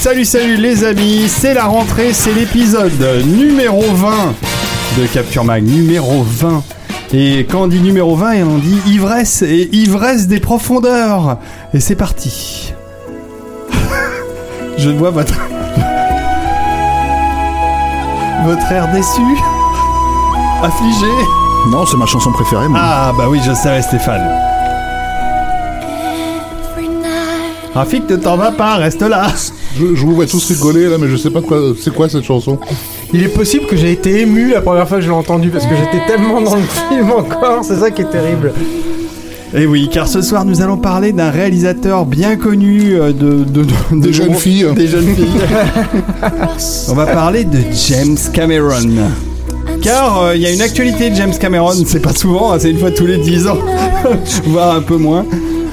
Salut salut les amis, c'est la rentrée, c'est l'épisode numéro 20 de Capture Mag, numéro 20. Et quand on dit numéro 20, on dit ivresse et ivresse des profondeurs. Et c'est parti. Je vois votre votre air déçu, affligé. Non, c'est ma chanson préférée. moi. Ah bah oui, je savais Stéphane. Rafik, ne t'en va pas, reste là. Je, je vous vois tous rigoler là, mais je sais pas quoi. C'est quoi cette chanson Il est possible que j'ai été ému la première fois que je l'ai entendu parce que j'étais tellement dans le film encore, c'est ça qui est terrible. Et Eh oui, car ce soir nous allons parler d'un réalisateur bien connu euh, de, de, de- de Des jeunes filles. Des jeunes filles. On va parler de James Cameron. Car euh, il y a une actualité de James Cameron, c'est pas souvent, hein, c'est une fois tous les 10 ans, voire un peu moins.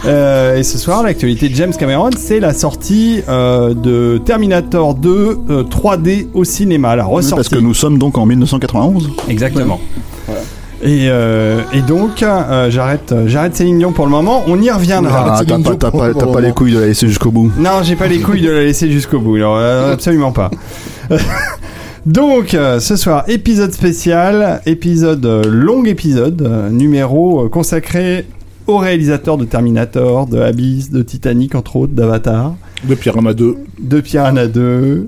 Euh, et ce soir, l'actualité de James Cameron, c'est la sortie euh, de Terminator 2 euh, 3D au cinéma, la Oui, ressortie. Parce que nous sommes donc en 1991. Exactement. Et, euh, et donc, euh, j'arrête, j'arrête Céline Dion pour le moment. On y reviendra. Ah, t'as pas, t'as pas, t'as pas les couilles de la laisser jusqu'au bout. Non, j'ai pas les couilles de la laisser jusqu'au bout. Alors, euh, absolument pas. Donc, euh, ce soir, épisode spécial, épisode euh, long épisode, euh, numéro euh, consacré au réalisateur de Terminator, de Abyss, de Titanic entre autres, d'Avatar, De Pyramide 2, de Piranha 2, de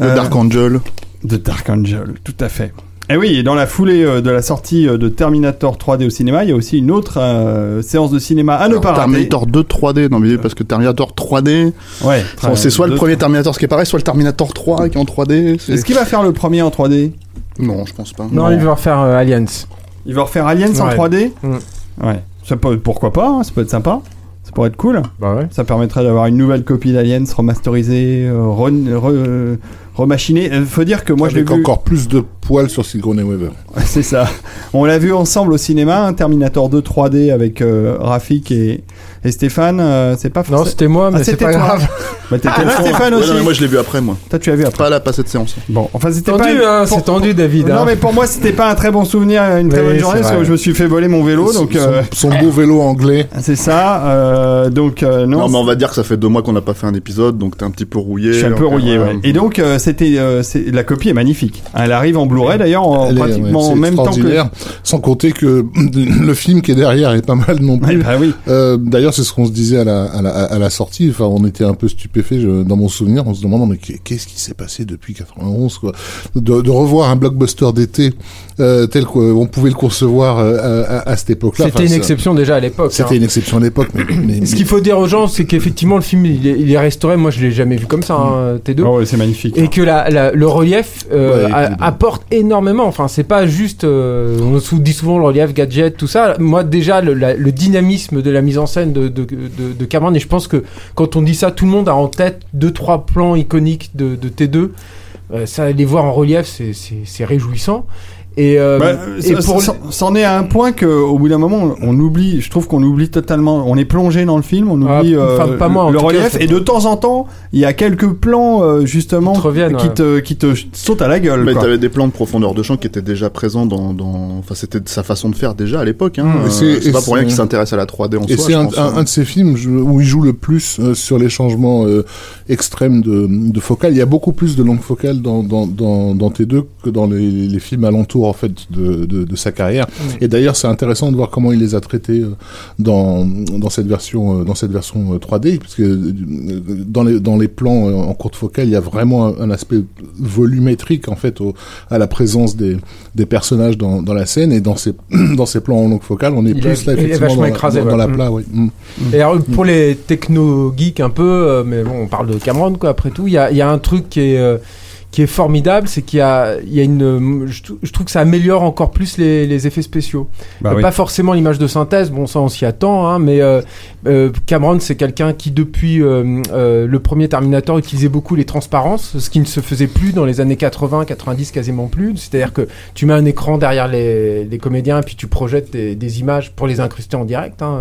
euh, Dark Angel. de Dark Angel, tout à fait. Et oui, et dans la foulée euh, de la sortie euh, de Terminator 3D au cinéma, il y a aussi une autre euh, séance de cinéma à ne Alors, pas rater. Terminator 2 3D, non mais parce que Terminator 3D, Ouais. bon, c'est soit le premier Terminator ce qui est pareil, soit le Terminator 3 qui est en 3D. c'est- Est-ce qu'il va faire le premier en 3D Non, je pense pas. Non, il va refaire euh, Alliance. Il va refaire Aliens en Ouais. 3D Mm. Ouais. Ça peut, pourquoi pas, hein, ça peut être sympa. Ça pourrait être cool. Bah ouais. Ça permettrait d'avoir une nouvelle copie d'Aliens remasterisée, euh, re, re- remachinée. Euh, faut dire que moi je l'ai Avec vu. encore plus de poils sur Sigourney Weaver. C'est ça. On l'a vu ensemble au cinéma, un Terminator 2 3D avec euh, Rafik et, et Stéphane. euh, c'est pas Non, forcément. c'était moi, mais Ah, c'est c'était pas toi. grave. Bah, t'étais là, Stéphane Ouais, aussi. non, mais moi je l'ai vu après moi. Toi, tu l'as vu après. Pas là, pas cette séance. Bon, enfin, c'était Tendu, pas. hein, c'est tendu, David. Non, hein. mais pour moi, c'était pas un très bon souvenir, une très Oui, bonne journée, parce que je me suis fait voler mon vélo, donc. son, euh, son beau vélo anglais. C'est ça, euh, donc euh, non. Non, mais on va dire que ça fait deux mois qu'on n'a pas fait un épisode, donc t'es un petit peu rouillé. je suis un peu rouillé, ouais. Et donc c'était, la copie est magnifique. Elle arrive en Blu-ray d'ailleurs, en pratiquement en c'est même temps que. Sans compter que le film qui est derrière est pas mal non plus. bah oui. Euh, D'ailleurs, c'est ce qu'on se disait à la, à la, à la sortie. Enfin, on était un peu stupéfait dans mon souvenir, en se demandant mais qu'est- qu'est-ce qui s'est passé depuis 91 quoi? De, de revoir un blockbuster d'été euh, tel qu'on pouvait le concevoir euh, à, cette époque-là. C'était Enfin, une exception déjà à l'époque. C'était hein. une exception à l'époque, mais, mais- Ce qu'il faut dire aux gens, c'est qu'effectivement, le film, il est, il est restauré. Moi, je l'ai jamais vu comme ça, hein, T2. Oh, ouais, c'est magnifique. Et que la, la- le relief euh, Ouais, a- apporte énormément. Enfin, c'est pas juste. euh, on dit souvent le relief, gadget, tout ça. Moi, déjà, le, la- le dynamisme de la mise en scène de, de, Cameron, et je pense que quand on dit ça, tout le monde a en tête deux, trois plans iconiques de, de T2. Euh, ça, les voir en relief, c'est réjouissant. Et, euh, Bah, et pour c'en est à un point que au bout d'un moment on, oublie je trouve qu'on oublie totalement on est plongé dans le film on Ah, oublie enfin, euh, pas moi, en le cas, relief c'est et de temps en temps il y a quelques plans euh, justement Qui te reviennent, qui ouais. te qui te sautent à la gueule mais t'avais des plans de profondeur de champ qui étaient déjà présents dans, dans... enfin c'était sa façon de faire déjà à l'époque. Hein. Mmh. Et c'est c'est- pas et pour rien c'est- qu'il s'intéresse à la 3D en hein, soi. euh, je euh, euh, euh, euh, euh, pense, hein. euh, en fait de, de, de sa carrière. Et d'ailleurs, c'est intéressant de voir comment il les a traités euh, dans, dans cette version, euh, dans cette version 3D, parce que euh, dans les, dans les plans en courte focale, il y a vraiment un, un aspect volumétrique en fait au, à la présence des, des personnages dans, dans la scène, et dans ces, dans ces plans en longue focale, on est Il plus est- là effectivement dans, écrasé, dans, la Mm. plat. Mm. Et alors, pour les techno geeks un peu, mais bon, on parle de Cameron quoi. Après tout, il y a, il y a un truc qui est qui est formidable, c'est qu'il y a, il y a une, je, trou- je trouve que ça améliore encore plus les, les effets spéciaux. Bah Euh, oui. Pas forcément l'image de synthèse, bon ça on s'y attend, hein, mais euh, euh, Cameron c'est quelqu'un qui depuis euh, euh, le premier Terminator utilisait beaucoup les transparences, ce qui ne se faisait plus dans les années 80, 90 quasiment plus. C'est-à-dire que tu mets un écran derrière les, les comédiens et puis tu projettes des, des images pour les incruster en direct, hein,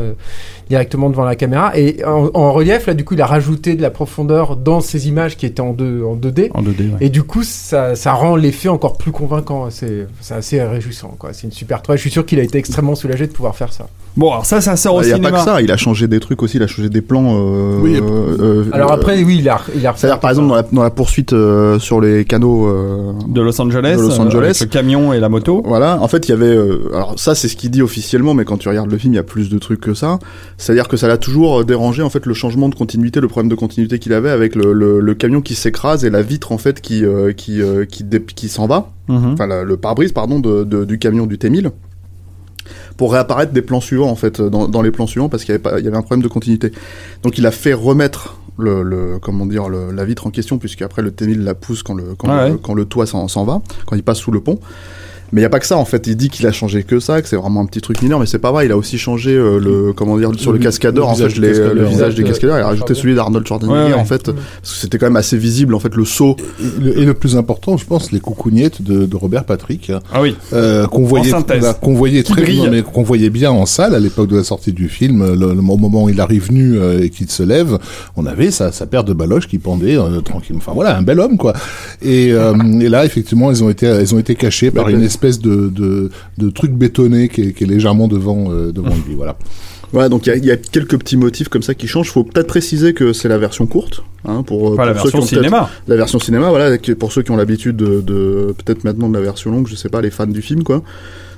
directement devant la caméra. Et en, en relief là du coup il a rajouté de la profondeur dans ces images qui étaient en, deux, en 2D. En 2D, ouais. Et du coup, ça, ça rend l'effet encore plus convaincant. C'est assez réjouissant. C'est une super toile. Je suis sûr qu'il a été extrêmement soulagé de pouvoir faire ça. Bon, alors ça, ça sort au Il n'y a pas que ça, il a changé des trucs aussi, il a changé des plans. euh, Oui, et- euh, Alors euh, après, oui, il a, il a C'est-à-dire par exemple dans la, dans la poursuite euh, sur les canaux. euh, de Los Angeles, De Los euh, Angeles. avec le camion et la moto. Voilà, en fait, il y avait. euh, alors ça, c'est ce qu'il dit officiellement, mais quand tu regardes le film, il y a plus de trucs que ça. C'est-à-dire que ça l'a toujours euh, dérangé, en fait, le changement de continuité, le problème de continuité qu'il avait avec le, le, le camion qui s'écrase et la vitre, en fait, qui euh, qui euh, qui, qui s'en va. Mhm. Enfin, la- le pare-brise, pardon, de, de- du camion du T1000 pour réapparaître des plans suivants en fait dans, dans les plans suivants parce qu'il y avait pas il y avait un problème de continuité donc il a fait remettre le, le comment dire le- la vitre en question puisqu'après le T1000 la pousse quand le quand, Ah le, ouais. quand le toit s'en va quand il passe sous le pont mais il y a pas que ça en fait il dit qu'il a changé que ça que c'est vraiment un petit truc mineur mais c'est pas vrai il a aussi changé euh, le comment dire sur le, Le- cascadeur le en fait les- cascadeur, le ouais. visage des cascadeurs il a rajouté celui d'Arnold Schwarzenegger Ouais, ouais. en fait parce que c'était quand même assez visible en fait le saut Et le, et le plus important, je pense, les coucougnettes de, de Robert Patrick, Ah oui. euh, qu'on voyait, synthèse. voilà, qu'on voyait très bien, mais qu'on voyait bien en salle à l'époque de la sortie du film. Le, le- au moment où il arrive nu euh, et qu'il se lève, on avait sa, sa paire de baloches qui pendait euh, tranquille. Enfin voilà, un bel homme quoi. Et, euh, et là, effectivement, ils ont été, ils ont été cachés par une ouais. Espèce de, de, de truc bétonné qui est, qui est légèrement devant, euh, devant lui. Voilà. Voilà, donc il y a- il y, a quelques petits motifs comme ça qui changent. Faut peut-être préciser que c'est la version courte, hein, pour, la ceux qui version ont peut-être- cinéma. La version cinéma, voilà, qui- pour ceux qui ont l'habitude de, de- peut-être maintenant de la version longue, je sais pas, les fans du film, quoi.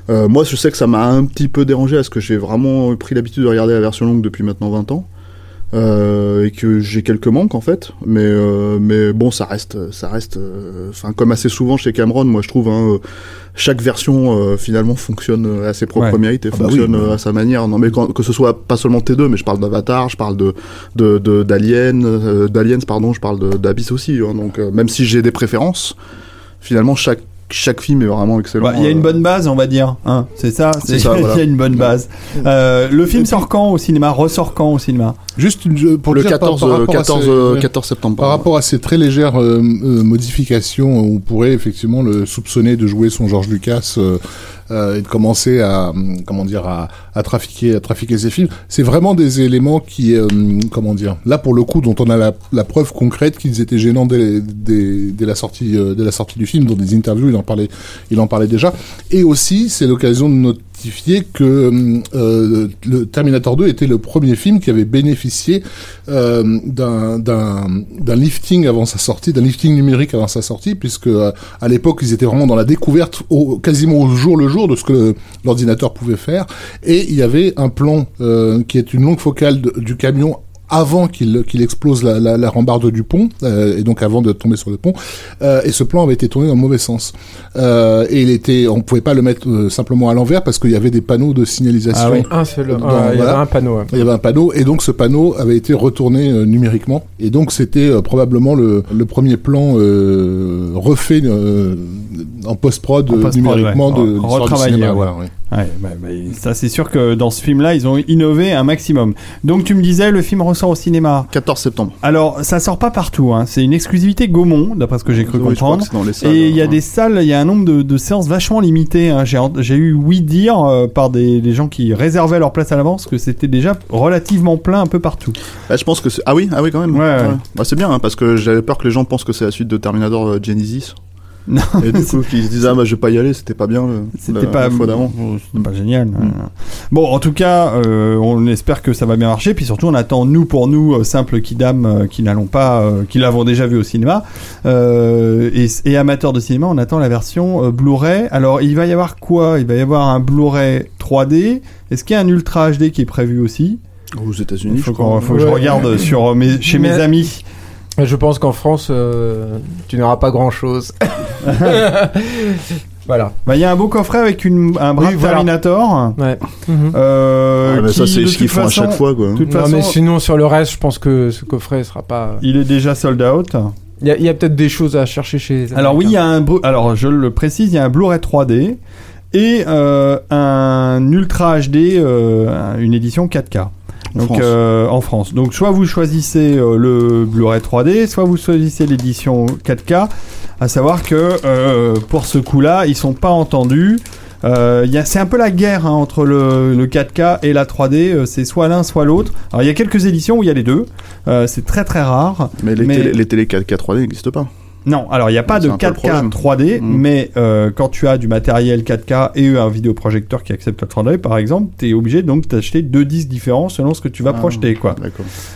Euh, moi, je sais que ça m'a un petit peu dérangé parce que j'ai vraiment pris l'habitude de regarder la version longue depuis maintenant 20 ans. Euh, et que j'ai quelques manques en fait, mais euh, mais bon ça reste ça reste, euh, enfin comme assez souvent chez Cameron, moi je trouve hein, euh, chaque version euh, finalement fonctionne à ses propres Ouais. mérites et Ah bah fonctionne oui. à sa manière. Non mais quand- que ce soit pas seulement T2, mais je parle d'Avatar, je parle de de de- d'Alien, euh, d'Aliens pardon, je parle d'Abyss aussi. hein. donc même si j'ai des préférences, finalement chaque chaque film est vraiment excellent. Bah, Il y a une euh, bonne base, on va dire. Hein, c'est ça. C'est ça, voilà. Il y a une bonne base. Euh, le film sort quand au cinéma Ressort quand au cinéma Juste une, pour le dire par- 14 par euh, rapport à 14 ces- euh, ouais. 14 septembre. Par rapport à ces très légères euh, euh, modifications, on pourrait effectivement le soupçonner de jouer son George Lucas euh, euh, et de commencer à hum, comment dire à, à trafiquer à trafiquer ses films. C'est vraiment des éléments qui euh, comment dire là pour le coup dont on a la, la preuve concrète qu'ils étaient gênants dès, dès, dès la sortie euh, dès la sortie du film. Dans des interviews, il en parlait il en parlait déjà. Et aussi c'est l'occasion de que euh, le Terminator 2 était le premier film qui avait bénéficié euh, d'un lifting avant sa sortie, d'un lifting numérique avant sa sortie, puisque euh, à l'époque ils étaient vraiment dans la découverte au, quasiment au jour le jour de ce que l'ordinateur pouvait faire, et il y avait un plan qui est une longue focale du camion avant qu'il qu'il explose la, la, la rambarde du pont, euh, et donc avant de tomber sur le pont. Euh, et ce plan avait été tourné dans le mauvais sens. Euh, et il était, on pouvait pas le mettre euh, simplement à l'envers parce qu'il y avait des panneaux de signalisation. Ah oui. Un seul. Dans- ah, il y avait un panneau. ouais. Il y avait un panneau et donc ce panneau avait été retourné euh, numériquement et donc c'était euh, probablement le, le premier plan euh, refait euh, en post-prod En post-prod, numériquement ouais. de l'histoire du cinéma. ouais. Voilà, ouais. Ouais, bah, bah, ça c'est sûr que dans ce film-là, ils ont innové un maximum. Donc tu me disais, le film ressort au cinéma. 14 septembre. Alors, ça sort pas partout. Hein. C'est une exclusivité Gaumont, d'après ce que j'ai cru Oui, comprendre. salles, Et il y a hein. des salles, il y a un nombre de, de séances vachement limité. Hein. J'ai, eu oui dire euh, par des, des gens qui réservaient leur place à l'avance que c'était déjà relativement plein un peu partout. Bah, je pense que. Ah oui, ah oui quand même. Ouais, ouais. C'est bien hein, parce que j'avais peur que les gens pensent que c'est la suite de Terminator euh, Genesis. Non, Et du coup, qui se disaient, ah bah je vais pas y aller, c'était pas bien C'était la- pas, la fois d'avant. C'était pas génial. Bon, en tout cas, euh, on espère que ça va bien marcher. Puis surtout, on attend nous pour nous, euh, simples kidam, euh, qui n'allons pas, euh, qui l'avons déjà vu au cinéma, euh, et, et amateurs de cinéma, on attend la version euh, Blu-ray. Alors, il va y avoir quoi? Il va y avoir un Blu-ray 3D. Est-ce qu'il y a un Ultra HD qui est prévu aussi? Aux Il États-Unis, faut, je crois. faut que je regarde sur mes, chez mes amis. Je pense qu'en France, euh, tu n'auras pas grand chose. voilà. Bah, il y a un beau coffret avec une, un bras Oui, voilà. Terminator. Ouais. Mhm. Euh, Ouais, mais ça, c'est ce qu'ils font à chaque fois, quoi. de toute Non, façon, mais sinon, sur le reste, je pense que ce coffret sera pas. il est déjà sold out. Il y a, peut-être des choses à chercher chez. les Alors oui, il y a un bru- alors je le précise, il y a un Blu-ray 3D et euh, un Ultra HD, euh, une édition 4K. Donc France. euh, en France. Donc soit vous choisissez euh, le Blu-ray 3D, soit vous choisissez l'édition 4K. À savoir que euh, pour ce coup-là, ils sont pas entendus. Euh, c'est un peu la guerre hein, entre le, le 4K et la 3D. euh, c'est soit l'un, soit l'autre. Alors il y a quelques éditions où il y a les deux. Euh, c'est très très rare. Mais les, Mais- Télé, les télé 4K 3D n'existent pas. Non, alors il n'y a pas de un peu le 4K problème. 3D, Mm. mais euh, quand tu as du matériel 4K et un vidéoprojecteur qui accepte le 3D, par exemple, tu es obligé donc d'acheter deux disques différents selon ce que tu vas Ah. projeter. quoi.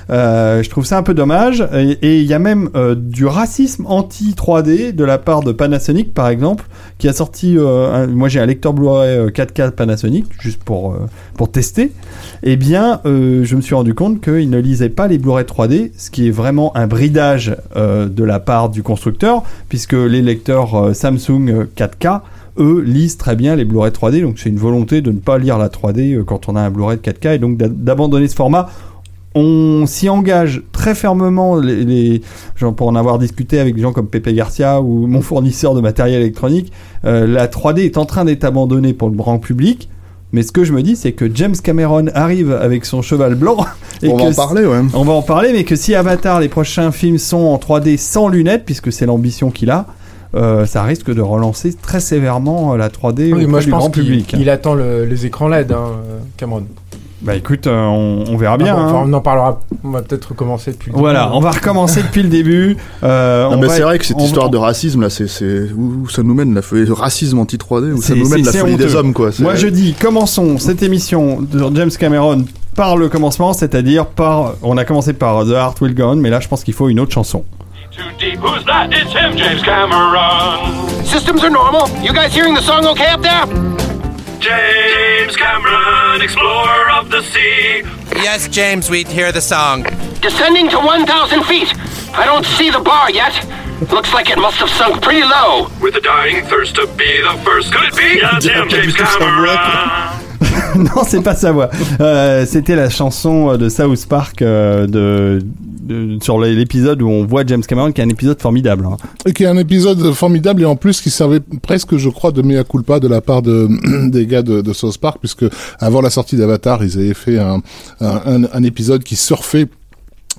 Euh, je trouve ça un peu dommage. Et il y a même euh, du racisme anti-3D de la part de Panasonic, par exemple, qui a sorti. un- moi, j'ai un lecteur Blu-ray euh, 4K Panasonic, juste pour, pour tester. Eh bien, je me suis rendu compte qu'il ne lisait pas les Blu-ray 3D, ce qui est vraiment un bridage de la part du constructeur, puisque les lecteurs euh, Samsung euh, 4K eux lisent très bien les Blu-ray 3D, donc c'est une volonté de ne pas lire la 3D euh, quand on a un Blu-ray de 4K et donc d'a- d'abandonner ce format on s'y engage très fermement. Les, pour en avoir discuté avec des gens comme Pepe Garcia ou mon fournisseur de matériel électronique, euh, la 3D est en train d'être abandonnée pour le grand public. Mais ce que je me dis, c'est que James Cameron arrive avec son cheval blanc. Et On que va en si- parler, ouais. On va en parler, mais que si Avatar, les prochains films sont en 3D sans lunettes, puisque c'est l'ambition qu'il a, euh, ça risque de relancer très sévèrement euh, la 3D Oui, moi je du pense grand public. il attend le- les écrans LED, hein, euh, Cameron. Bah écoute, euh, on, on verra bien. Ah bon, enfin, hein. on en parlera. On va peut-être recommencer depuis. le Voilà, début. on va recommencer depuis le début. Euh, on mais c'est vrai que cette on- histoire de racisme là, c'est où, ça nous mène la folie, le racisme anti 3D, où ça nous mène la folie des hommes quoi. Moi je dis, commençons cette émission de James Cameron par le commencement, c'est-à-dire par. On a commencé par The Heart Will Go On, mais là je pense qu'il faut une autre chanson. Too deep, who's that? It's him, James Cameron. Systems are normal. You guys hearing the song okay up there? James Cameron, explorer of the sea. Yes, James, we hear the song. Descending to 1,000 feet. I don't see the bar yet. Looks like it must have sunk pretty low. With a dying thirst to be the first. Could it be? Him, James Cameron. non, c'est pas sa voix. Euh, C'était la chanson de South Park euh, de, sur l'épisode où on voit James Cameron, qui est un épisode formidable. hein. Et qui est un épisode formidable et en plus qui servait presque, je crois, de mea culpa de la part de, des gars de, de South Park, puisque avant la sortie d'Avatar, ils avaient fait un- un épisode qui surfait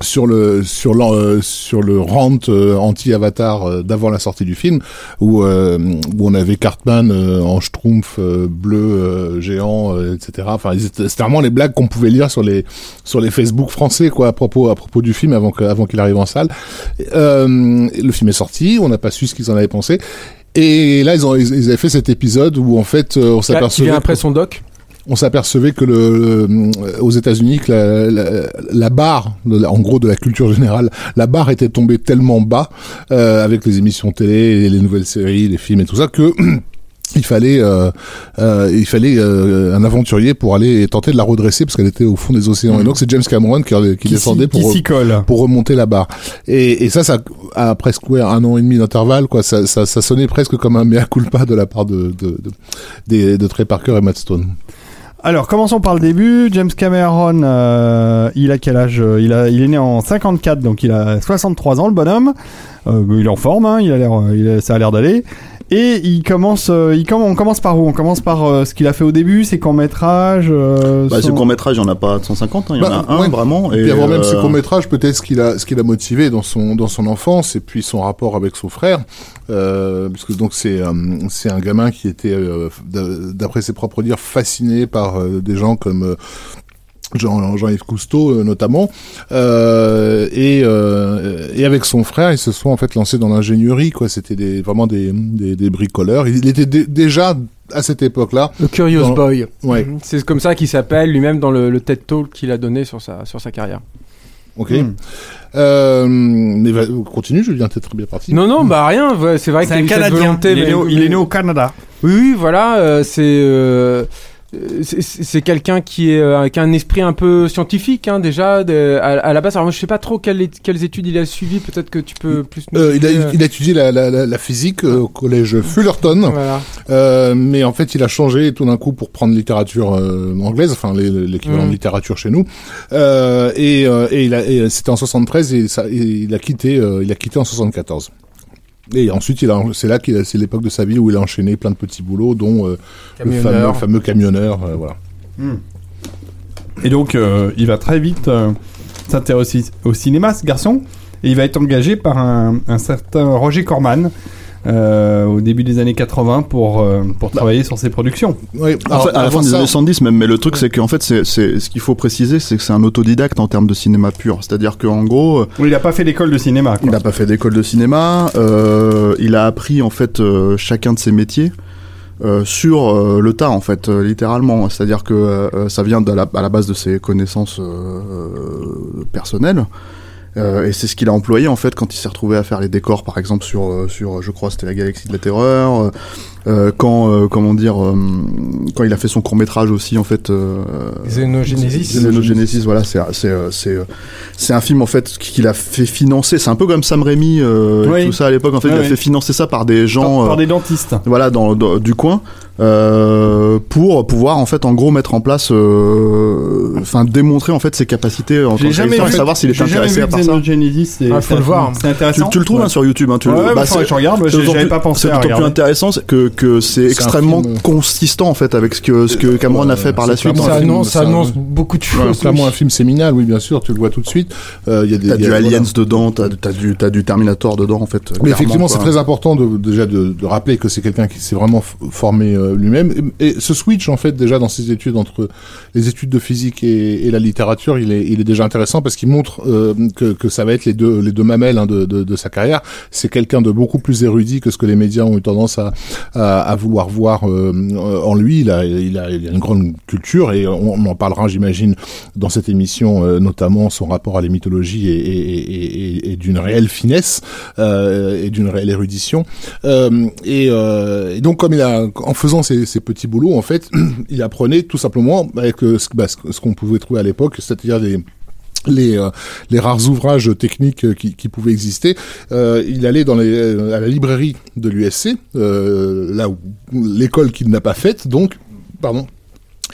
sur le sur l'en- euh, sur le rant euh, anti-Avatar euh, d'avant la sortie du film où euh, où on avait Cartman euh, en schtroumpf euh, bleu euh, géant euh, etc enfin c'était vraiment les blagues qu'on pouvait lire sur les sur les Facebook français quoi à propos à propos du film avant que avant qu'il arrive en salle. Euh, le film est sorti on n'a pas su ce qu'ils en avaient pensé. Et là ils ont ils avaient fait cet épisode où en fait on s'apercevait après son doc? On s'apercevait que le, le- aux États-Unis que la, la, la barre, de la- en gros de la culture générale, la barre était tombée tellement bas euh, avec les émissions télé, les nouvelles séries, les films et tout ça que il fallait euh, euh, il fallait euh, un aventurier pour aller tenter de la redresser parce qu'elle était au fond des océans. Et donc c'est James Cameron qui, qui, Qui descendait pour qui s'y colle. pour remonter la barre. Et, et ça, ça a presque ouais, un an et demi d'intervalle, quoi. Ça, ça, ça sonnait presque comme un mea culpa de la part de de, de, des- de Trey Parker et Matt Stone. Alors, commençons par le début. James Cameron, euh, il a quel âge il, a, il est né en 54, donc il a 63 ans, le bonhomme. Euh, il est en forme, hein, il a l'air, euh, ça a l'air d'aller. Et il commence, euh, il on commence par où? On commence par euh, ce qu'il a fait au début, ses courts métrages. Euh, Bah, son- ce court métrage, il n'y en a pas 150, hein, il y en Bah, a un ouais. vraiment. Et puis avant même ce euh, court métrage, peut-être ce qu'il a, ce qu'il a motivé dans son dans son enfance et puis son rapport avec son frère, euh, parce que donc c'est euh, c'est un gamin qui était, euh, d'a- d'après ses propres dires, fasciné par euh, des gens comme euh, Jean- Jean-Yves Cousteau euh, notamment, euh, et, euh, et avec son frère, ils se sont en fait lancés dans l'ingénierie. Quoi, c'était des, vraiment des, des, des bricoleurs. Il était dé- déjà à cette époque-là. Le Curious Dans- Boy. Ouais. Mhm. C'est comme ça qu'il s'appelle lui-même dans le, le TED Talk qu'il a donné sur sa, sur sa carrière. Ok. Hmm. Euh, mais va, continue, Julien, t'es très bien parti. Non, non, bah rien. C'est vrai C'est qu'il y a un eu cette Canadien. volonté. Il est né il est né au Canada. Oui, oui, voilà. euh, c'est euh, c'est- quelqu'un qui est euh, qui a un esprit un peu scientifique hein, déjà de- à, à la base. Alors moi je sais pas trop quelles, quelles études il a suivi. Peut-être que tu peux plus. nous Euh, il, a, il a étudié la, la, la, la physique euh, au collège Fullerton, Voilà. euh, mais en fait il a changé tout d'un coup pour prendre littérature euh, anglaise, enfin l'équivalent Mm. de littérature chez nous, euh, et, euh, et, il a- et c'était en 73 et, ça, et il a quitté, euh, il a quitté en 74. Et ensuite, il a, c'est là qu'il a, c'est l'époque de sa vie où il a enchaîné plein de petits boulots, dont euh, le fameux, Camionneur. le fameux camionneur, euh, voilà. Et donc, euh, il va très vite euh, s'intéresser au cinéma, ce garçon. Et il va être engagé par un, un certain Roger Corman euh, au début des années 80 pour, euh, pour travailler sur ses productions. Oui, En alors, fait, à la fin des années 70 même, mais le truc c'est qu'en fait, c'est, c'est, ce qu'il faut préciser, c'est que c'est un autodidacte en termes de cinéma pur. C'est-à-dire qu'en gros, euh, Oui, il n'a pas fait d'école de cinéma. quoi. il n'a pas fait d'école de cinéma, euh, il a appris en fait euh, chacun de ses métiers. euh, sur euh, le tas en fait euh, littéralement c'est à dire que euh, ça vient de la, à la base de ses connaissances euh, personnelles Euh, et c'est ce qu'il a employé en fait quand il s'est retrouvé à faire les décors par exemple sur euh, sur je crois c'était la galaxie de la terreur euh, quand euh, comment dire euh, quand il a fait son court métrage aussi en fait euh, Xenogenesis. Xenogenesis, voilà, c'est c'est c'est c'est un film en fait qu'il a fait financer. C'est un peu comme Sam Raimi euh, Oui. et tout ça à l'époque. En fait, il a fait financer ça par des gens, par, par des dentistes. voilà, dans, dans- du coin, euh, pour pouvoir en fait en gros mettre en place, euh, enfin démontrer en fait ses capacités en tant jamais vu, savoir s'il est intéressé vu par ça. C'est- Ah, faut c'est- le voir. C'est Tu, intéressant. tu le trouves hein, sur YouTube, hein, tu Ouais, le- ouais, bah, bah, je regarde, j'avais pas pensé c'est à d'autant plus intéressant que, que c'est C'est extrêmement film, euh, consistant en fait avec ce que, ce que Cameron a fait par la suite. clairement Ça film, annonce, ça annonce beaucoup de choses. c'est clairement un film séminal, oui, bien sûr, tu le vois tout de suite. Euh, Il y a des, T'as il y du a- Aliens voilà. dedans, t'as t'as du, t'as du Terminator dedans en fait. Mais effectivement, c'est très important de, déjà de, de rappeler que c'est quelqu'un qui s'est vraiment formé euh, lui-même. Et, et ce switch, en fait, déjà dans ses études entre les études de physique et, et la littérature, il est, il est déjà intéressant parce qu'il montre euh, que, que ça va être les deux, les deux mamelles hein, de, de, de sa carrière. C'est quelqu'un de beaucoup plus érudit que ce que les médias ont eu tendance à, à, à vouloir voir euh, en lui. Il a, il, a, une grande culture et on, en parlera, j'imagine, dans cette émission, euh, notamment son rapport à la mythologie et, d'une réelle finesse euh, et d'une réelle érudition. Euh, et, euh, donc, comme il a, en faisant ces, petits boulots, en fait, il apprenait tout simplement avec euh, ce, bah, ce ce qu'on pouvait trouver à l'époque, c'est-à-dire les les, euh, les rares ouvrages techniques euh, qui, qui pouvaient exister. Euh, il allait dans les, à la librairie de l'USC, euh, là où l'école qu'il n'a pas faite, donc, pardon,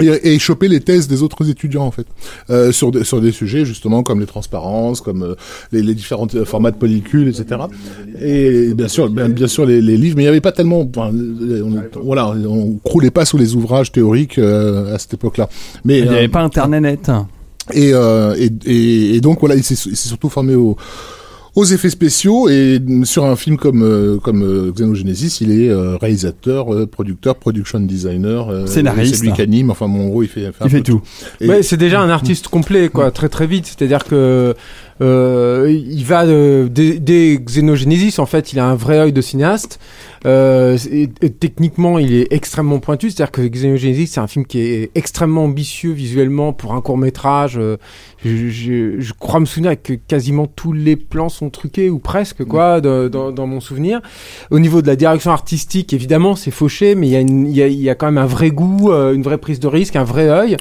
et, et choper les thèses des autres étudiants en fait euh, sur des, sur des sujets justement comme les transparences comme euh, les, les différents euh, formats de pellicules etc et bien sûr bien, bien sûr les, les livres mais il n'y avait pas tellement enfin, on, voilà on croulait pas sous les ouvrages théoriques à cette époque là mais Il n'y avait pas Internet. Et, euh, et, et, et donc voilà, il s'est il s'est surtout formé au, aux effets spéciaux et sur un film comme euh, comme euh, Xenogenesis, il est euh, réalisateur, euh, producteur, production designer, euh, Scénariste. c'est lui qui anime. Enfin, bon, en gros, il fait, un Il fait tout. Et- Ouais, c'est déjà un artiste complet, quoi, très très vite. C'est-à-dire que euh, il va de, dès, dès Xenogenesis, en fait, il a un vrai œil de cinéaste. Euh, et, et techniquement, il est extrêmement pointu. C'est-à-dire que Xenogenesis, c'est un film qui est extrêmement ambitieux visuellement pour un court métrage. Euh, je, je, je crois me souvenir que quasiment tous les plans sont truqués ou presque, quoi, de- dans, dans mon souvenir. Au niveau de la direction artistique, évidemment, c'est fauché, mais il y, a une- il y, a, il y a quand même un vrai goût, euh, une vraie prise de risque, un vrai œil.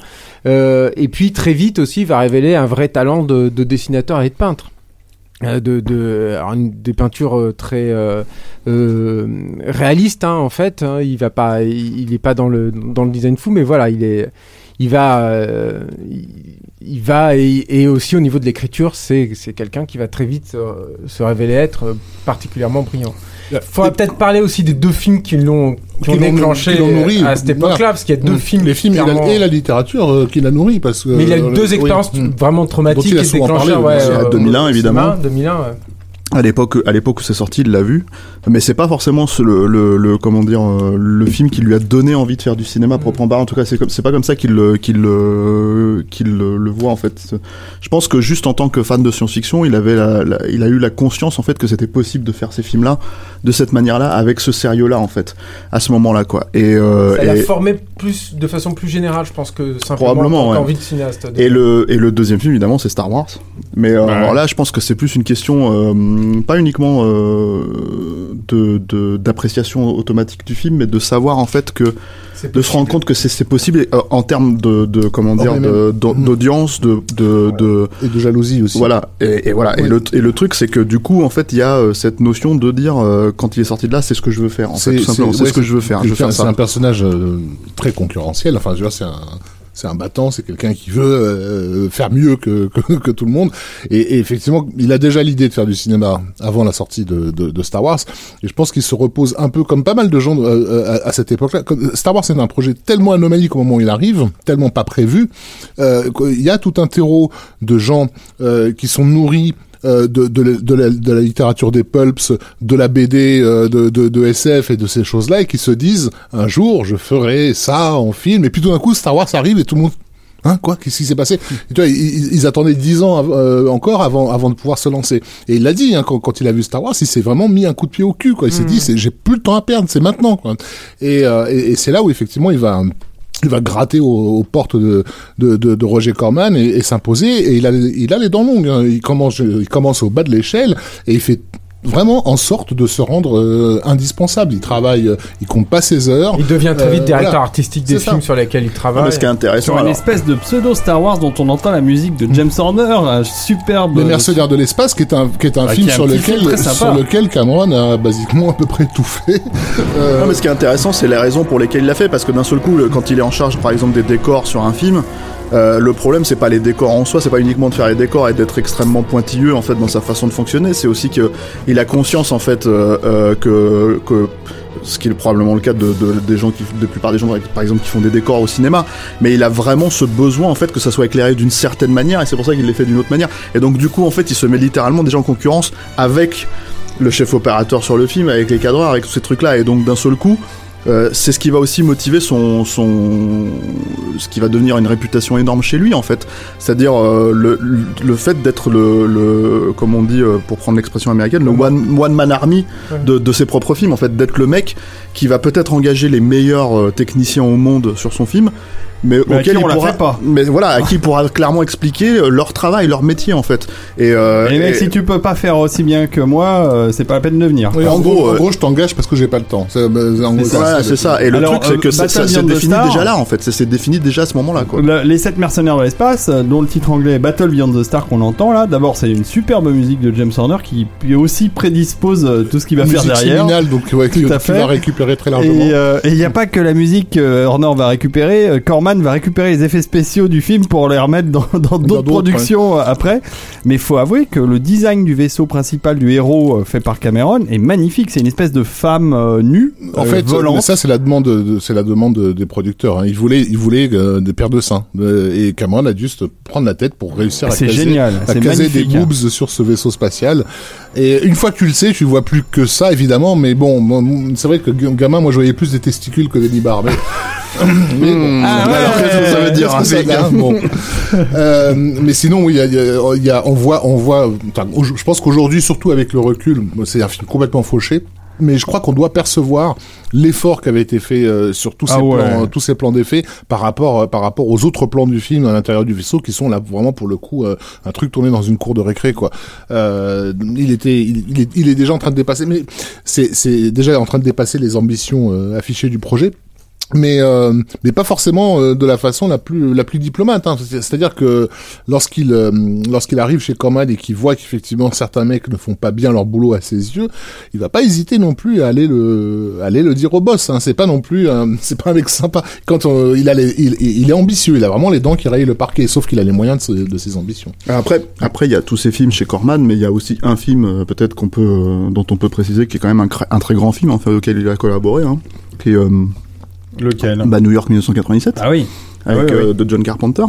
Euh, et puis très vite aussi, il va révéler un vrai talent de, de dessinateur et de peintre. Euh, de, des peintures euh, très euh, réalistes hein, en fait hein. il va pas il, est pas dans le dans le design fou mais voilà il est il va il, va et, et aussi au niveau de l'écriture c'est c'est quelqu'un qui va très vite se révéler être particulièrement brillant faudrait peut-être parler aussi des deux films qui l'ont qui Qui ont l'ont- déclenché qui l'ont nourri. à cette époque-là Voilà. parce qu'il y a deux films les films et la, clairement- et la littérature euh, qui l'a nourri parce que mais il a eu euh, deux oui. expériences Mm. vraiment traumatiques il et déclencheurs. parlé, ouais, aussi, à euh, 2001, au évidemment. cinéma, 2001, ouais. À l'époque à l'époque où c'est sorti il l'a vu mais c'est pas forcément ce- le, le, le- comment dire euh, le film qui lui a donné envie de faire du cinéma proprement parlant en tout cas c'est comme c'est pas comme ça qu'il le- qu'il le qu'il le, le voit en fait je pense que juste en tant que fan de science-fiction il avait la, la- il a eu la conscience en fait que c'était possible de faire ces films là de cette manière là avec ce sérieux là en fait à ce moment là quoi et, euh, Ça l'a formé plus, de façon plus générale, je pense que simplement Probablement, ouais. qu'envie de cinéaste. Et le, et le deuxième film, évidemment, c'est Star Wars. Mais euh, alors là, je pense que c'est plus une question, euh, pas uniquement euh, de de- d'appréciation automatique du film, mais de savoir en fait que de se rendre compte que c'est possible euh, en termes de, de comment dire d'audience, de de, de Et de jalousie aussi. voilà. Et, et voilà. Et le et le truc c'est que du coup en fait il y a euh, cette notion de dire euh, quand il est sorti de là c'est ce que je veux faire en fait tout simplement. C'est ouais, ce que je veux faire. C'est un personnage euh, très concurrentiel. Enfin, je veux c'est un, c'est un battant, c'est quelqu'un qui veut euh, faire mieux que, que, que tout le monde. Et, et effectivement, il a déjà l'idée de faire du cinéma avant la sortie de, de, de Star Wars. Et je pense qu'il se repose un peu comme pas mal de gens euh, euh, à, à cette époque-là. Comme- Star Wars, c'est un projet tellement anomalique au moment où il arrive, tellement pas prévu. Euh, qu'il y a tout un terreau de gens euh, qui sont nourris euh, de, de, la, de, la, de la littérature des pulps, de la BD, euh, de, de, de SF et de ces choses-là, et qui se disent un jour je ferai ça en film, et puis tout d'un coup Star Wars arrive et tout le monde Hein, quoi Qu'est-ce qui s'est passé? Et tu vois, ils, attendaient dix ans euh, encore avant, avant de pouvoir se lancer. Et il l'a dit hein, quand, quand il a vu Star Wars, il s'est vraiment mis un coup de pied au cul. Quoi. Il s'est dit, c'est- j'ai plus le temps à perdre, c'est maintenant. Quoi. Et, euh, et, et c'est là où effectivement il va il va gratter aux, portes de, de, Roger Corman et, et s'imposer. Et il a, il a les dents longues. hein. Il commence, il commence au bas de l'échelle et il fait vraiment en sorte de se rendre euh, indispensable. Il travaille, euh, il compte pas ses heures. Il devient très vite Euh, directeur voilà. artistique des ça. films sur lesquels il Non, travaille. mais ce qui est intéressant Sur une espèce de pseudo Star Wars dont on entend la musique de James Horner, un superbe. Les Mercenaires de l'espace, qui est un, qui est un Ah, film qui est un sur lequel, film sur lequel Cameron a basiquement à peu près tout fait. Euh, Non, mais ce qui est intéressant, c'est les raisons pour lesquelles il l'a fait, parce que d'un seul coup, quand il est en charge, par exemple, des décors sur un film, euh, le problème, c'est pas les décors en soi, c'est pas uniquement de faire les décors et d'être extrêmement pointilleux en fait dans sa façon de fonctionner, c'est aussi que il a conscience en fait euh, euh, que, ce qui est probablement le cas de, la plupart des gens par exemple qui font des décors au cinéma, mais il a vraiment ce besoin en fait que ça soit éclairé d'une certaine manière et c'est pour ça qu'il les fait d'une autre manière. Et donc du coup en fait il se met littéralement déjà en concurrence avec le chef opérateur sur le film, avec les cadreurs, avec tous ces trucs-là. Et donc d'un seul coup, euh, c'est ce qui va aussi motiver son, son, ce qui va devenir une réputation énorme chez lui en fait. C'est-à-dire euh, le, le fait d'être le, le, comme on dit euh, pour prendre l'expression américaine, le one, one man army de, de ses propres films en fait, d'être le mec qui va peut-être engager les meilleurs techniciens au monde sur son film. Mais, Mais à auquel on la pourra, fait pas. mais voilà, à qui il pourra clairement expliquer euh, leur travail, leur métier en fait. Et, euh, et- si tu peux pas faire aussi bien que moi, euh, c'est pas la peine de venir. oui, en en, gros, en euh, gros, je t'engage parce que j'ai pas le temps. C'est bah, en gros, Voilà, c'est ça. Et le Alors, truc, c'est euh, que ça, Battle ça s'est Beyond the défini Star- déjà là, en fait. Ça s'est défini déjà à ce moment-là, quoi. Le- les 7 mercenaires de l'espace, euh, dont le titre anglais est Battle Beyond the Star qu'on entend là, d'abord c'est une superbe musique de James Horner qui aussi prédispose euh, tout ce qu'il va faire derrière. séminale, donc ouais, Tout qui, à qui fait. va récupérer très largement. Et euh, et il n'y a pas que la musique que Horner va récupérer, euh, Va récupérer les effets spéciaux du film pour les remettre dans d'autres productions euh, après. Mais il faut avouer que le design du vaisseau principal du héros euh, fait par Cameron est magnifique. C'est une espèce de femme euh, nue, En euh, fait, volante. ça c'est la demande, de- c'est la demande de- des producteurs. Hein. Ils voulaient, ils voulaient euh, des paires de seins. Et Cameron a dû se prendre la tête pour réussir à caser, génial, à c'est caser des magnifique. boobs sur ce vaisseau spatial. Et une fois que tu le sais, tu vois plus que ça évidemment. Mais bon, c'est vrai que gamin, moi je voyais plus des testicules que des nibards. Mais, mais bon, Ah ouais, alors, qu'est-ce que ça veut dire ça hein, bon. Euh, mais sinon, oui, il y a, il y a- y a- on voit, on voit. je pense qu'aujourd'hui, surtout avec le recul, c'est un film complètement fauché. Mais je crois qu'on doit percevoir l'effort qui avait été fait euh, sur tous ces Ah ouais. plans, tous ces plans d'effets par rapport, euh, par rapport aux autres plans du film à l'intérieur du vaisseau qui sont là vraiment pour le coup euh, un truc tourné dans une cour de récré quoi. Euh, il était, il, il est, il est déjà en train de dépasser, mais c'est, c'est déjà en train de dépasser les ambitions euh, affichées du projet mais euh, mais pas forcément euh, de la façon la plus la plus diplomate hein. C'est- c'est-à-dire que lorsqu'il euh, lorsqu'il arrive chez Corman et qu'il voit qu'effectivement certains mecs ne font pas bien leur boulot à ses yeux il va pas hésiter non plus à aller le à aller le dire au boss hein. c'est pas non plus c'est pas un mec sympa quand on- il a les- il, il est ambitieux il a vraiment les dents qui rayent le parquet sauf qu'il a les moyens de, ses- de ses ambitions Après, après, il y a tous ces films chez Corman, mais il y a aussi un film, euh, peut-être qu'on peut, euh, dont on peut préciser, qui est quand même un, très grand film, enfin, auquel il a collaboré, hein, qui est, euh, Lequel? Bah, New York 1997, Ah oui. avec, oui, oui. euh, de John Carpenter.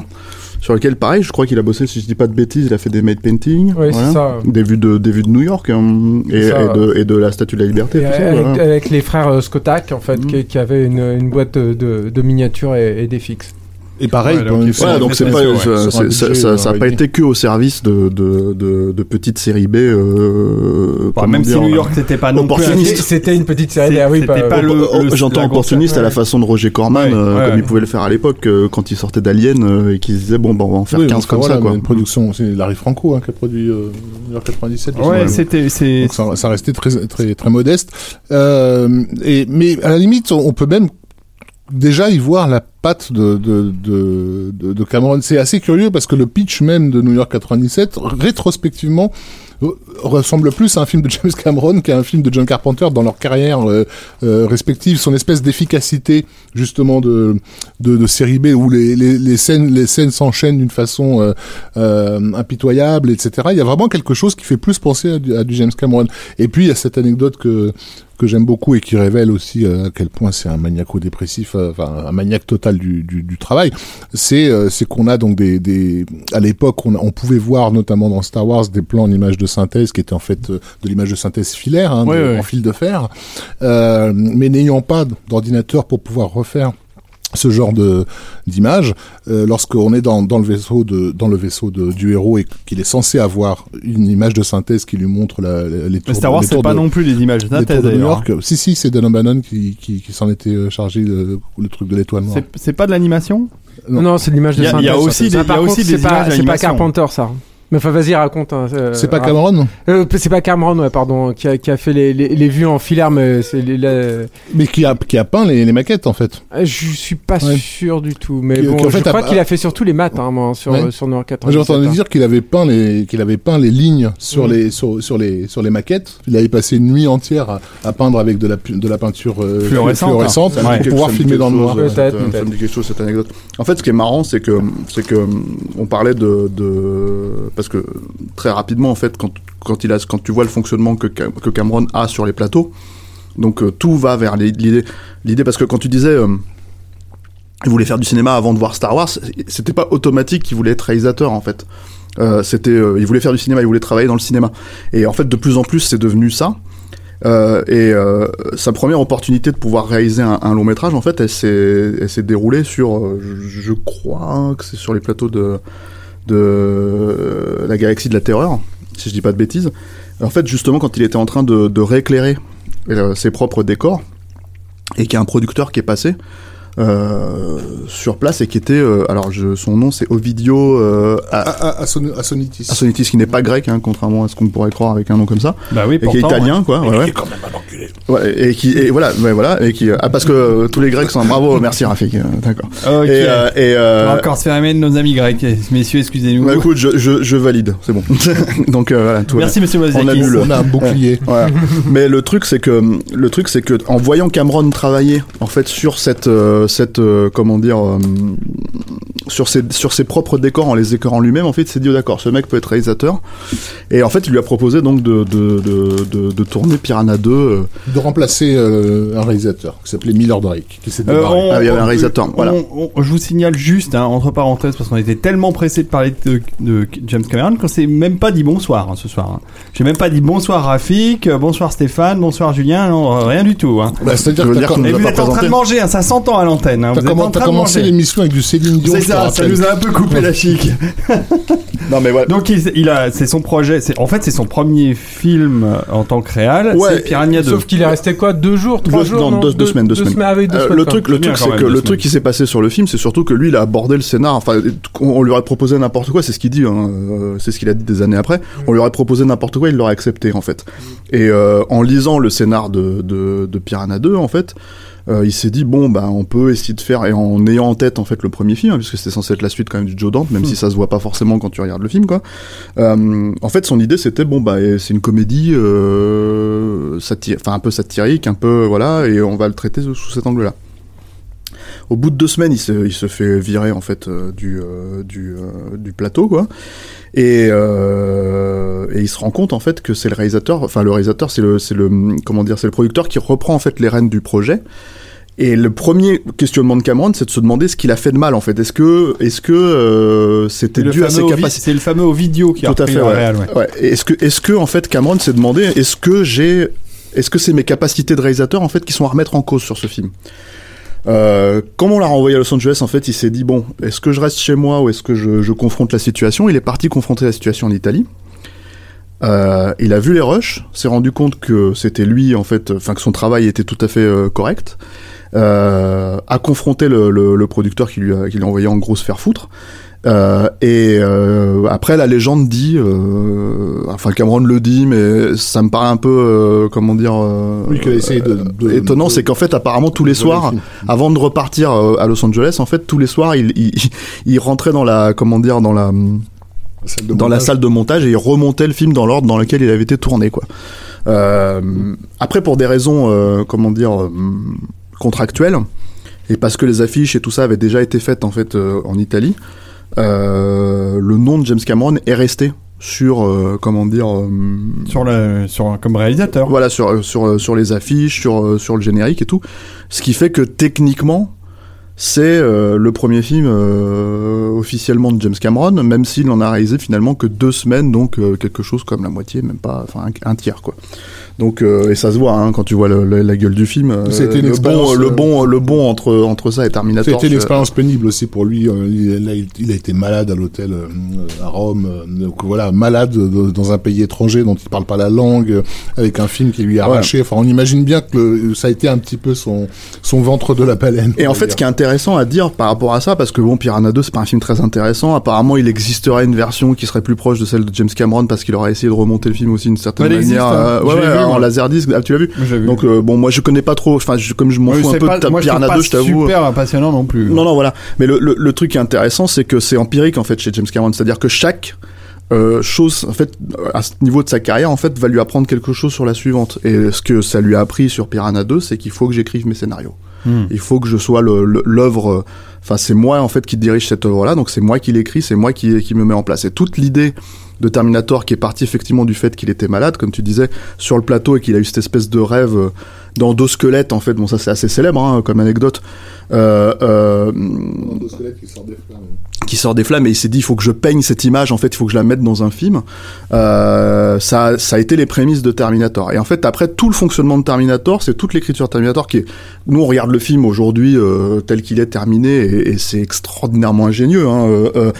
sur lequel, pareil, je crois qu'il a bossé, si je dis pas de bêtises, il a fait des made painting, Ouais, c'est ça. des vues de des vues de New York hein, et, de et de la Statue de la Liberté. Et tout ça, avec, voilà. avec les frères euh, Skotak, en fait, Mhm. qui, qui avaient une, une boîte de, de, de miniatures et, et des fixes. Et pareil, Ouais, donc c'est pas, ouais, ça- budget, ça, ça a euh, pas été que au service de, de, de, de petites séries B. Euh, Bah, même si New York c'était pas non opportuniste. C'était une petite série, C'est- ah oui, pas- pas euh, le- le- J'entends opportuniste à la façon de Roger Corman, Ouais, euh, ouais, comme ouais. il pouvait le faire à l'époque, euh, quand il sortait d'Alien euh, et qu'il se disait bon, bah, on va en faire Oui, 15 enfin, comme voilà, ça. Quoi. Une production, c'est Larry Franco hein, qui a produit euh, New York 97. je Ouais, sais c'était c'est ça, restait très très très modeste. Euh, et mais à la limite, on peut même déjà y voir la patte de de de, Cameron. C'est assez curieux parce que le pitch même de New York 97, rétrospectivement, ressemble plus à un film de James Cameron qu'à un film de John Carpenter dans leur carrière euh, euh, respective. Son espèce d'efficacité justement de, de série B où les les, les scènes les scènes s'enchaînent d'une façon euh, impitoyable, etc. Il y a vraiment quelque chose qui fait plus penser à du, James Cameron. Et puis il y a cette anecdote que que j'aime beaucoup et qui révèle aussi à quel point c'est un maniaco-dépressif, euh, enfin un maniaque total du, du, du travail. C'est euh, c'est qu'on a donc des, des à l'époque on, pouvait voir notamment dans Star Wars des plans en image de synthèse qui étaient en fait euh, de l'image de synthèse filaire, hein, Ouais, de- ouais. en fil de fer, euh, mais n'ayant pas d'ordinateur pour pouvoir refaire ce genre de d'image euh, lorsqu'on est dans, dans le vaisseau de dans le vaisseau de, du héros et qu'il est censé avoir une image de synthèse qui lui montre la, la- les tours Mais Star Wars les c'est pas de- non plus des images les synthèse de New d'ailleurs. hein. York. Si si, c'est Dan O'Bannon qui qui, qui s'en était euh, chargé le, le truc de l'étoile noire. C'est- C'est pas de l'animation? Non. Non, c'est de l'image de a- il y a synthèse. aussi des- par y a contre, aussi des pas- images C'est pas. Carpenter, ça. Mais enfin, vas-y, raconte. hein, euh, C'est pas. Cameron, Euh, c'est pas Cameron, ouais, pardon, qui a, qui a fait les, les, les vues en filaire, mais c'est les, les- mais qui a qui a peint les, les maquettes en fait. Euh, Je suis pas Ouais. sûr du tout, mais Qui- bon, qui, en je fait, crois a- qu'il a fait surtout les maths, hein, moi, sur, Ouais. sur Noir 4. Moi, j'ai entendu dire qu'il avait peint les qu'il avait peint les lignes sur Mhm. les sur, sur les sur les maquettes. Il avait passé une nuit entière à, à peindre avec de la de la peinture euh, Fluorescente, fluorescente hein. pour pouvoir filmer dans le noir. Peut-être, ça- me dit quelque chose cette anecdote. En fait, ce qui est marrant, c'est que c'est que on parlait de, de parce que très rapidement, en fait, quand tu vois le fonctionnement que Cam- que Cameron a sur les plateaux, donc euh, tout va vers l'idée l'idée parce que quand tu disais euh, il voulait faire du cinéma avant de voir Star Wars, c'était pas automatique qu'il voulait être réalisateur en fait. Euh, c'était, euh, il voulait faire du cinéma, il voulait travailler dans le cinéma. Et en fait, de plus en plus, c'est devenu ça. Et sa première opportunité de pouvoir réaliser un, long métrage, en fait, elle s'est, déroulée sur, je crois que c'est sur les plateaux de, de euh, la Galaxie de la Terreur, si je dis pas de bêtises. En fait, justement, quand il était en train de, de rééclairer euh, ses propres décors, et qu'il y a un producteur qui est passé euh, sur place et qui était, euh, alors je, son nom c'est Ovidio euh, À, A- à, à, Son- à Sonitis. Assonitis, qui n'est pas grec, hein, contrairement à ce qu'on pourrait croire avec un nom comme ça, Bah oui, et qui est italien, quoi. Ouais, ouais. quand même un enculé. Ouais, et qui et voilà, ouais, voilà, et qui ah, parce que euh, tous les Grecs sont bravo, merci Rafik, d'accord. Et, euh, et On euh, va encore se faire aimer de nos amis grecs. Messieurs, excusez-nous. bah, écoute, je, je, je valide, c'est bon. Donc euh, voilà, tout Merci, monsieur On a On a un bouclier. Voilà. Mais le truc c'est que le truc c'est que en voyant Cameron travailler en fait sur cette euh, cette euh, comment dire euh, sur ses sur ses propres décors en les décorant lui-même en fait il s'est dit oh, d'accord ce mec peut être réalisateur et en fait il lui a proposé donc de de de, de, de tourner Piranha 2 euh, De remplacer euh, un réalisateur qui s'appelait Miller Drake, qui s'est Euh, on- Ah, il y avait un réalisateur, on- voilà. on- je vous signale juste, hein, entre parenthèses, parce qu'on était tellement pressé de parler de, de James Cameron qu'on s'est même pas dit bonsoir hein, ce soir. hein. J'ai même pas dit bonsoir Rafik, euh, bonsoir Stéphane, bonsoir Julien, non, euh, rien du tout. Hein. Bah, veux que dire a vous êtes en train de manger, hein, ça s'entend à l'antenne. Hein. Vous êtes en train commencé l'émission avec du Céline Dion. C'est ça, ça nous a un peu coupé la chic. non mais voilà Donc il, il a, c'est son projet. C'est, en fait, c'est son premier film euh, en tant que réal. Ouais, c'est Piranha 2. Sauf qu'il est resté quoi Deux jours Trois Deux- jours non, non deux- deux semaines, deux semaines. oui, deux Euh, semaines, le truc, le truc, c'est que le semaines. truc qui s'est passé sur le film, c'est surtout que lui, il a abordé le scénar. Enfin, on lui aurait proposé n'importe quoi. C'est ce qu'il dit. hein, euh, c'est ce qu'il a dit des années après. On lui aurait proposé n'importe quoi, il l'aurait accepté en fait. Et euh, en lisant le scénar de, de, de Piranha 2, en fait. Euh, il s'est dit bon bah on peut essayer de faire et en ayant en tête en fait le premier film hein, puisque c'était censé être la suite quand même du Joe Dante même si ça se voit pas forcément quand tu regardes le film quoi. Euh, en fait son idée c'était bon bah c'est une comédie euh, satire enfin un peu satirique un peu voilà et on va le traiter sous, sous cet angle là au bout de deux semaines, il se, il se fait virer en fait euh, du euh, du, euh, du plateau quoi, et euh, et il se rend compte en fait que c'est le réalisateur, enfin le réalisateur c'est le c'est le comment dire c'est le producteur qui reprend en fait les rênes du projet Et le premier questionnement de Cameron, c'est de se demander ce qu'il a fait de mal en fait. Est-ce que, est-ce que euh, c'était dû à ses capacités C'est le fameux Ovidio qui a Tout à fait. ouais. réal, ouais. Ouais. Et Est-ce que, est-ce que en fait Cameron s'est demandé, est-ce que j'ai, est-ce que c'est mes capacités de réalisateur en fait qui sont à remettre en cause sur ce film? Euh, Comme on l'a renvoyé à Los Angeles, en fait, il s'est dit bon, est-ce que je reste chez moi ou est-ce que je, confronte la situation? Il est parti confronter la situation en Italie. Euh, il a vu les rushs, s'est rendu compte que c'était lui en fait, enfin que son travail était tout à fait euh, correct. Euh, a confronté le, producteur qui lui a, envoyé en gros se faire foutre. Euh, et euh, après la légende dit, euh, enfin Cameron le dit, mais ça me paraît un peu, euh, comment dire, euh, Oui, de- de- étonnant, c'est qu'en fait apparemment tous les soirs, avant de repartir euh, à Los Angeles, en fait tous les soirs il, il, il rentrait dans la, comment dire, dans la salle de dans la salle de montage et il remontait le film dans l'ordre dans lequel il avait été tourné quoi. Euh, après pour des raisons euh, comment dire euh, contractuelles et parce que les affiches et tout ça avaient déjà été faites en fait euh, en Italie, euh, le nom de James Cameron est resté sur euh, comment dire euh, Sur le, sur, comme réalisateur. voilà sur sur sur les affiches sur euh, sur le générique et tout ce qui fait que techniquement c'est euh, le premier film euh, officiellement de James Cameron même s'il n'en a réalisé finalement que deux semaines donc euh, quelque chose comme la moitié même pas enfin un, un tiers quoi donc euh, et ça se voit hein, quand tu vois le- le- la gueule du film euh, C'était le bon le euh, bon le bon entre entre ça et Terminator C'était une expérience pénible aussi pour lui. Il, là, il- a été malade à l'hôtel à Rome. Donc voilà, malade de- dans un pays étranger dont il parle pas la langue, avec un film qui lui est arraché. Enfin, on imagine bien que le- ça a été un petit peu son son ventre de la baleine. Et en fait, dire. ce qui est intéressant à dire par rapport à ça, parce que bon, Piranha 2, c'est pas un film très intéressant. Apparemment, il existerait une version qui serait plus proche de celle de James Cameron, parce qu'il aurait essayé de remonter le film aussi d'une certaine Ouais, elle existe, manière. hein. Euh, ouais, ouais, vu, en laserdisc. Ah, tu l'as vu. Donc euh, bon, moi je connais pas trop. Enfin, comme je m'en fous un peu pas- de moi, Piranha pas 2, je t'avoue. super passionnant non plus. Non, non, voilà. Mais le, le, le truc qui est intéressant, c'est que c'est empirique en fait chez James Cameron, c'est-à-dire que chaque euh, chose, en fait, à ce niveau de sa carrière, en fait, va lui apprendre quelque chose sur la suivante. Et ce que ça lui a appris sur Piranha 2, c'est qu'il faut que j'écrive mes scénarios. Hmm. Il faut que je sois l'œuvre. Enfin, c'est moi en fait qui dirige cette œuvre-là, donc c'est moi qui l'écris, c'est moi qui, qui me met en place. Et toute l'idée de Terminator qui est partie effectivement du fait qu'il était malade, comme tu disais, sur le plateau et qu'il a eu cette espèce de rêve euh, d'endosquelette en fait. Bon, ça c'est assez célèbre hein, comme anecdote. Euh, euh, qui sort des flammes et il s'est dit il faut que je peigne cette image en fait il faut que je la mette dans un film euh, ça ça a été les prémices de Terminator et en fait après tout le fonctionnement de Terminator c'est toute l'écriture Terminator qui est nous on regarde le film aujourd'hui euh, tel qu'il est terminé et, et c'est extraordinairement ingénieux hein,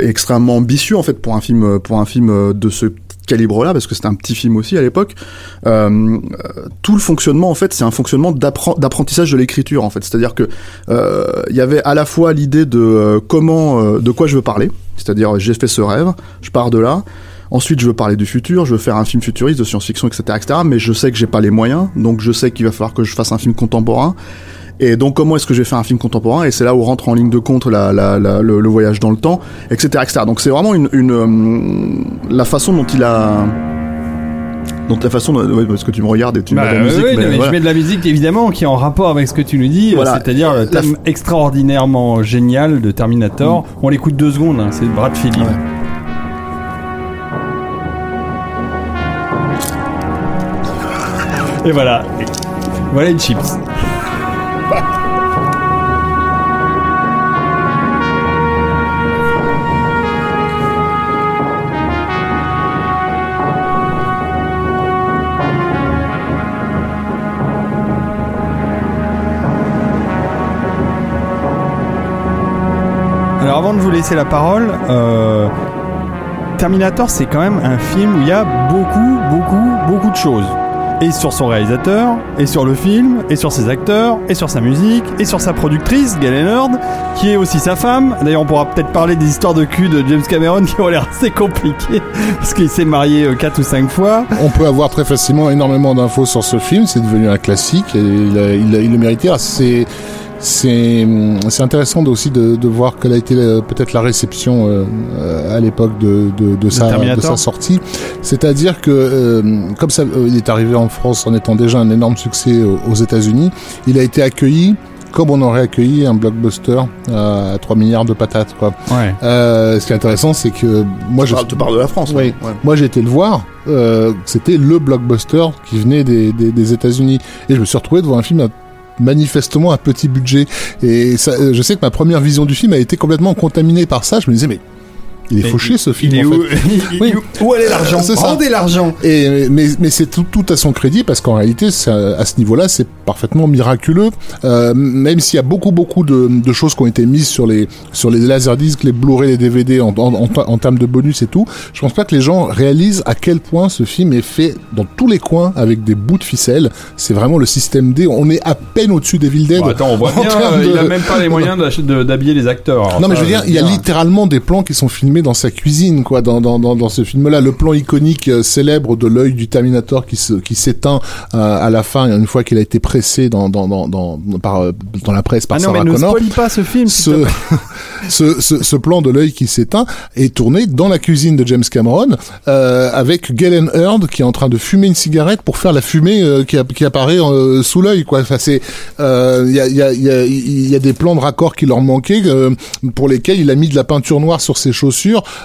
extrêmement ambitieux en fait pour un film pour un film de ce calibre là parce que c'était un petit film aussi à l'époque euh, tout le fonctionnement en fait c'est un fonctionnement d'appren- d'apprentissage de l'écriture en fait c'est à dire que euh, il y avait à la fois l'idée de euh, comment de quoi je veux parler c'est-à-dire j'ai fait ce rêve je pars de là Ensuite, je veux parler du futur, je veux faire un film futuriste de science-fiction, etc., etc. Mais je sais que j'ai pas les moyens, donc je sais qu'il va falloir que je fasse un film contemporain. Et donc, comment est-ce que je vais faire un film contemporain? Et c'est là où rentre en ligne de compte la, la, la- le, le voyage dans le temps, etc., etc. Donc, c'est vraiment une, une euh, la façon dont il a, donc la façon, ouais, parce que tu me regardes et tu Bah, mets de la oui, musique, oui, mais mais voilà. je mets de la musique évidemment qui est en rapport avec ce que tu nous dis, Voilà. c'est-à-dire le La thème extraordinairement génial de Terminator. On l'écoute deux secondes, hein, c'est Brad Phillips. Ouais. Et voilà, Et voilà les chips. Alors avant de vous laisser la parole, euh, Terminator c'est quand même un film où il y a beaucoup, beaucoup, beaucoup de choses. Et sur son réalisateur, et sur le film, et sur ses acteurs, et sur sa musique, et sur sa productrice, Gail Leonard, qui est aussi sa femme. D'ailleurs, on pourra peut-être parler des histoires de cul de James Cameron qui ont l'air assez compliquées, parce qu'il s'est marié 4 ou 5 fois. On peut avoir très facilement énormément d'infos sur ce film. C'est devenu un classique il, le méritait. Ah, C'est c'est c'est intéressant aussi de, de voir quelle a été euh, peut-être la réception euh, euh, à l'époque de, de, de, sa, de sa sortie. C'est-à-dire que euh, comme ça, euh, il est arrivé en France en étant déjà un énorme succès aux, aux États-Unis, il a été accueilli comme on aurait accueilli un blockbuster euh, à 3 milliards de patates. Quoi. Ouais. Euh, ce qui est intéressant, c'est que moi, je Je te parle de la France. oui. ouais. Moi, j'ai été le voir. Euh, c'était le blockbuster qui venait des, des, des États-Unis. Et je me suis retrouvé devant un film manifestement un petit budget. Et ça, euh, je sais que ma première vision du film a été complètement contaminée par ça. Je me disais, mais il est fauché ce film. Il est en où, fait. Oui. où est l'argent C'est ça. Rendez l'argent Et, mais mais c'est tout, tout à son crédit parce qu'en réalité, ça- à ce niveau-là, c'est parfaitement miraculeux. Euh, même s'il y a beaucoup beaucoup de, de choses qui ont été mises sur les sur les laserdiscs, les Blu-ray, les DVD en, en, en, en termes de bonus et tout, je pense pas que les gens réalisent à quel point ce film est fait dans tous les coins avec des bouts de ficelle. C'est vraiment le système D. On est à peine au-dessus des Evil Dead. Bon, Attends, on voit en bien, termes euh, il a même pas les moyens d'habiller les acteurs. Alors non mais je veux dire, il y a littéralement des plans qui sont filmés dans sa cuisine, quoi, dans dans dans, dans ce film-là. Le plan iconique euh, célèbre de l'œil du Terminator qui se qui s'éteint euh, à la fin une fois qu'il a été pressé dans dans dans dans par euh, dans la presse par Ah non, mais Sarah ne Connor. spoil pas ce film. Ce, ce, ce, ce plan de l'œil qui s'éteint est tourné dans la cuisine de James Cameron euh, avec Galen Hurd qui est en train de fumer une cigarette pour faire la fumée qui, a- qui apparaît sous l'œil quoi. Enfin, c'est il y, a, y, a, y, a, y a des plans de raccord qui leur manquaient pour lesquels il a mis de la peinture noire sur ses chaussures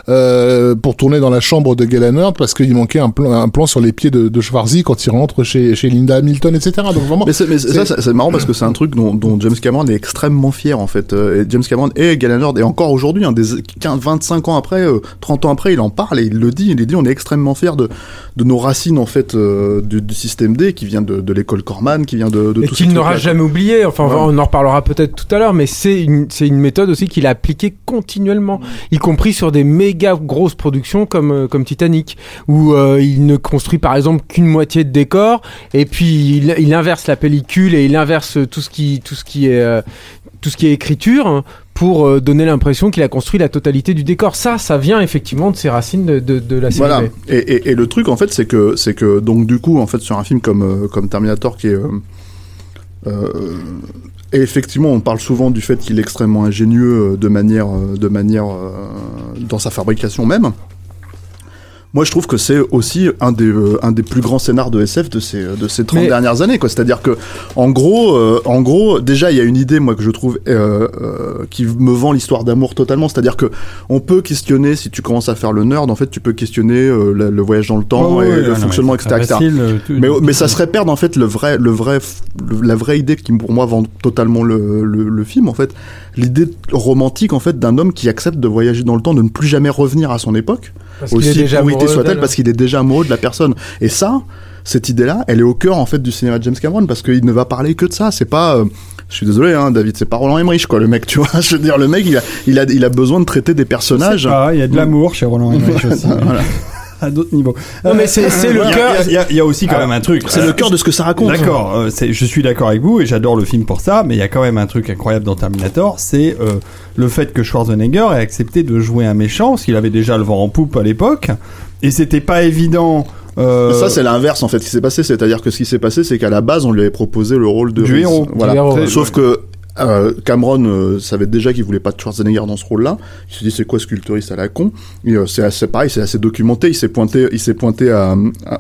euh, pour tourner dans la chambre de Hurd parce qu'il manquait un plan, un plan sur les pieds de, de Schwarzy quand il rentre chez, chez Linda Hamilton etc. Donc vraiment Mais, ça, c'est marrant parce que c'est un truc dont, dont James Cameron est extrêmement fier en fait. Euh, Et James Cameron et Hurd, et encore aujourd'hui, hein, des 15, 25 ans après, euh, 30 ans après, il en parle et il le dit. Il dit on est extrêmement fier de, de nos racines en fait euh, du, du système D qui vient de, de l'école Corman, qui vient de, de et qu'il n'aura jamais oublié. Enfin, on en reparlera peut-être tout à l'heure, mais c'est une, c'est une méthode aussi qu'il a appliquée continuellement, y compris sur des méga grosses productions comme, euh, comme Titanic, où euh, il ne construit par exemple qu'une moitié de décor, et puis il, il inverse la pellicule et il inverse tout ce qui, tout ce qui est, euh, tout ce qui est écriture hein, pour donner l'impression qu'il a construit la totalité du décor. Ça, ça vient effectivement de ses racines de, de, de la série. Voilà. Et, et, et le truc en fait, c'est que c'est que donc du coup en fait sur un film comme comme Terminator qui est euh, et effectivement, on parle souvent du fait qu'il est extrêmement ingénieux euh, de manière, euh, de manière euh, dans sa fabrication même. Moi, je trouve que c'est aussi un des, euh, un des plus grands scénars de SF de ces, de ces 30 Mais- dernières années. quoi. C'est-à-dire que, en gros, euh, en gros, déjà, il y a une idée, moi, que je trouve euh, euh, qui me vend l'histoire d'amour totalement. C'est-à-dire que on peut questionner, si tu commences à faire le nerd, en fait, tu peux questionner euh, le, le voyage dans le temps et le non, fonctionnement, etc. etc. facile, euh, tout- Mais, mais ça serait perdre en fait le vrai, le vrai, le- la vraie idée qui pour moi vend totalement le, le, le film en fait, l'idée romantique en fait d'un homme qui accepte de voyager dans le temps, de ne plus jamais revenir à son époque, Parce qu'il est aussi déjà pourrité soit-elle, parce qu'il est déjà amoureux de la personne. Et ça, cette idée-là, elle est au cœur en fait du cinéma de James Cameron parce qu'il ne va parler que de ça. C'est pas, euh, je suis désolé, hein, David, c'est pas Roland Emmerich quoi, le mec, tu vois. Je veux dire, le mec, il a, il a, il a besoin de traiter des personnages. Pas, il y a de l'amour chez Roland Emmerich aussi. Voilà. à d'autres niveaux. Non, mais c'est- c'est le cœur- Il y, a- il y a aussi quand même un truc. C'est le cœur de ce que ça raconte. D'accord, euh, c'est- je suis d'accord avec vous et j'adore le film pour ça, mais il y a quand même un truc incroyable dans Terminator, c'est euh, le fait que Schwarzenegger ait accepté de jouer un méchant, parce qu'il avait déjà le vent en poupe à l'époque, et c'était pas évident. euh, Ça, c'est l'inverse en fait qui s'est passé. C'est-à-dire que ce qui s'est passé, c'est qu'à la base, on lui avait proposé le rôle de Du héros. Voilà. Du héros, ouais. Sauf que euh, Cameron euh, savait déjà qu'il voulait pas de Schwarzenegger dans ce rôle-là. Il s'est dit c'est quoi ce à la con? Euh, C'est assez pareil, c'est assez documenté. Il s'est pointé, il s'est pointé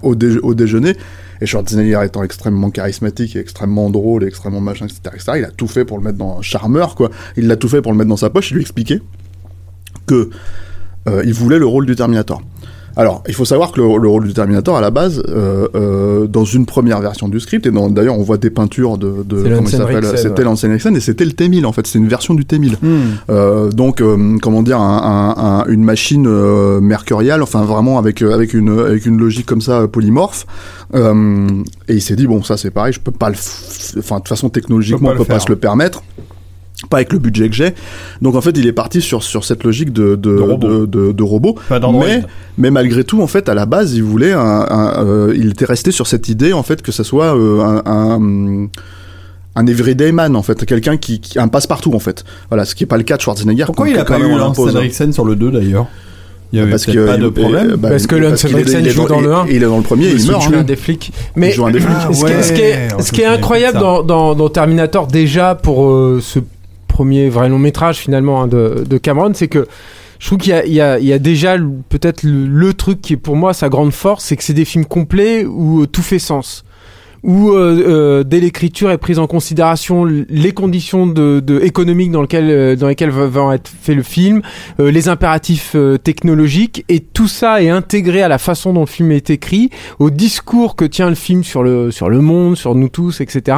au déjeuner. Et Schwarzenegger étant extrêmement charismatique, et extrêmement drôle, et extrêmement machin, etc., etc., il a tout fait pour le mettre dans charmeur, quoi. Il l'a tout fait pour le mettre dans sa poche. Il lui expliquait que euh, il voulait le rôle du Terminator. Alors, il faut savoir que le, le rôle du Terminator, à la base, euh, euh, dans une première version du script, et dans- d'ailleurs on voit des peintures de... de comment il s'appelle C'était ouais. Lance Henriksen, et c'était le T-1000 en fait, c'est une version du T-1000. hmm. Euh, donc, euh, comment dire, un- un- un- une machine euh, mercuriale, enfin vraiment avec euh, avec une avec une logique comme ça polymorphe. Euh, et il s'est dit bon, ça c'est pareil, je peux pas le, enfin de toute façon technologiquement, pas on peut pas se le permettre. Pas avec le budget que j'ai. Donc en fait, il est parti sur sur cette logique de de De robot. de, de- de robot. Pas d'Android. Mais mais malgré tout, en fait, à la base, il voulait un, un- euh, il était resté sur cette idée en fait que ça soit euh, un, un un everyday man en fait, quelqu'un qui, qui un passe-partout en fait. Voilà, ce qui est pas le cas de Schwarzenegger. Pourquoi il a quand pas même eu l'impose, hein. Henriksen sur le 2 d'ailleurs Il y avait Parce que pas de il- problème. bah, Parce que Lance Henriksen il est joue dans le 1. Il est dans le premier, il Il meurt. joue hein. un des flics. Mais Il joue un des flics. Ah, ce, qui est, ce qui est- ouais, ce qui est incroyable dans, dans, dans Terminator déjà pour euh, ce premier vrai long métrage finalement hein, de, de Cameron, c'est que je trouve qu'il y a, déjà peut-être le, le truc qui est pour moi sa grande force, c'est que c'est des films complets où tout fait sens. Où euh, euh, dès l'écriture est prise en considération les conditions de, de économiques dans lesquelles euh, dans lesquelles va, va être fait le film, euh, les impératifs euh, technologiques et tout ça est intégré à la façon dont le film est écrit, au discours que tient le film sur le sur le monde, sur nous tous, etc.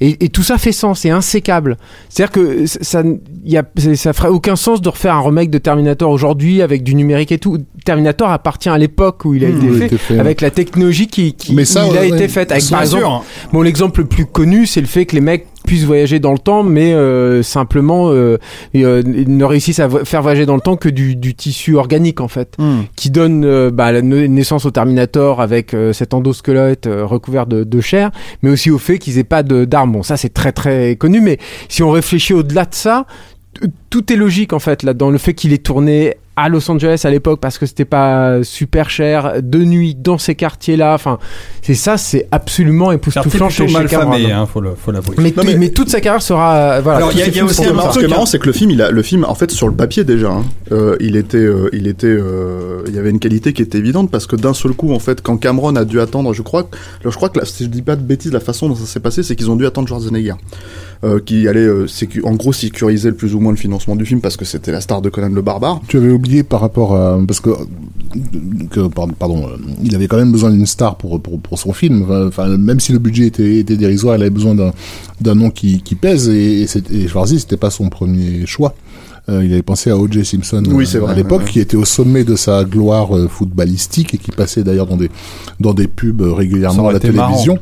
Et, et tout ça fait sens, c'est insécable. C'est-à-dire que ça, y a, ça ferait aucun sens de refaire un remake de Terminator aujourd'hui avec du numérique et tout. Terminator appartient à l'époque où il a Mmh, été fait, fait, avec la technologie qui, qui Mais où ça, il a ouais, été faite. Avec par exemple, sûr. bon l'exemple le plus connu, c'est le fait que les mecs puissent voyager dans le temps, mais euh, simplement euh, euh, ils ne réussissent à vo- faire voyager dans le temps que du, du tissu organique en fait, Hmm. qui donne euh, bah, la na- naissance au Terminator avec euh, cet endosquelette recouvert de, de chair, mais aussi au fait qu'ils aient pas d'armes. Bon, ça c'est très très connu, mais si on réfléchit au-delà de ça, tout est logique en fait là dans le fait qu'il est tourné à Los Angeles à l'époque parce que c'était pas super cher de nuit dans ces quartiers là enfin c'est ça c'est absolument époustouflant chez, mal famé, hein, faut le- faut l'avouer. mais, toute sa carrière sera euh, voilà Alors, il y a- y aussi un. Ce qui est marrant, c'est que le film, il a, le film, en fait, sur le papier déjà, hein, euh, il était, euh, il était, euh, il y avait une qualité qui était évidente parce que d'un seul coup, en fait, quand Cameron a dû attendre, je crois, alors, je crois que là, si je dis pas de bêtises, la façon dont ça s'est passé, c'est qu'ils ont dû attendre Schwarzenegger, euh, qui allait, euh, en gros, sécuriser le plus ou moins le financement du film parce que c'était la star de Conan le Barbare. Tu avais oublié par rapport à parce que, que pardon, euh, il avait quand même besoin d'une star pour, pour pour son film. Enfin, même si le budget était, était dérisoire, il avait besoin d'un d'un nom qui, qui pèse et, et, et Schwarzy c'était pas son premier choix. Euh, il avait pensé à O.J. Simpson Oui, euh, vrai, à l'époque, ouais, ouais. qui était au sommet de sa gloire euh, footballistique et qui passait d'ailleurs dans des dans des pubs régulièrement à la marrant.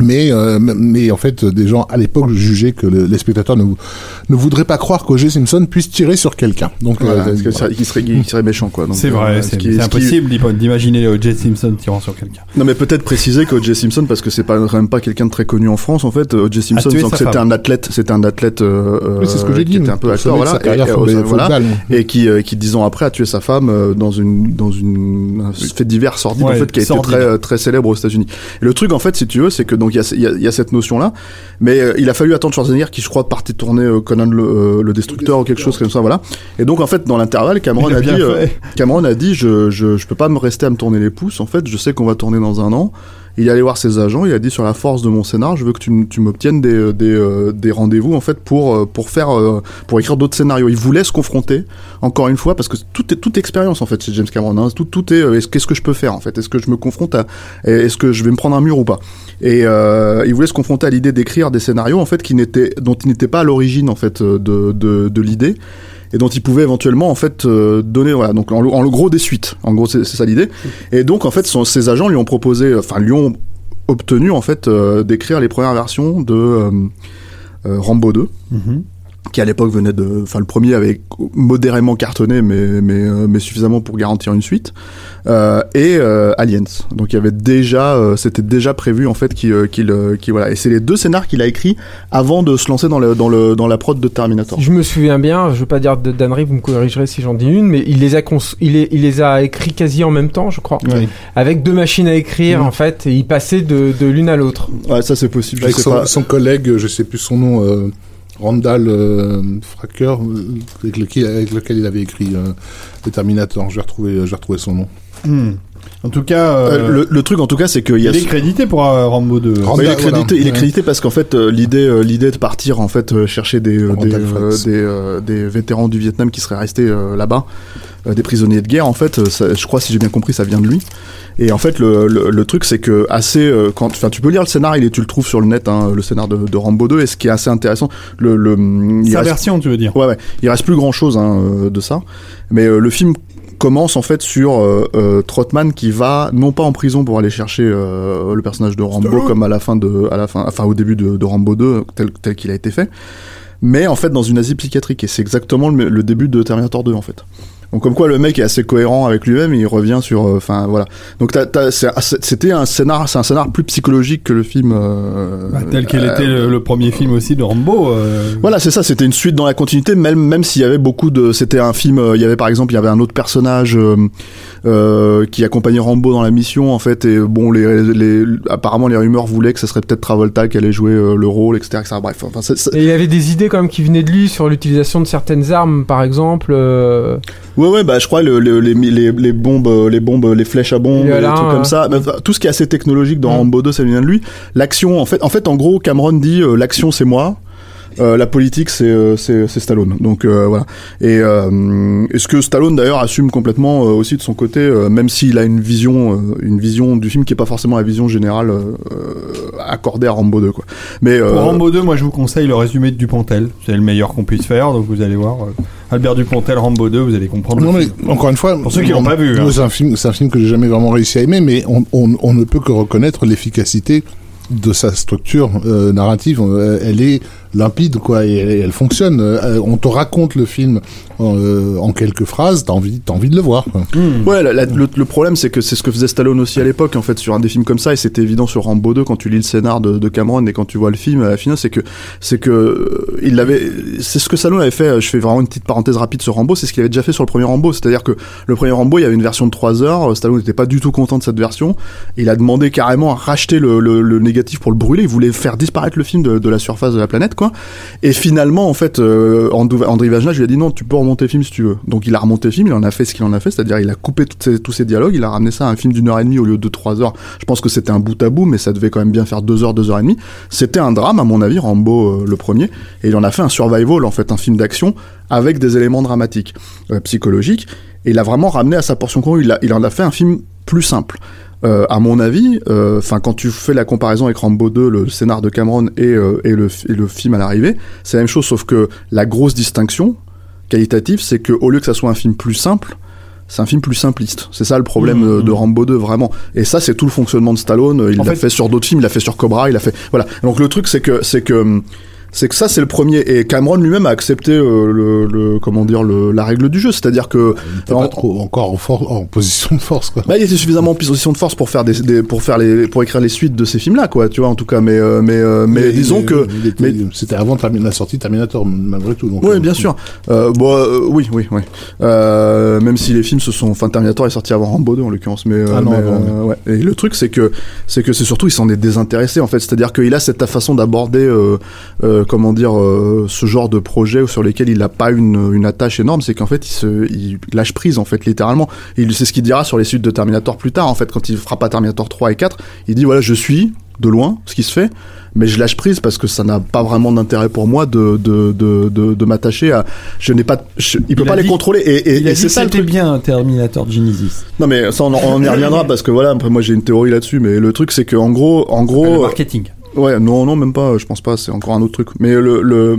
Mais, euh, mais en fait, des gens à l'époque jugeaient que le- les spectateurs ne, ne voudraient pas croire qu'O.J. Simpson puisse tirer sur quelqu'un. Donc, Voilà, euh, parce que voilà. c'est- il serait, il serait méchant, quoi. C'est euh, vrai, ce c'est qui- c'est ce qui- impossible d'im- d'imaginer O.J. Simpson tirant sur quelqu'un. Non mais peut-être préciser qu'O.J. Simpson parce que c'est pas quand même pas quelqu'un de très connu en France en fait O.J. Simpson c'était un athlète c'était un athlète euh, Oui, c'est ce que j'ai qui dit. était un peu acteur voilà sa carrière et, euh, voilà, et qui euh, qui dix ans après a tué sa femme euh, dans une dans une un fait divers sordide Ouais, en fait qui a été très euh, très célèbre aux États-Unis et le truc en fait si tu veux c'est que donc il y y y a cette notion là mais euh, il a fallu attendre Schwarzenegger qui je crois partait tourner euh, Conan le, euh, le destructeur ou quelque chose comme ça voilà. Et donc en fait dans l'intervalle Cameron a a, dit euh. Cameron a dit je, je, je peux pas me rester à me tourner les pouces. En fait je sais qu'on va tourner dans un an il est allé voir ses agents il a dit sur la force de mon scénar je veux que tu, tu m'obtiennes des, euh, des, euh, des rendez-vous en fait pour, euh, pour faire pour écrire d'autres scénarios. Il voulait se confronter encore une fois parce que tout est toute expérience en fait chez James Cameron hein. tout, tout est est-ce- qu'est-ce que je peux faire en fait? Est-ce que je me confronte est-ce que je vais me prendre un mur ou pas? Et il voulait se confronter à l'idée d'écrire des scénarios en fait qui dont il n'était pas à l'origine en fait de, de l'idée et dont il pouvait éventuellement en fait euh, donner voilà donc en, en gros des suites. En gros c'est ça l'idée. Et donc en fait son- ses agents lui ont proposé enfin lui ont obtenu en fait euh, d'écrire les premières versions de euh, euh, Rambo 2 qui à l'époque venait de enfin le premier avait modérément cartonné mais mais euh, mais suffisamment pour garantir une suite euh, et euh, Aliens donc il y avait déjà euh, c'était déjà prévu en fait qu'il qu'il qu'il- voilà et c'est les deux scénars qu'il a écrits avant de se lancer dans le dans le dans la prod de Terminator je me souviens bien, je veux pas dire de dannerie, vous me corrigerez si j'en dis une, mais il les a cons- il, les, il les a écrits quasi en même temps, je crois, Oui. avec deux machines à écrire Mhm. en fait, et il passait de, de l'une à l'autre. ouais ça c'est possible Avec son, pas son collègue, je sais plus son nom, euh, Randall euh, Fracker, euh, avec lequel, il avait écrit euh, le Terminator. Je vais son nom. Hmm. En tout cas, euh, Euh, le, le truc en tout cas c'est qu'il y il a est crédité pour euh, Rambo 2. Randall, Ouais, il est voilà. crédité, il est Ouais. crédité parce qu'en fait euh, l'idée l'idée de partir en fait chercher des euh, des, Randall euh, Frakes. des, euh, des vétérans du Vietnam qui seraient restés euh, là-bas, euh, des prisonniers de guerre en fait, ça- je crois si j'ai bien compris ça vient de lui. Et en fait le, le, le truc c'est que assez quand enfin tu peux lire le scénar, il est tu le trouves sur le net hein, le scénar de, de Rambo 2 et ce qui est assez intéressant le le il Sa reste- version, tu veux dire Ouais, ouais. Il reste plus grand chose hein, de ça. Mais euh, le film commence en fait sur euh, euh, Trotman qui va non pas en prison pour aller chercher euh, le personnage de Rambo comme à la fin de à la fin enfin au début de, de Rambo 2 tel tel qu'il a été fait mais en fait dans une asile psychiatrique. Et c'est exactement le, le début de Terminator 2 en fait donc comme quoi le mec est assez cohérent avec lui-même et il revient sur euh, enfin voilà donc t'as- t'as- c'est- c'était un scénar c'est un scénar plus psychologique que le film euh, Bah, Tel qu'il euh, était le, le premier film aussi de Rambo. euh, voilà, c'est ça. C'était une suite dans la continuité, même même s'il y avait beaucoup de. C'était un film. Il y avait par exemple, il y avait un autre personnage euh, euh, qui accompagnait Rambo dans la mission, en fait. Et bon, les, les apparemment les rumeurs voulaient que ce serait peut-être Travolta qui allait jouer euh, le rôle, etc. etc. Bref, enfin, Et il avait des idées quand même qui venaient de lui sur l'utilisation de certaines armes, par exemple. Euh, Ouais, ouais, bah je crois le, le- les, les, les bombes, euh, les bombes, les flèches à bombes, là, trucs comme ça. Mais, enfin, tout ce qui est assez technologique dans Mm. Rambo 2, ça vient de lui. L'action, en fait, en fait, en gros, Cameron dit euh, l'action c'est moi. Euh, la politique c'est euh, c'est c'est Stallone donc euh, voilà et euh, est-ce que Stallone d'ailleurs assume complètement euh, aussi de son côté euh, même s'il a une vision euh, une vision du film qui est pas forcément la vision générale accordée à Rambo 2 quoi mais euh, Pour Rambo 2, moi je vous conseille le résumé de Dupontel. C'est le meilleur qu'on puisse faire, donc vous allez voir. euh, Albert Dupontel, Rambo 2, vous allez comprendre. Non mais film. encore une fois, Pour ceux qui l'ont on- pas vu, hein. c'est un film, c'est un film que j'ai jamais vraiment réussi à aimer, mais on, on, on ne peut que reconnaître l'efficacité de sa structure euh, narrative. Elle est limpide, quoi, et elle, elle fonctionne. Euh, on te raconte le film euh, en quelques phrases, t'as envie, t'as envie de le voir. Quoi. Ouais, la- la- le, le problème c'est que c'est ce que faisait Stallone aussi à l'époque en fait sur un des films comme ça et c'était évident sur Rambo 2 quand tu lis le scénar de, de Cameron et quand tu vois le film à la finale c'est que c'est que euh, il avait c'est ce que Stallone avait fait euh, je fais vraiment une petite parenthèse rapide sur Rambo c'est ce qu'il avait déjà fait sur le premier Rambo c'est-à-dire que le premier Rambo il y avait une version de 3 heures euh, Stallone n'était pas du tout content de cette version il a demandé carrément à racheter le, le, le négatif pour le brûler il voulait faire disparaître le film de, de la surface de la planète et finalement en fait euh, André Vajna je lui a dit non tu peux remonter le film si tu veux. Donc il a remonté le film il en a fait ce qu'il en a fait c'est-à-dire il a coupé tous ces dialogues il a ramené ça à un film d'une heure et demie au lieu de trois heures. Je pense que c'était un bout à bout mais ça devait quand même bien faire deux heures deux heures et demie. C'était un drame à mon avis Rambo euh, le premier. Et il en a fait un survival en fait un film d'action avec des éléments dramatiques euh, psychologiques. Et il a vraiment ramené à sa portion a- il en a fait un film plus simple euh, à mon avis, enfin quand tu fais la comparaison avec Rambo 2, le scénar de Cameron et, euh, et, le, et le film à l'arrivée, c'est la même chose, sauf que la grosse distinction qualitative, c'est que au lieu que ça soit un film plus simple, c'est un film plus simpliste. C'est ça le problème Mmh, euh, de Rambo 2 vraiment. Et ça c'est tout le fonctionnement de Stallone. Il l'a fait- fait... sur d'autres films, il l'a fait sur Cobra, il a fait voilà. Donc le truc c'est que c'est que hum, c'est que ça c'est le premier et Cameron lui-même a accepté euh, le, le comment dire le, la règle du jeu, c'est-à-dire que Il était en- pas trop encore en, for- en position de force, quoi. bah, il était suffisamment en position de force pour faire des, des- pour faire les pour écrire les suites de ces films là quoi tu vois en tout cas mais euh, mais euh, mais disons il- que c'était avant la sortie de Terminator malgré tout. Donc, oui, euh, bien sûr. Euh, bon, euh, oui, oui, oui. Euh, même si les films se sont, enfin, Terminator est sorti avant Rambo 2 en l'occurrence, mais, Ah non, mais, avant, ouais. Et le truc, c'est que, c'est que c'est surtout, il s'en est désintéressé en fait. C'est-à-dire qu'il a cette façon d'aborder, euh, comment dire, euh, ce genre de projet sur lesquels il n'a pas une, une attache énorme. C'est qu'en fait, il se, il lâche prise en fait, littéralement. C'est ce qu'il dira sur les suites de Terminator plus tard. En fait, quand il fera pas Terminator 3 et 4, il dit voilà, je suis de loin ce qui se fait mais je lâche prise parce que ça n'a pas vraiment d'intérêt pour moi de de de de, de m'attacher à je n'ai pas je- il peut Il pas a les dit- contrôler et, et, et c'est ça le c'était bien Terminator Genesis. non mais ça on, on y reviendra parce que voilà après moi j'ai une théorie là-dessus mais le truc c'est que en gros en Le gros marketing. Ouais, non, non, même pas. Je pense pas. C'est encore un autre truc. Mais le, le,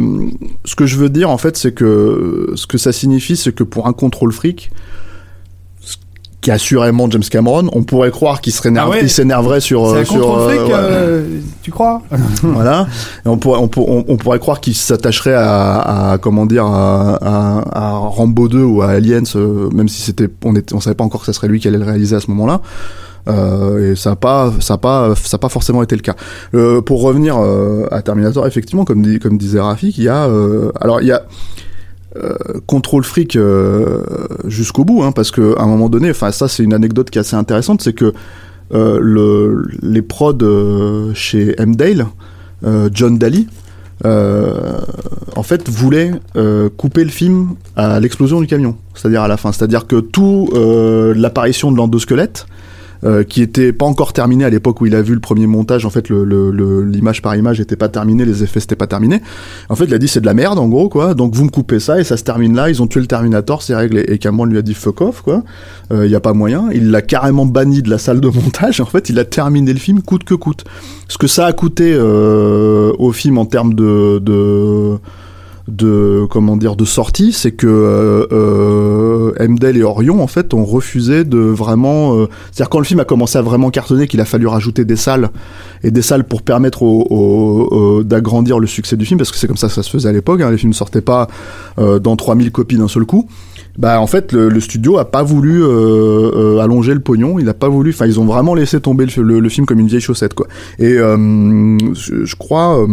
ce que je veux dire en fait, c'est que ce que ça signifie, c'est que pour un contrôle fric, qui est assurément James Cameron, on pourrait croire qu'il serait Ah ouais il s'énerverait sur euh, un sur contrôle fric, ouais. euh, tu crois? Voilà. Et on pourrait, on, pour- on, on pourrait croire qu'il s'attacherait à, à, comment dire, à, à, à Rambo 2 ou à Aliens, euh, même si c'était, on était, on savait pas encore que ça serait lui qui allait le réaliser à ce moment-là. Euh, et ça a pas, ça pas, ça pas forcément été le cas. Euh, pour revenir euh, à Terminator, effectivement, comme, comme disait Rafik, il y a, alors il y a contrôle fric jusqu'au bout, hein, parce que à un moment donné, enfin ça c'est une anecdote qui est assez intéressante, c'est que le, les prods chez M. Dale, John Daly, en fait voulait couper le film à l'explosion du camion, c'est-à-dire à la fin, c'est-à-dire que tout l'apparition de l'endosquelette euh, qui était pas encore terminé à l'époque où il a vu le premier montage. En fait, le, le, le- l'image par image était pas terminée, les effets c'était pas terminé. En fait, il a dit c'est de la merde en gros quoi. Donc vous me coupez ça et ça se termine là. Ils ont tué le Terminator, c'est réglé. Et Cameron lui a dit fuck off quoi. Il y a pas moyen. Il l'a carrément banni de la salle de montage. En fait, il a terminé le film coûte que coûte. Ce que ça a coûté euh, au film en termes de, de de comment dire de sortie, c'est que euh, euh, et Orion en fait ont refusé de vraiment, euh, c'est-à-dire quand le film a commencé à vraiment cartonner, qu'il a fallu rajouter des salles et des salles pour permettre au, au- au- d'agrandir le succès du film, parce que c'est comme ça que ça se faisait à l'époque. Hein, les films ne sortaient pas euh, dans 3000 copies d'un seul coup. Bah en fait le, le studio a pas voulu euh, euh, allonger le pognon, il a pas voulu, enfin ils ont vraiment laissé tomber le, film comme une vieille chaussette quoi. Et je, je crois.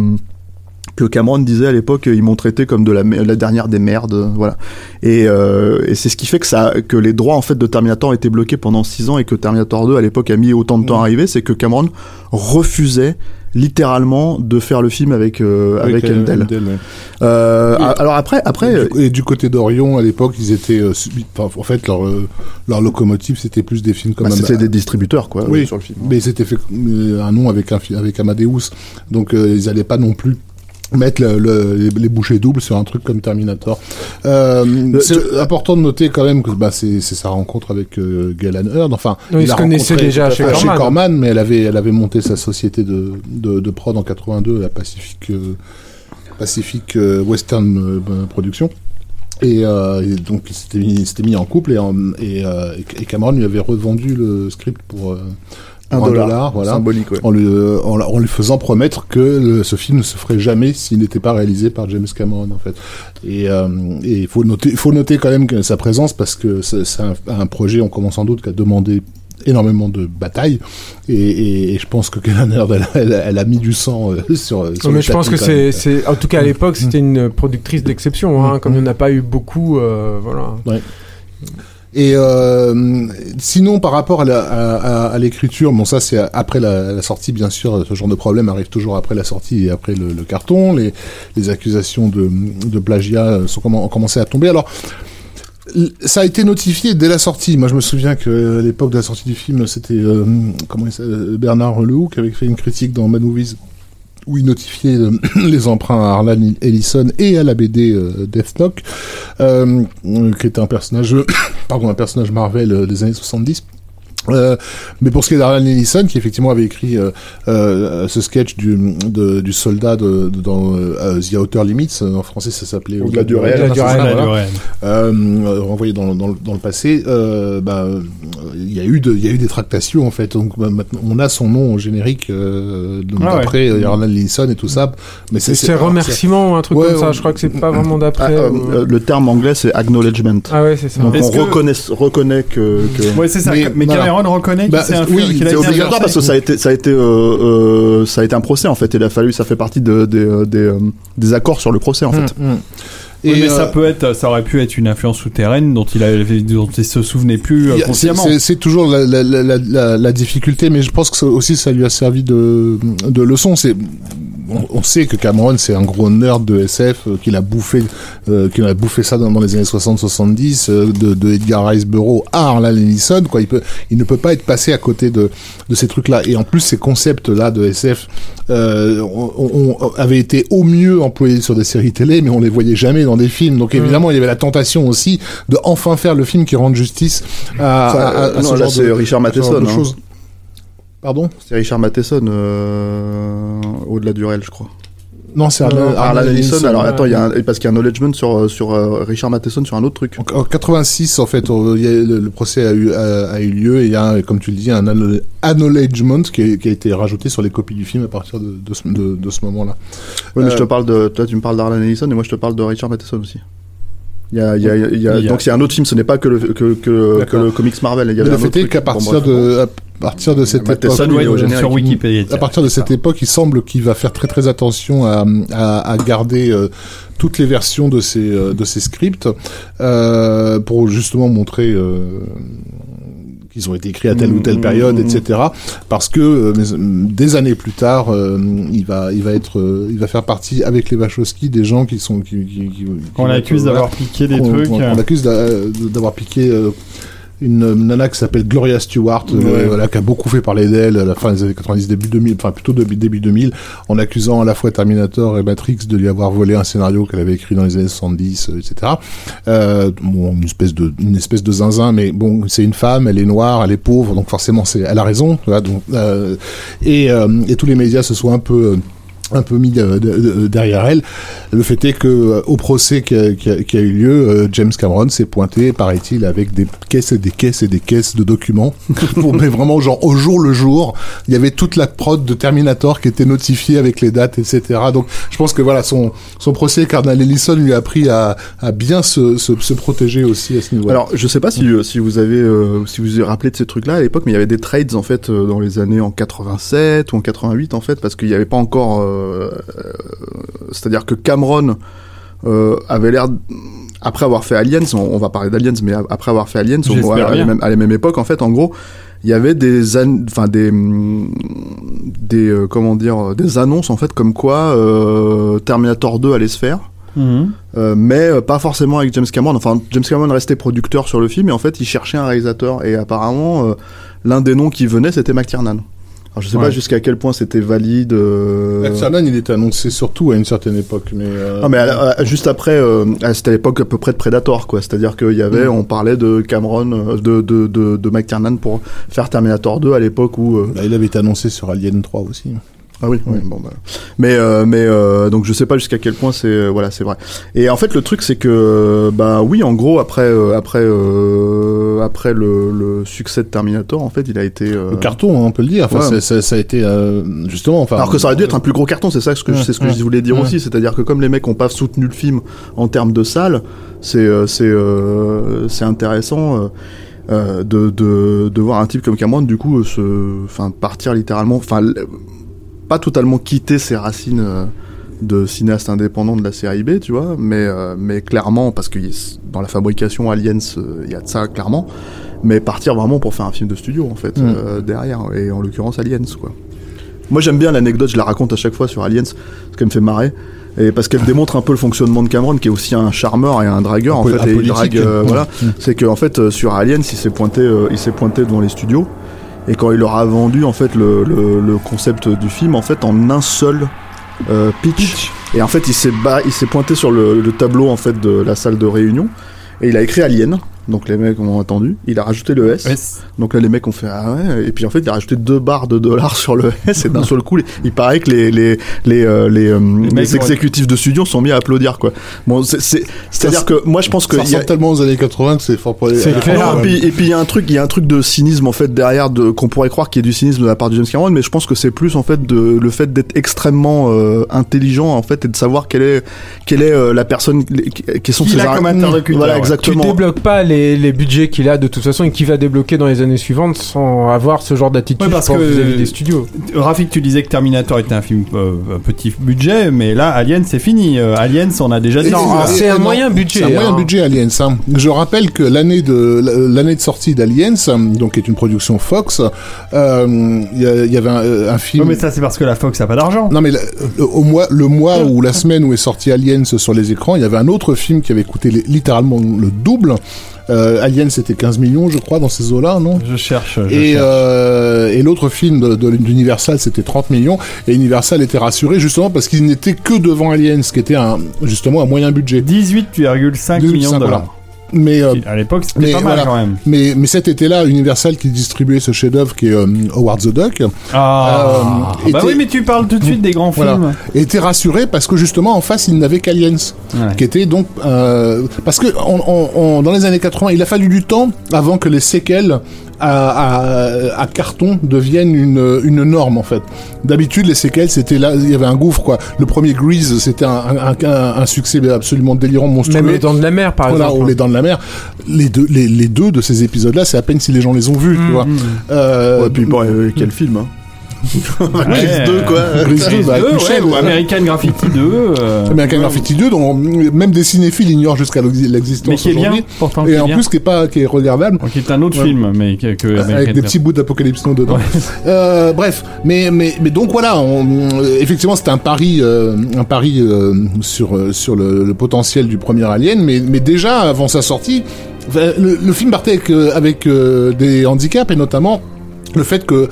Que Cameron disait à l'époque, ils m'ont traité comme de la, dernière des merdes, voilà. Et, euh, et c'est ce qui fait que ça, que les droits en fait de Terminator étaient bloqués pendant 6 ans et que Terminator 2 à l'époque a mis autant de temps à arriver, c'est que Cameron refusait littéralement de faire le film avec euh, avec, euh, Endel. Endel, ouais. Euh, alors après après Et du, et du côté d'Orion, à l'époque, ils étaient. euh, subi- en fait, leur, leur locomotive, c'était plus des films comme. bah, c'était des distributeurs quoi Oui, sur le film. Mais c'était fait un nom avec un avec Amadeus, donc ils allaient pas non plus mettre le, le- les, les bouchées doubles sur un truc comme Terminator. Euh, c'est important de noter quand même que bah, c'est sa rencontre avec euh, Galen Hurd. Enfin, Oui, il se rencontré déjà chez Corman. Mais elle avait elle avait monté sa société de de, de prod en 82, la Pacific euh, Pacific euh, Western Production. Et, euh, et donc il s'était mis, en couple et, en- et, euh, et Cameron lui avait revendu le script pour, euh, Un dollar, voilà, symbolique, ouais. en, lui, euh, en, en lui faisant promettre que le- ce film ne se ferait jamais s'il n'était pas réalisé par James Cameron en fait. Et euh, et il faut noter, il faut noter quand même que sa présence parce que c'est un, un projet, on commence sans doute, qui a demandé énormément de batailles. Et, et, et je pense que Kellen elle, elle, elle a mis du sang euh, sur, sur mais le je pense que c'est, c'est, en tout cas à l'époque, c'était une productrice d'exception, hein, comme il n'y en a pas eu beaucoup, euh, voilà. Et euh, sinon, par rapport à, à, l'écriture, bon, ça c'est après la, sortie, bien sûr. Ce genre de problème arrive toujours après la sortie et après le, carton. Les, accusations de, plagiat sont commen- ont commencé à tomber. Alors, ça a été notifié dès la sortie. Moi, je me souviens que à l'époque de la sortie du film, c'était euh, comment il Bernard Lehoux qui avait fait une critique dans Mad Movies où il notifiait euh, les emprunts à Harlan Ellison et à la BD euh, euh, qui était un personnage, pardon, un personnage Marvel euh, des années 70. Euh, mais pour ce qui est d'Arlan Ellison, qui effectivement avait écrit euh, euh, ce sketch du, de- du soldat de, de- dans euh, The Outer Limits, en français ça s'appelait Au-delà du réel. Ouais. Euh, euh, renvoyé dans, dans, le- dans le passé, euh, bah, il y a eu de, il y a eu des tractations en fait. Donc bah, maintenant, on a son nom au générique euh, donc, Ah ouais. d'après euh, Arlan Ellison et tout ça. Mais C'est, c'est remerciement ou un truc Ouais, comme ça, ouais. je crois que c'est pas vraiment Ah, d'après. euh, ou- euh, le terme anglais c'est acknowledgement. Ah ouais, c'est ça. Donc Est-ce on que- reconnaît, reconnaît que, que... Ouais, c'est ça. Mais- Mais, voilà. Cameron reconnaît Bah, oui, qu'il a été obligatoire parce que ça a été, ça a été, euh, euh, ça a été un procès en fait. Il a fallu, ça fait partie de, euh, des, des accords sur le procès en fait. Hum, hum. Oui, mais euh, ça peut être, ça aurait pu être une influence souterraine dont il avait, dont il se souvenait plus a- consciemment. c'est- C'est toujours la, la, la, la, la- la difficulté, mais je pense que ça aussi ça lui a servi de, de leçon. C'est on, on sait que Cameron c'est un gros nerd de SF, euh, qu'il a bouffé, euh, qu'il a bouffé ça dans, dans les années 60-70, euh, de, de Edgar Rice Burroughs à Harlan Ellison. Quoi, il peut, il ne peut pas être passé à côté de, de ces trucs-là. Et en plus, ces concepts-là de SF euh, on, on- on avait été au mieux employés sur des séries télé, mais on les voyait jamais dans des films. Donc évidemment, il y avait la tentation aussi de enfin faire le film qui rende justice à, Enfin, à- à- euh, à non, ce là, genre c'est de, Richard Matheson, genre de hein. choses. Pardon C'est Richard Matheson euh, au-delà du réel, je crois. Non, c'est Harlan, Harlan Ellison. Alors attends, il y a un, parce qu'il y a un acknowledgement sur sur euh, Richard Matheson sur un autre truc. En en 86, en fait, euh, il y a- le, le procès a eu, a, a eu lieu et il y a, comme tu le dis, un acknowl- acknowledgement qui, a- qui a été rajouté sur les copies du film à partir de, de ce, de, de ce moment-là. Oui, mais je te Euh, parle de, toi, tu me parles d'Harlan Ellison et moi je te parle de Richard Matheson aussi. Il y a, il y a, il y a, Il y a- donc c'est un autre film, ce n'est pas que le, que, que, que le comics Marvel. Il y avait le fait est qu'à partir de, à partir de cette époque, générique. sur Wikipédia. À partir de cette époque, il semble qu'il va faire très très attention à, à, à garder euh, toutes les versions de ses, euh, de ses scripts euh, pour justement montrer euh, qu'ils ont été écrits à telle ou telle période, mmh, etc. Parce que euh, mais, des années plus tard, euh, il va il va être euh, il va faire partie avec les Wachowski des gens qui sont qui, qui, qui- Qu'on qui- l'accuse voilà, d'avoir piqué des trucs. euh. qu'on accuse d'a- d'avoir piqué euh, une euh, nana qui s'appelle Gloria Stewart, euh, voilà, qui a beaucoup fait parler d'elle à la fin des années 90, début 2000, enfin plutôt début, début 2000, en accusant à la fois Terminator et Matrix de lui avoir volé un scénario qu'elle avait écrit dans les années 70, euh, etc. Euh, bon, une espèce de, une espèce de zinzin, mais bon, c'est une femme, elle est noire, elle est pauvre, donc forcément, c'est, elle a raison, vois, donc, euh, et, euh, et tous les médias se sont un peu euh, un peu mis de- de- de- derrière elle. Le fait est que euh, au procès qui a, eu lieu, euh, James Cameron s'est pointé, paraît-il, avec des caisses et des caisses et des caisses de documents. Mais vraiment, genre au jour le jour, il y avait toute la prod de Terminator qui était notifiée avec les dates, etc. Donc, je pense que voilà, son procès, Cardinal Ellison lui a appris à, bien se, protéger aussi à ce niveau-là. Alors, je sais pas si, euh, si vous avez, euh, si vous vous rappelé de ces trucs-là à l'époque, mais il y avait des trades en fait dans les années en 87 ou en 88 en fait, parce qu'il n'y avait pas encore, c'est-à-dire que Cameron euh, avait l'air après avoir fait Aliens, on, on va parler d'Aliens, mais après avoir fait Aliens, on- à, la bien. même, à la même époque en fait, en gros, il y avait des an- enfin des hum, des euh, comment dire des annonces en fait comme quoi euh, Terminator 2 allait se faire Mhm. euh, mais euh, pas forcément avec James Cameron. Enfin, James Cameron restait producteur sur le film et en fait, il cherchait un réalisateur. Et apparemment, euh, l'un des noms qui venait, c'était McTiernan. Alors, je sais pas jusqu'à quel point c'était valide. euh, McTiernan, il était annoncé surtout à une certaine époque, mais. euh, Non, mais à- à- juste après, euh, à- c'était à l'époque à peu près de Predator, quoi. C'est-à-dire qu'il y avait, on parlait de Cameron, euh, de, de, de, de McTiernan pour faire Terminator 2 à l'époque où. euh, bah, il avait été annoncé sur Alien 3 aussi. Ah oui, oui, bon bah. Mais euh, mais euh, donc je sais pas jusqu'à quel point c'est euh, voilà c'est vrai. Et en fait le truc c'est que bah oui en gros après euh, après euh, après le, le succès de Terminator en fait il a été euh, Le carton, hein, on peut le dire. Enfin, Ouais. c'est- ça a été euh, justement. Enfin, alors que ça aurait dû être un plus gros carton, c'est ça ce que, je- Ouais, c'est ce que ouais, je voulais dire aussi, c'est-à-dire que comme les mecs ont pas soutenu le film en termes de salles, c'est euh, c'est euh, c'est intéressant de, de de voir un type comme Cameron du coup se enfin partir littéralement, enfin pas totalement quitter ses racines euh, de cinéaste indépendant de la série B, tu vois, mais euh, mais clairement parce que dans la fabrication Aliens euh, il y a de ça clairement, mais partir vraiment pour faire un film de studio en fait Mm. euh, derrière et en l'occurrence Aliens quoi. Moi j'aime bien l'anecdote, je la raconte à chaque fois sur Aliens, parce qu'elle me fait marrer. Et parce qu'elle démontre un peu le fonctionnement de Cameron, qui est aussi un charmeur et un dragueur en fait, et il drague, euh, Ouais. voilà. Mm. C'est qu'en fait euh, sur Aliens, il s'est pointé, euh, il s'est pointé devant les studios, et quand il leur a vendu en fait le, le, le concept du film, en fait en un seul euh, pitch. Et en fait il s'est il s'est pointé sur le, le tableau en fait de la salle de réunion, et il a écrit Alien. Donc les mecs ont attendu. Il a rajouté le S. S. Donc là, les mecs ont fait ah ouais. Et puis en fait, il a rajouté deux barres de dollars sur le S. Et d'un seul coup, il paraît que les les les euh, les, euh, les exécutifs de studio sont mis à applaudir quoi. Bon, c'est c'est c'est à dire que moi, je pense que ça il y a- tellement aux années 80 que c'est fort pour les. C'est clair. non, et puis et puis il y a un truc, il y a un truc de cynisme en fait derrière de qu'on pourrait croire qu'il y a du cynisme de la part de James Cameron, mais je pense que c'est plus en fait de le fait d'être extrêmement euh, intelligent en fait et de savoir quelle est quelle est euh, la personne qui qui sont Qui ses ar- comme interlocuteur, Voilà ouais. Tu débloques pas les, les budgets qu'il a de toute façon et qu'il va débloquer dans les années suivantes sans avoir ce genre d'attitude Ouais, parce que- vis-à-vis des studios. Rafik, tu disais que Terminator était un film euh, un petit budget, mais là, Alien, c'est fini. Euh, Aliens, on a déjà dit. Non, c'est un non, moyen budget, C'est un moyen budget Aliens. hein. Je rappelle que l'année de l'année de sortie d'Aliens, donc qui est une production Fox, euh, il y, avait un, un film. Ouais, mais ça, c'est parce que la Fox a pas d'argent. Non mais le, le- au mois, le mois ou la semaine où est sorti Aliens sur les écrans, il y avait un autre film qui avait coûté li- littéralement le double. Euh, Aliens c'était 15 millions je crois dans ces eaux-là, non? Je cherche. je et, cherche. euh, et l'autre film de, de- d'Universal, c'était 30 millions. Et Universal était rassuré justement parce qu'il n'était que devant Aliens, qui était un, justement un moyen budget. 18,5 millions de voilà. Mais, euh, À l'époque, c'était mais pas mal voilà. quand même. mais, mais cet été-là, Universal qui distribuait ce chef-d'œuvre qui est euh, Howard the Duck, Ah, Euh, bah était- oui, mais tu parles tout de suite des grands Voilà. films. était rassuré parce que justement en face, il n'avait qu'Aliens. Ouais. qui était donc parce que on, on- on- dans les années 80, il a fallu du temps avant que les séquelles à, à, à carton deviennent une, une norme en fait. D'habitude, les séquelles c'était là, il y avait un gouffre quoi. Le premier Grease, c'était un, un, un- un succès absolument délirant, monstrueux. Même les dents de la mer, par Voilà, exemple. ou les dents de la mer. Les deux, les, les deux de ces épisodes-là, c'est à peine si les gens les ont vus, tu vois. Euh, Ouais, puis bon, euh, quel film hein. Ouais. Grease 2 quoi. Grease 2, bah, Deux, Michel, ouais, ou euh, American Graffiti 2. euh, American Graffiti 2, dont même des cinéphiles ignorent jusqu'à l'existence mais qui est bien, aujourd'hui. pourtant. Et en bien. plus, qui est pas, qui est regardable. Donc, qui est un autre Ouais. film, mais que, que American avec des petits bouts d'apocalypse Now dedans. Euh, bref, mais mais mais donc voilà, on, effectivement c'était un pari euh, un pari euh, sur euh, sur le, le potentiel du premier Alien, mais mais déjà avant sa sortie, le, le film partait avec euh, avec euh, des handicaps et notamment le fait que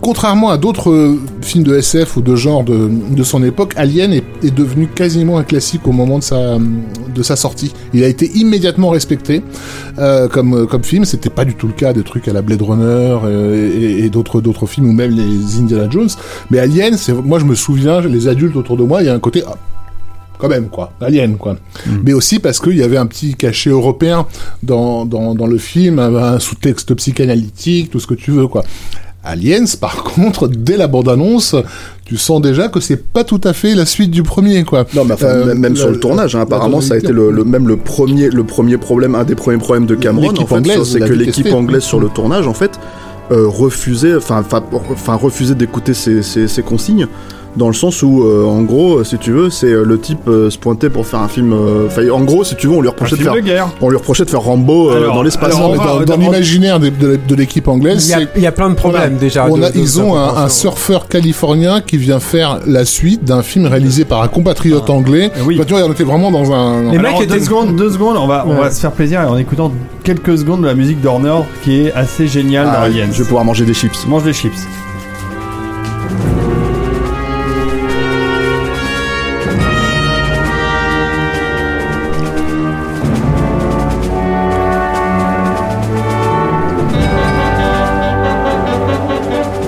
Contrairement à d'autres euh, films de SF ou de genre de, de son époque, Alien est, est devenu quasiment un classique au moment de sa, de sa sortie. Il a été immédiatement respecté euh, comme, comme film. C'était pas du tout le cas des trucs à la Blade Runner euh, et, et d'autres d'autres films ou même les Indiana Jones. Mais Alien, c'est moi je me souviens, les adultes autour de moi, il y a un côté ah, quand même quoi, Alien quoi. Mais aussi parce qu'il y avait un petit cachet européen dans, dans, dans le film, un, un sous-texte psychanalytique, tout ce que tu veux quoi. Aliens, par contre, dès la bande-annonce, tu sens déjà que c'est pas tout à fait la suite du premier, quoi. Non, mais enfin, Euh, même, la- sur le tournage, hein, apparemment, ça a été le, le- même le premier, le premier problème, un des premiers problèmes de Cameron, en fait, c'est que l'équipe anglaise sur le tournage, en fait, euh, refusait, enfin, enfin, enfin, refusait d'écouter ses, ses, ses consignes. Dans le sens où, euh, en gros, si tu veux, c'est euh, le type euh, se pointer pour faire un film. euh, Enfin, en gros, si tu veux, on lui reprochait de film faire, de guerre. on lui reprochait de faire Rambo euh, Alors, dans l'espace. dans, dans on- l'imaginaire de, l'équipe anglaise, il y a plein de problèmes Voilà. déjà. On de- a- de- ils ont un, surfeur californien qui vient faire la suite d'un film réalisé par un compatriote anglais. oui. Enfin, tu vois, on était vraiment dans un. Les Alors, mecs deux étaient- secondes, deux secondes, on va, on Ouais. va se faire plaisir en écoutant quelques secondes de la musique d'Horner qui est assez géniale dans Ah, Aliens. je vais pouvoir manger des chips. Mange des chips.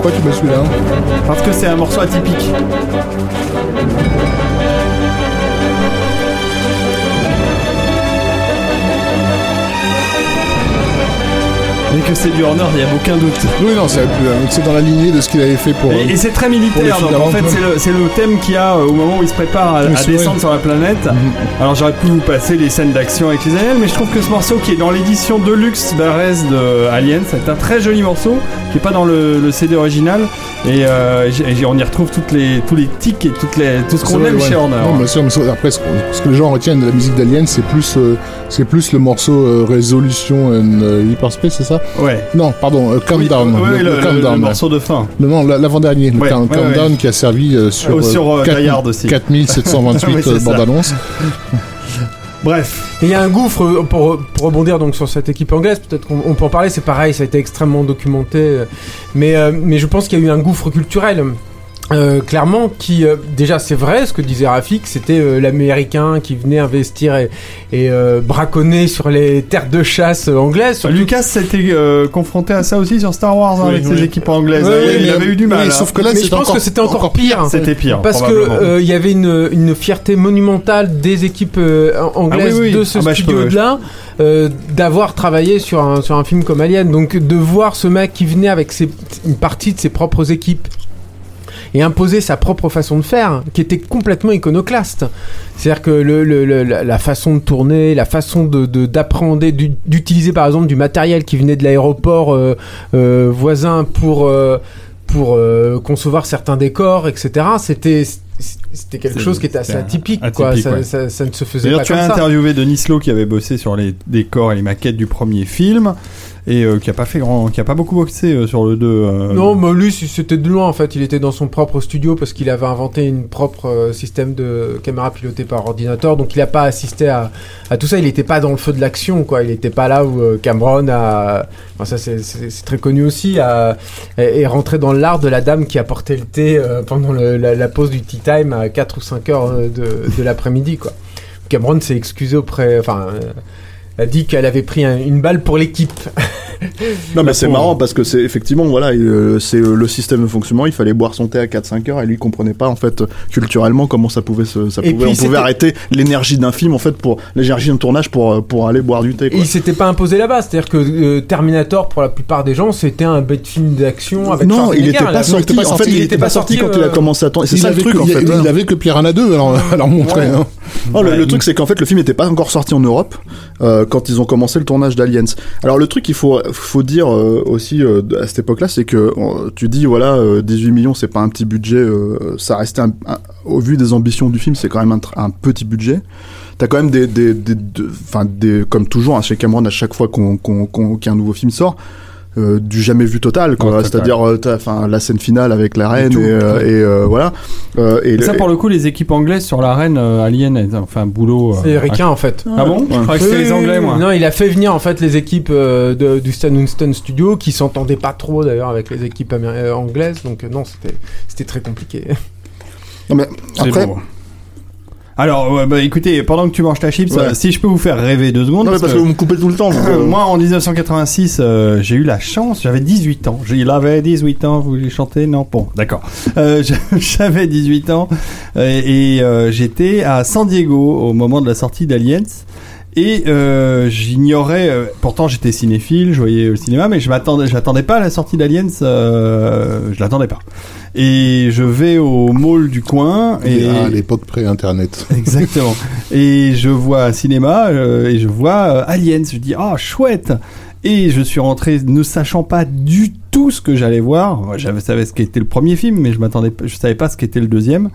Pourquoi tu mets celui-là Parce que c'est un morceau atypique. Que c'est du Horner, il n'y a aucun doute. Oui, non, c'est euh, c'est dans la lignée de ce qu'il avait fait pour. Et, et c'est très militaire, donc en fait c'est le, thème qu'il y a euh, au moment où il se prépare à, descendre sur la planète. Mhm. Alors j'aurais pu vous passer les scènes d'action avec les aliens, mais je trouve que ce morceau qui est dans l'édition Deluxe d'Ares de Aliens, c'est un très joli morceau qui est pas dans le, le CD original et, euh, et on y retrouve toutes les, tous les tics et toutes les, tout ce qu'on aime ouais. chez Horner. Non, bien sûr, mais après, ce, ce que les gens retiennent de la musique d'Alien, c'est plus, euh, c'est plus le morceau euh, Resolution and euh, Hyperspace, c'est ça? Ouais. Non, pardon, Countdown. Oui, oui, le, le, le le- Countdown. le morceau de fin. Le- non, la- l'avant-dernier, Ouais, Count- ouais, Countdown qui a servi sur, Oh, sur, euh, 4 Die Hard aussi. 4728 Oui, c'est euh, ça. bandes annonces. Bref. Il y a un gouffre euh, pour, rebondir donc sur cette équipe anglaise. Peut-être qu'on on peut en parler. C'est pareil, ça a été extrêmement documenté. euh, euh, mais je pense qu'il y a eu un gouffre culturel. Euh, clairement, qui euh, déjà c'est vrai ce que disait Rafik, c'était euh, l'américain qui venait investir et, et euh, braconner sur les terres de chasse euh, anglaises. surtout- Lucas s'était euh, confronté à ça aussi sur Star Wars hein, Oui, avec oui. ses équipes anglaises. Oui, oui, il mais- avait eu du mal. hein. sauf que là, mais c'est je pense encore- que c'était encore, encore pire. C'était pire. Parce que euh, il y avait une, une fierté monumentale des équipes euh, anglaises Ah oui, oui. de ce Ah bah, studio-là euh, d'avoir travaillé sur un, sur un film comme Alien. Donc de voir ce mec qui venait avec ses, une partie de ses propres équipes et imposer sa propre façon de faire, qui était complètement iconoclaste. C'est-à-dire que le, le- le- la, façon de tourner, la façon de d'u- d'utiliser par exemple du matériel qui venait de l'aéroport euh, euh, voisin pour euh, pour concevoir certains décors, etc. C'était c'était quelque chose qui était assez atypique, atypique, quoi. Ça, ouais. ça- ça ne se faisait D'ailleurs, pas tu comme as ça. interviewé Denis Lowe qui avait bossé sur les décors et les maquettes du premier film et euh, qui a pas fait grand, qui a pas beaucoup boxé euh, sur le 2. euh, Non, mais lui, c'était de loin en fait. Il était dans son propre studio parce qu'il avait inventé une propre système de caméra pilotée par ordinateur. Donc il n'a pas assisté à, tout ça. Il n'était pas dans le feu de l'action, quoi. Il n'était pas là où Cameron a. Enfin, ça, c'est- très connu aussi. A, est, rentré dans l'art de la dame qui apportait le thé pendant la, pause du tea time à 4 ou 5 heures de, de l'après-midi, quoi. Cameron s'est excusé auprès. A dit qu'elle avait pris un- une balle pour l'équipe. Non, mais c'est marrant parce que c'est effectivement, voilà, euh, c'est euh, le système de fonctionnement. Il fallait boire son thé à 4-5 heures et lui il comprenait pas, en fait, culturellement, comment ça pouvait se, ça Et pouvait, on pouvait arrêter l'énergie d'un film, en fait, pour, l'énergie d'un tournage pour, euh, pour aller boire du thé, Et quoi. il s'était pas imposé là-bas, c'est-à-dire que euh, Terminator, pour la plupart des gens, c'était un bête film d'action avec non, il était pas sorti. en fait, il il était pas sorti quand il a commencé à tourner. C'est ça le truc, que, en il, fait. il avait que Piranha 2 alors, à leur montrer. hein. Oh, le, le truc, c'est qu'en fait, le film n'était pas encore sorti en Europe euh, quand ils ont commencé le tournage d'Aliens. Alors, le truc qu'il faut, faut dire euh, aussi euh, à cette époque-là, c'est que tu dis, voilà, euh, 18 millions, c'est pas un petit budget. ça restait, un- au vu des ambitions du film, c'est quand même un, petit budget. T'as quand même des, des, des, comme toujours, hein, chez Cameron, à chaque fois qu'un nouveau film sort. Euh, du jamais vu total, quoi. Ouais, total. C'est-à-dire, euh, enfin, la scène finale avec la reine tout, et, euh, et, euh, voilà. Euh, et Et le- ça, pour le coup, les équipes anglaises sur l'arène euh, Alien, elles ont fait un boulot. euh, C'est ricain en fait. Ah bon? Je que c'était les Anglais, moi. Non, il a fait venir en fait les équipes euh, de- du Stan Winston Studio qui s'entendaient pas trop d'ailleurs avec les équipes anglaises, donc euh, non, c'était c'était très compliqué. Non, mais C'est après, beau. Alors, ouais, bah, écoutez, pendant que tu manges ta chips, Ouais. euh, si je peux vous faire rêver deux secondes. non, mais parce que vous me coupez tout le temps. vous, Euh, Moi, en 1986, euh, j'ai eu la chance, j'avais 18 ans. Il avait 18 ans, vous voulez chanter? Non Bon, d'accord. Euh, j'avais 18 ans et euh, j'étais à San Diego au moment de la sortie d'Aliens. Et euh, j'ignorais, euh, pourtant j'étais cinéphile, je voyais le cinéma, mais je m'attendais, j'attendais pas à la sortie d'Aliens, euh, je l'attendais pas. Et je vais au mall du coin et À l'époque pré-internet. Exactement. Et je vois cinéma euh, et je vois euh, Aliens. Je dis ah chouette. Et je suis rentré ne sachant pas du tout ce que j'allais voir. Moi, J'avais savais ce qu'était le premier film, mais je m'attendais, je savais pas ce qu'était le deuxième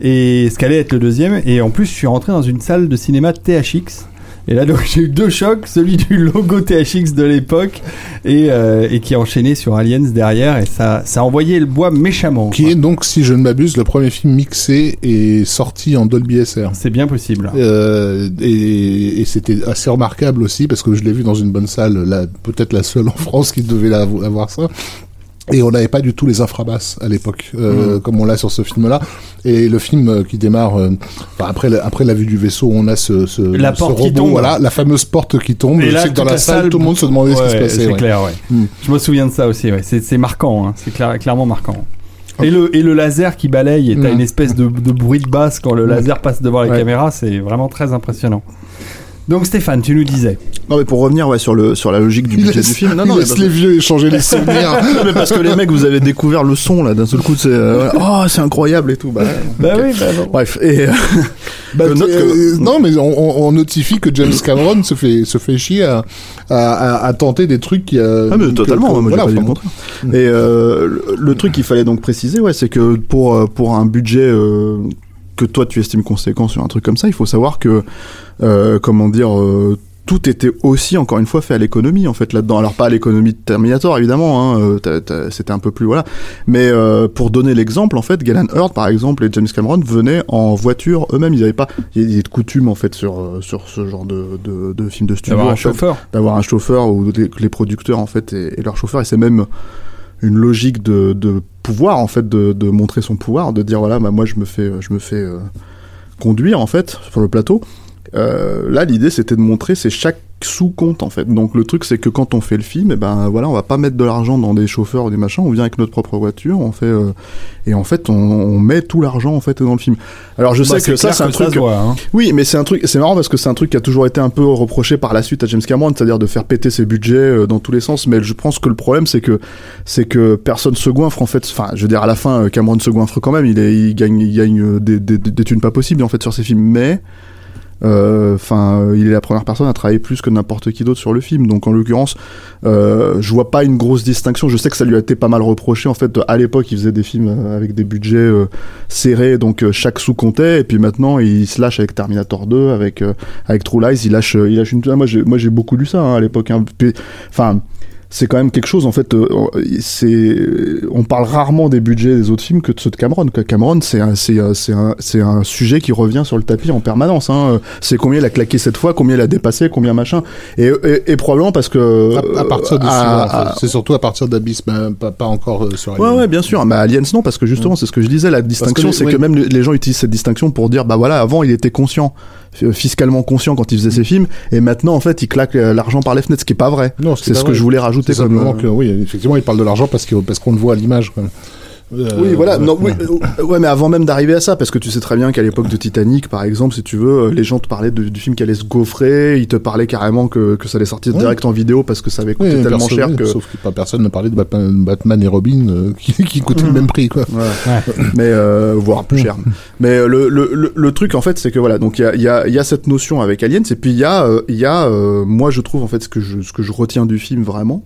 et ce qu'allait être le deuxième. Et en plus, je suis rentré dans une salle de cinéma THX. Et là, donc, j'ai eu deux chocs, celui du logo THX de l'époque et, euh, et qui a enchaîné sur Aliens derrière. Et ça, ça a envoyé le bois méchamment. Qui quoi. est donc, si je ne m'abuse, le premier film mixé et sorti en Dolby SR. C'est bien possible. Euh, et et c'était assez remarquable aussi parce que je l'ai vu dans une bonne salle, peut-être la seule en France qui devait la- avoir ça. Et on n'avait pas du tout les infrabasses à l'époque, euh, comme on l'a sur ce film-là. Et le film euh, qui démarre euh, enfin, après la, après la vue du vaisseau, on a ce, ce, La ce porte qui tombe. voilà, la fameuse porte qui tombe. Et je là, sais que dans la, la salle, salle- tout le monde se demandait ce qui se passait. C'est ouais. clair, ouais. Mm. Je me souviens de ça aussi, ouais. C'est marquant, hein. c'est clair- clairement marquant. Et le, et le laser qui balaye, et t'as Mm. une espèce de, de bruit de basse quand le laser passe devant la caméra, c'est vraiment très impressionnant. Donc Stéphane, tu nous disais. Non mais pour revenir ouais sur le sur la logique du budget laisse, du film. Non il non mais laisse parce- les vieux échanger les souvenirs. Non, mais parce que les mecs vous avez découvert le son là d'un seul coup c'est euh, oh c'est incroyable et tout bah, Bah oui, bah non. bref et euh, Bah, note euh, que- non, mais on, on- on notifie que James Cameron se fait se fait chier à, à, à- à tenter des trucs qui. euh, Ah mais totalement, que- moi j'ai voilà, pas dit le enfin, contraire. Et euh, le, le truc qu'il fallait donc préciser, ouais, c'est que pour pour un budget euh, que toi tu estimes conséquent sur un truc comme ça, il faut savoir que euh, comment dire. euh, tout était aussi encore une fois fait à l'économie en fait là-dedans alors pas à l'économie de Terminator évidemment hein, euh, c'était un peu plus voilà mais euh, pour donner l'exemple en fait Galen Hurd par exemple et James Cameron venaient en voiture eux-mêmes ils avaient pas il y a de coutume en fait sur sur ce genre de de, de film de studio D'avoir un fait chauffeur. d'avoir un chauffeur ou les, les producteurs en fait et, et leur chauffeur et c'est même une logique de, pouvoir en fait de, de montrer son pouvoir de dire voilà bah, moi je me fais je me fais euh, conduire en fait sur le plateau Euh, là l'idée c'était de montrer c'est chaque sous compte en fait donc le truc c'est que quand on fait le film et ben voilà on va pas mettre de l'argent dans des chauffeurs ou des machins on vient avec notre propre voiture on fait euh, et en fait on, on met tout l'argent en fait dans le film alors je Bah, sais que ça c'est un truc voit, hein. oui, mais c'est un truc, c'est marrant parce que c'est un truc qui a toujours été un peu reproché par la suite à James Cameron, c'est-à-dire de faire péter ses budgets euh, dans tous les sens. Mais je pense que le problème, c'est que c'est que personne se goinfre en fait. Enfin, je veux dire, à la fin, euh, Cameron se goinfre quand même. Il, est, il gagne, il gagne des, des, des, thunes pas possibles en fait sur ses films, mais Enfin, euh, il est la première personne à travailler plus que n'importe qui d'autre sur le film. Donc, en l'occurrence, euh, je vois pas une grosse distinction. Je sais que ça lui a été pas mal reproché. En fait, à l'époque, il faisait des films euh, avec des budgets euh, serrés, donc euh, chaque sou comptait. Et puis maintenant, il se lâche avec Terminator 2, avec euh, avec True Lies. Il lâche, euh, il lâche une. Moi, j'ai moi j'ai beaucoup lu ça hein, à l'époque. hein. C'est quand même quelque chose en fait euh, c'est on parle rarement des budgets des autres films que de ceux de Cameron. Cameron c'est un c'est euh, c'est un c'est un sujet qui revient sur le tapis en permanence hein. c'est combien il a claqué cette fois combien il a dépassé combien machin et et, et probablement parce que À, à partir de à- en fait. à- c'est surtout à partir d'Abyss, mais pas, pas encore euh, sur Ouais, Alien. ouais, bien sûr. Mais Aliens, non, parce que justement, c'est ce que je disais. La distinction, c'est ouais. que même les gens utilisent cette distinction pour dire, bah voilà, avant, il était conscient, euh, fiscalement conscient quand il faisait ses films, et maintenant, en fait, il claque euh, l'argent par les fenêtres, ce qui est pas vrai. Non, C'est ce que vrai. je voulais rajouter comme. euh, que, oui, effectivement, il parle de l'argent parce qu'on le voit à l'image. Euh, Oui, voilà. Non, oui, ouais. euh, ouais, mais avant même d'arriver à ça, parce que tu sais très bien qu'à l'époque de Titanic, par exemple, si tu veux, euh, les gens te parlaient de- du film qui allait se gaufrer, ils te parlaient carrément que, que ça allait sortir Ouais. direct en vidéo parce que ça avait coûté tellement cher que. Sauf que pas personne ne parlait de Batman, Batman et Robin euh, qui, qui coûtaient le même prix. Quoi. mais euh, voire plus cher. Mais le, le, le, le truc en fait, c'est que voilà, donc il y a, il y, a, il y a cette notion avec Aliens, et puis il y a, euh, il y a euh, moi je trouve en fait ce que je, ce que je retiens du film vraiment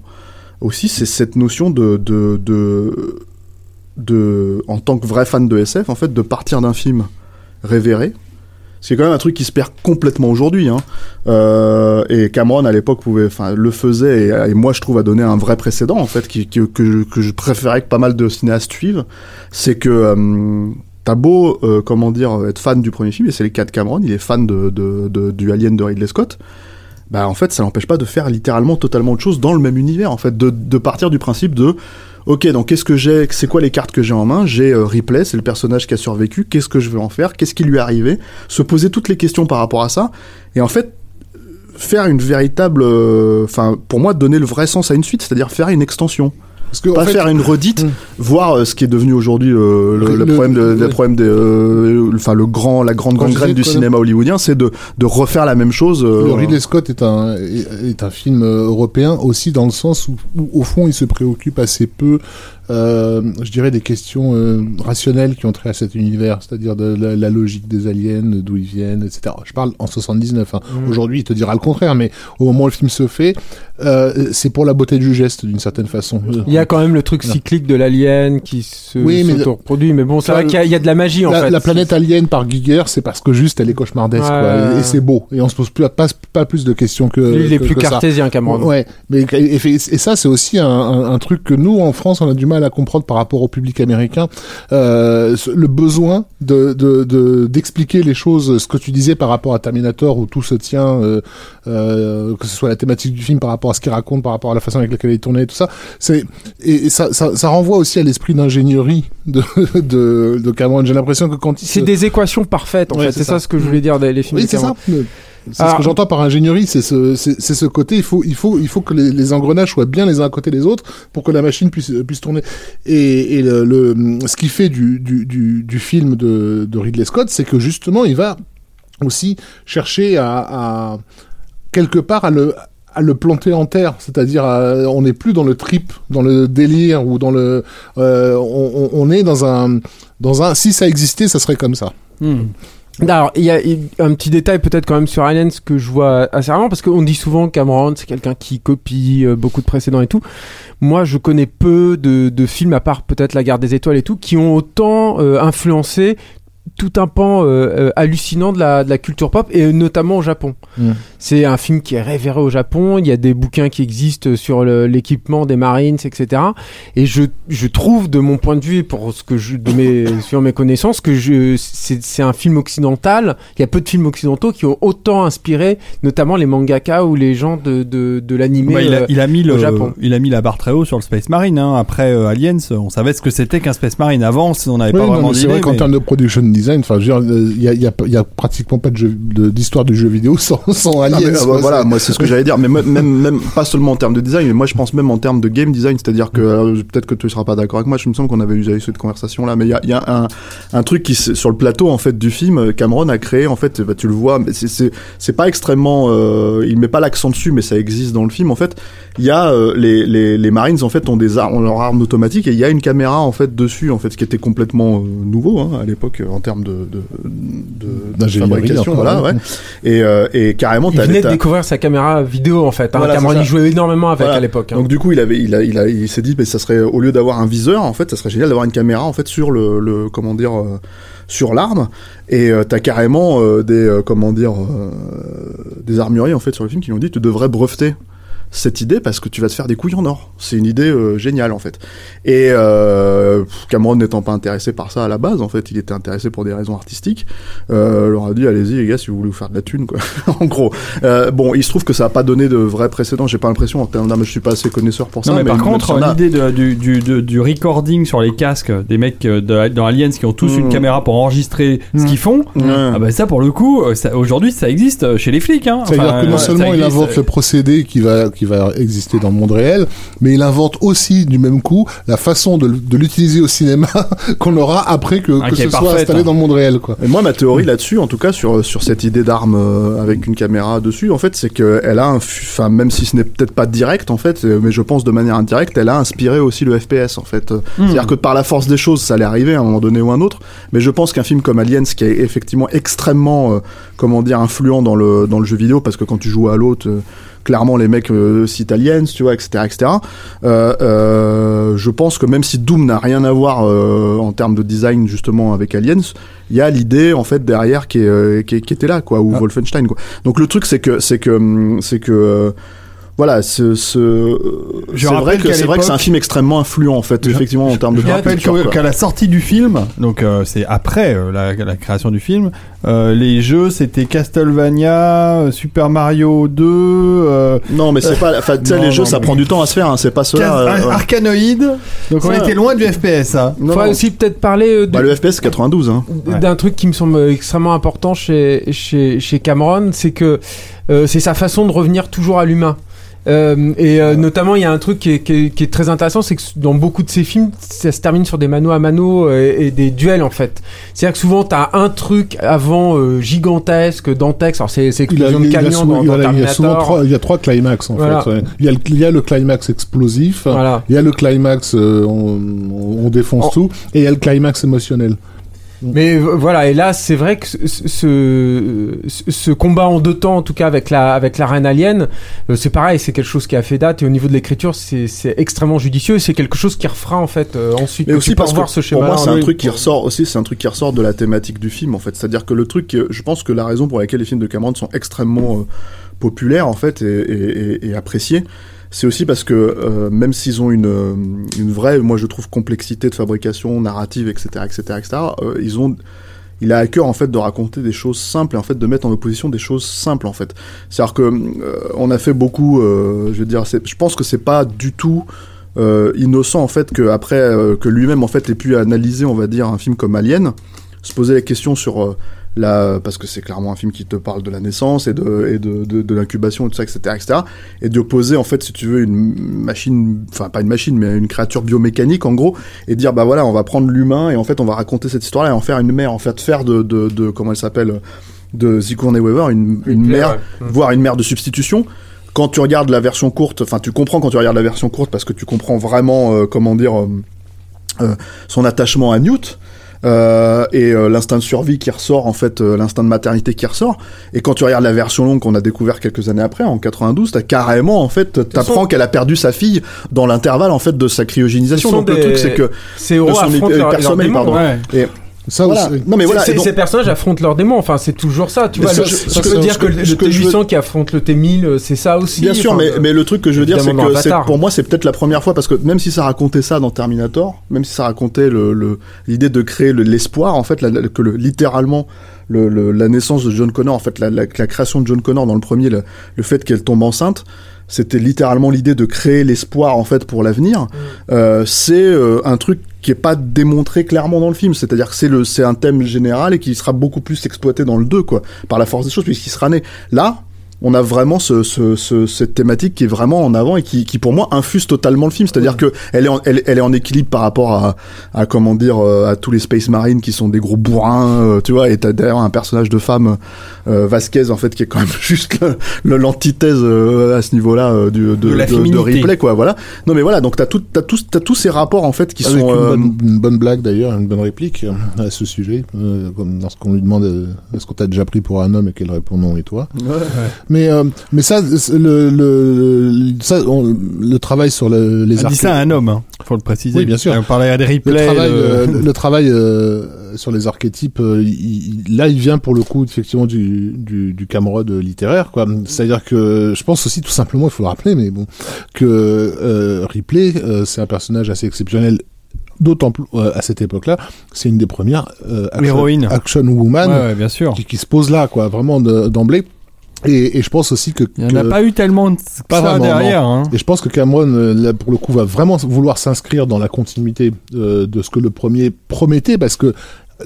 aussi, c'est cette notion de, de, de, en tant que vrai fan de SF, en fait, de partir d'un film révéré. C'est quand même un truc qui se perd complètement aujourd'hui. Hein. Euh, et Cameron à l'époque pouvait, enfin, le faisait et, moi je trouve a donné un vrai précédent en fait que, je- que préférais que pas mal de cinéastes suivent. C'est que euh, t'as beau, euh, comment dire, être fan du premier film et c'est le cas de Cameron, il est fan du Alien de Ridley Scott. Bah en fait ça n'empêche pas de faire littéralement totalement autre chose dans le même univers en fait, de partir du principe de Ok, donc qu'est-ce que j'ai C'est quoi les cartes que j'ai en main? J'ai euh, Ripley, c'est le personnage qui a survécu. Qu'est-ce que je vais en faire? Qu'est-ce qui lui est arrivé? Se poser toutes les questions par rapport à ça. Et en fait, faire une véritable, euh, enfin, pour moi, donner le vrai sens à une suite, c'est-à-dire faire une extension. Parce que, en Pas fait, faire une redite, Mm. voir euh, ce qui est devenu aujourd'hui euh, le, le Le- problème, de, le problème des, euh, enfin le grand, la grande grande disais du cinéma hollywoodien, c'est de, de refaire la même chose. Le Ridley Scott est un, est est un film européen aussi dans le sens où, où, au fond, il se préoccupe assez peu euh, je dirais, des questions euh, rationnelles qui ont trait à cet univers, c'est-à-dire de la, la logique des aliens, d'où ils viennent, etc. Je parle en 79. hein. Mm. Aujourd'hui, il te dira le contraire, mais au moment où le film se fait, euh, c'est pour la beauté du geste, d'une certaine façon. Il y a quand même le truc cyclique de l'alien qui se Oui, mais- reproduit, mais bon, c'est vrai qu'il y, a- il y a de la magie en la, fait. la planète alien par Giger, c'est parce que juste elle est cauchemardesque, Ouais, quoi, ouais, et, c'est beau. Et on se pose plus, pas, pas plus de questions que. Il est que- plus que cartésien Cameron. Ouais, mais et, et- et ça c'est aussi un, un, un truc que nous en France on a du mal à comprendre par rapport au public américain. Euh, le besoin de de- de- d'expliquer les choses, ce que tu disais par rapport à Terminator où tout se tient, euh, euh, que ce soit la thématique du film par rapport à ce qu'il raconte, par rapport à la façon avec laquelle il est tourné, tout ça. C'est et, et ça, ça ça renvoie aussi à l'esprit d'ingénierie de de, de Cameron. J'ai l'impression que quand il C'est se- des équations parfaites en Ouais, fait. c'est ça. ça. ce que je voulais dire des les films Oui, c'est ça. C'est ce que j'entends par ingénierie, c'est ce, c'est ce côté. Il faut, il faut, il faut que les, les engrenages soient bien les uns à côté des autres pour que la machine puisse puisse tourner. Et, et le, le- ce qui fait du, du, du, du film de, de Ridley Scott, c'est que justement, il va aussi chercher à, à quelque part à le à le planter en terre, c'est-à-dire on n'est plus dans le trip, dans le délire ou dans le, euh, on, est dans un dans un si ça existait, ça serait comme ça. Hmm. Alors, il y a un petit détail peut-être quand même sur Aliens que je vois assez rarement parce qu'on dit souvent Cameron c'est quelqu'un qui copie euh, beaucoup de précédents et tout. Moi, je connais peu de, de films à part peut-être La Guerre des Étoiles et tout qui ont autant euh, influencé tout un pan euh, euh, hallucinant de la, de la culture pop et notamment au Japon. Mm. C'est un film qui est révéré au Japon. Il y a des bouquins qui existent sur l'équipement des Marines, etc. Et je, je trouve, de mon point de vue, et pour ce que je, de mes, sur mes connaissances, que je, c'est, c'est un film occidental. Il y a peu de films occidentaux qui ont autant inspiré, notamment les mangaka ou les gens de, de, de l'animé. Bah, il, a, euh, il a mis le, Japon. il a mis la barre très haut sur le Space Marine. Hein. Après euh, Aliens, on savait ce que c'était qu'un Space Marine. Avant, on n'avait Oui, pas non, vraiment mais c'est vrai qu'en mais- termes de production design, enfin, dire, euh, il y a, il y, a, il y a pratiquement pas de jeu- de- d'histoire du jeu vidéo sans, sans Non, Aliens. mais, euh, quoi, voilà, moi c'est ce que j'allais dire, mais même, pas seulement en termes de design, mais moi je pense même en termes de game design, c'est-à-dire que alors, peut-être que tu seras pas d'accord avec moi, je me semble qu'on avait eu, eu cette conversation là, mais il y a, il y a un, un truc qui sur le plateau en fait du film, euh, Cameron a créé en fait, bah, tu le vois, mais c'est- pas extrêmement, euh, il met pas l'accent dessus, mais ça existe dans le film en fait. Il y a euh, les, les, les Marines en fait ont des armes, ont leur arme automatique et il y a une caméra en fait dessus en fait, ce qui était complètement euh, nouveau hein, à l'époque euh, en termes de, de, de, fabrication, voilà, ouais. ouais. Et, euh, et carrément, Il venait de découvrir sa caméra vidéo en fait. Hein. Voilà, Cameron y jouait énormément avec Voilà. à l'époque. hein. Donc du coup, il avait, il a, il a, il s'est dit, mais ça serait au lieu d'avoir un viseur, en fait, ça serait génial d'avoir une caméra en fait sur le, le comment dire, euh, sur l'arme. Et euh, t'as carrément euh, des, euh, comment dire, euh, des armuriers en fait sur le film qui lui ont dit, tu devrais breveter cette idée parce que tu vas te faire des couilles en or. C'est une idée euh, géniale en fait. Et euh, Cameron n'étant pas intéressé par ça à la base, en fait, il était intéressé pour des raisons artistiques. Euh, leur a dit allez-y les gars si vous voulez vous faire de la thune quoi. en gros. Euh, bon, il se trouve que ça a pas donné de vrais précédents. J'ai pas l'impression en termes d'âme, je suis pas assez connaisseur pour ça. Non, mais, par contre, a- l'idée de- du, du, du recording sur les casques des mecs euh, de, dans Aliens qui ont tous une caméra pour enregistrer ce qu'ils font, Ouais. ah bah ça pour le coup, euh, ça- aujourd'hui ça existe euh, chez les flics. Hein. C'est-à-dire Enfin, que non seulement ça il invente euh, le procédé qui va, qui va exister dans le monde réel, mais il invente aussi du même coup la façon de, de l'utiliser au cinéma qu'on aura après que, Ah, que ce soit parfaite, installé hein. dans le monde réel. Quoi. Et moi, ma théorie là-dessus, en tout cas sur sur cette idée d'arme euh, avec une caméra dessus, en fait, c'est que elle a un, enfin même si ce n'est peut-être pas direct en fait, euh, mais je pense de manière indirecte, elle a inspiré aussi le FPS en fait. Euh, C'est-à-dire que par la force des choses, ça allait arriver à un moment donné ou un autre. Mais je pense qu'un film comme Aliens, qui est effectivement extrêmement, euh, comment dire, influent dans le dans le jeu vidéo, parce que quand tu joues à l'autre. Clairement les mecs euh, citent Aliens, tu vois, etc., etc. Euh, euh, je pense que même si Doom n'a rien à voir euh, en termes de design justement avec Aliens, il y a l'idée en fait derrière qui, est, euh, qui, qui était là, quoi, ou Ah. Wolfenstein, quoi. Donc le truc c'est que c'est que hum, c'est que euh, voilà, ce, ce, Je c'est vrai que c'est vrai que c'est un film extrêmement influent en fait, Je- effectivement en termes de Je rappelle culture, que- quoi. qu'à la sortie du film, donc euh, c'est après euh, la, la création du film, euh, les jeux c'était Castlevania, Super Mario 2, euh, Non, mais c'est pas, enfin, tu sais, Non, les jeux non, ça mais- prend du temps à se faire, hein, c'est pas cela. Cas- euh, ouais. Arkanoid. Donc on Ça. était loin du FPS. Hein. Non, Faut non. aussi peut-être parler de, Bah, le FPS c'est 92, hein. Ouais. d'un truc qui me semble extrêmement important chez, chez, chez Cameron, c'est que euh, c'est sa façon de revenir toujours à l'humain. Euh, et euh, notamment, il y a un truc qui est, qui est- qui est très intéressant, c'est que dans beaucoup de ces films, ça se termine sur des mano à mano euh, et, des duels en fait. C'est-à-dire que souvent, t'as un truc avant euh, gigantesque, dantesque. Alors c'est l'explosion de camion dans, dans a- il y a Terminator. souvent trois, il y a trois climax en Voilà. fait. ouais. Il, y a le, il y a le climax explosif, Voilà. il y a le climax euh, on, on- on défonce En- tout, et il y a le climax émotionnel. Mais euh, voilà, et là, c'est vrai que ce, combat en deux temps, en tout cas avec la, avec la reine alien, euh, c'est pareil, c'est quelque chose qui a fait date, et au niveau de l'écriture, c'est extrêmement judicieux, et c'est quelque chose qui refera en fait euh, ensuite. Mais que aussi parce que revoir ce pour moi c'est un truc qui ressort aussi, c'est un truc qui ressort de la thématique du film en fait. C'est-à-dire que le truc, que- je pense que la raison pour laquelle les films de Cameron sont extrêmement euh, populaires en fait et, et- et- et appréciés, c'est aussi parce que euh, même s'ils ont une, euh, une vraie, moi je trouve complexité de fabrication, narrative, etc., etc., etc., ils ont il a à cœur en fait de raconter des choses simples et en fait de mettre en opposition des choses simples en fait. C'est-à-dire que euh, on a fait beaucoup, je veux dire, je pense que c'est pas du tout innocent en fait que après que lui-même en fait ait pu analyser, on va dire, un film comme Alien, se poser la question sur la parce que c'est clairement un film qui te parle de la naissance et de et de, de, de l'incubation et tout ça, etc., etc. Et de poser en fait, si tu veux, une machine, enfin pas une machine, mais une créature biomécanique en gros, et dire bah voilà, on va prendre l'humain et en fait on va raconter cette histoire-là et en faire une mère, en fait faire de de, de comment elle s'appelle de Sigourney Weaver une, une mère, ouais. Mm. voire une mère de substitution quand tu regardes la version courte, enfin tu comprends quand tu regardes la version courte parce que tu comprends vraiment euh, comment dire euh, euh, son attachement à Newt. Euh, et euh, l'instinct de survie qui ressort en fait euh, l'instinct de maternité qui ressort et quand tu regardes la version longue qu'on a découvert quelques années après en 92 t'as carrément en fait t'apprends qu'elle a perdu sa fille dans l'intervalle en fait de sa cryogénisation donc le truc c'est que Ces de héros son affrontent leur, leur personnel, démon. pardon. Ouais. et Ça voilà aussi. non mais voilà donc- ces personnages affrontent leurs démons. Enfin, c'est toujours ça. Tu Mais vois, ce le, que- ce que dire que, que- le ce que je veux- T800 qui affronte le T1000, euh, c'est ça aussi. Bien sûr, Enfin, mais, euh, mais le truc que je veux dire, c'est que pour moi, c'est peut-être la première fois parce que même si ça racontait ça dans Terminator, même si ça racontait le- le- l'idée de créer le- l'espoir, en fait, la- la- que le, littéralement le, le- la naissance de John Connor, en fait, la, la- la création de John Connor dans le premier, le, le fait qu'elle tombe enceinte. C'était littéralement l'idée de créer l'espoir en fait pour l'avenir. Euh, c'est euh, un truc qui est pas démontré clairement dans le film. C'est-à-dire que c'est le c'est un thème général et qui sera beaucoup plus exploité dans le 2 quoi, par la force des choses puisqu'il sera né. Là, on a vraiment ce, ce, ce- cette thématique qui est vraiment en avant et qui, qui pour moi infuse totalement le film. C'est-à-dire que elle est, en, elle, elle est en équilibre par rapport à, à comment dire euh, à tous les Space Marines qui sont des gros bourrins, euh, tu vois. Et t'as d'ailleurs un personnage de femme euh, Vasquez en fait qui est quand même juste l'antithèse euh, à ce niveau-là euh, du, de, De la de. Ripley quoi. Voilà. Non mais voilà donc t'as tout, t'as tous, t'as tous ces rapports en fait qui Avec sont une, euh, bonne, une bonne blague d'ailleurs, une bonne réplique à ce sujet, euh, comme lorsqu'on lui demande euh, est-ce qu'on t'a déjà pris pour un homme et qu'elle répond non et toi. Mais euh, mais ça le le ça on- le travail sur le, les Elle dit ça à un homme, hein, faut le préciser. Oui, bien sûr. On parlait à des le replays. travail, euh, le, travail euh, sur les archétypes, euh, il- il- là, il vient pour le coup effectivement du du, du Camerode littéraire, quoi. C'est-à-dire que je pense aussi tout simplement, il faut le rappeler, mais bon, que euh, Ripley, euh, c'est un personnage assez exceptionnel. D'autant plus euh, à cette époque-là, c'est une des premières euh, action, Héroïnes. action woman Ouais, ouais, bien sûr. qui, qui se pose là, quoi, vraiment de- d'emblée. Et, et je pense aussi que, Il n'y en a pas eu tellement de Pas ça vraiment, derrière. Hein. et je pense que Cameron, euh, là, pour le coup, va vraiment vouloir s'inscrire dans la continuité euh, de ce que le premier promettait, parce que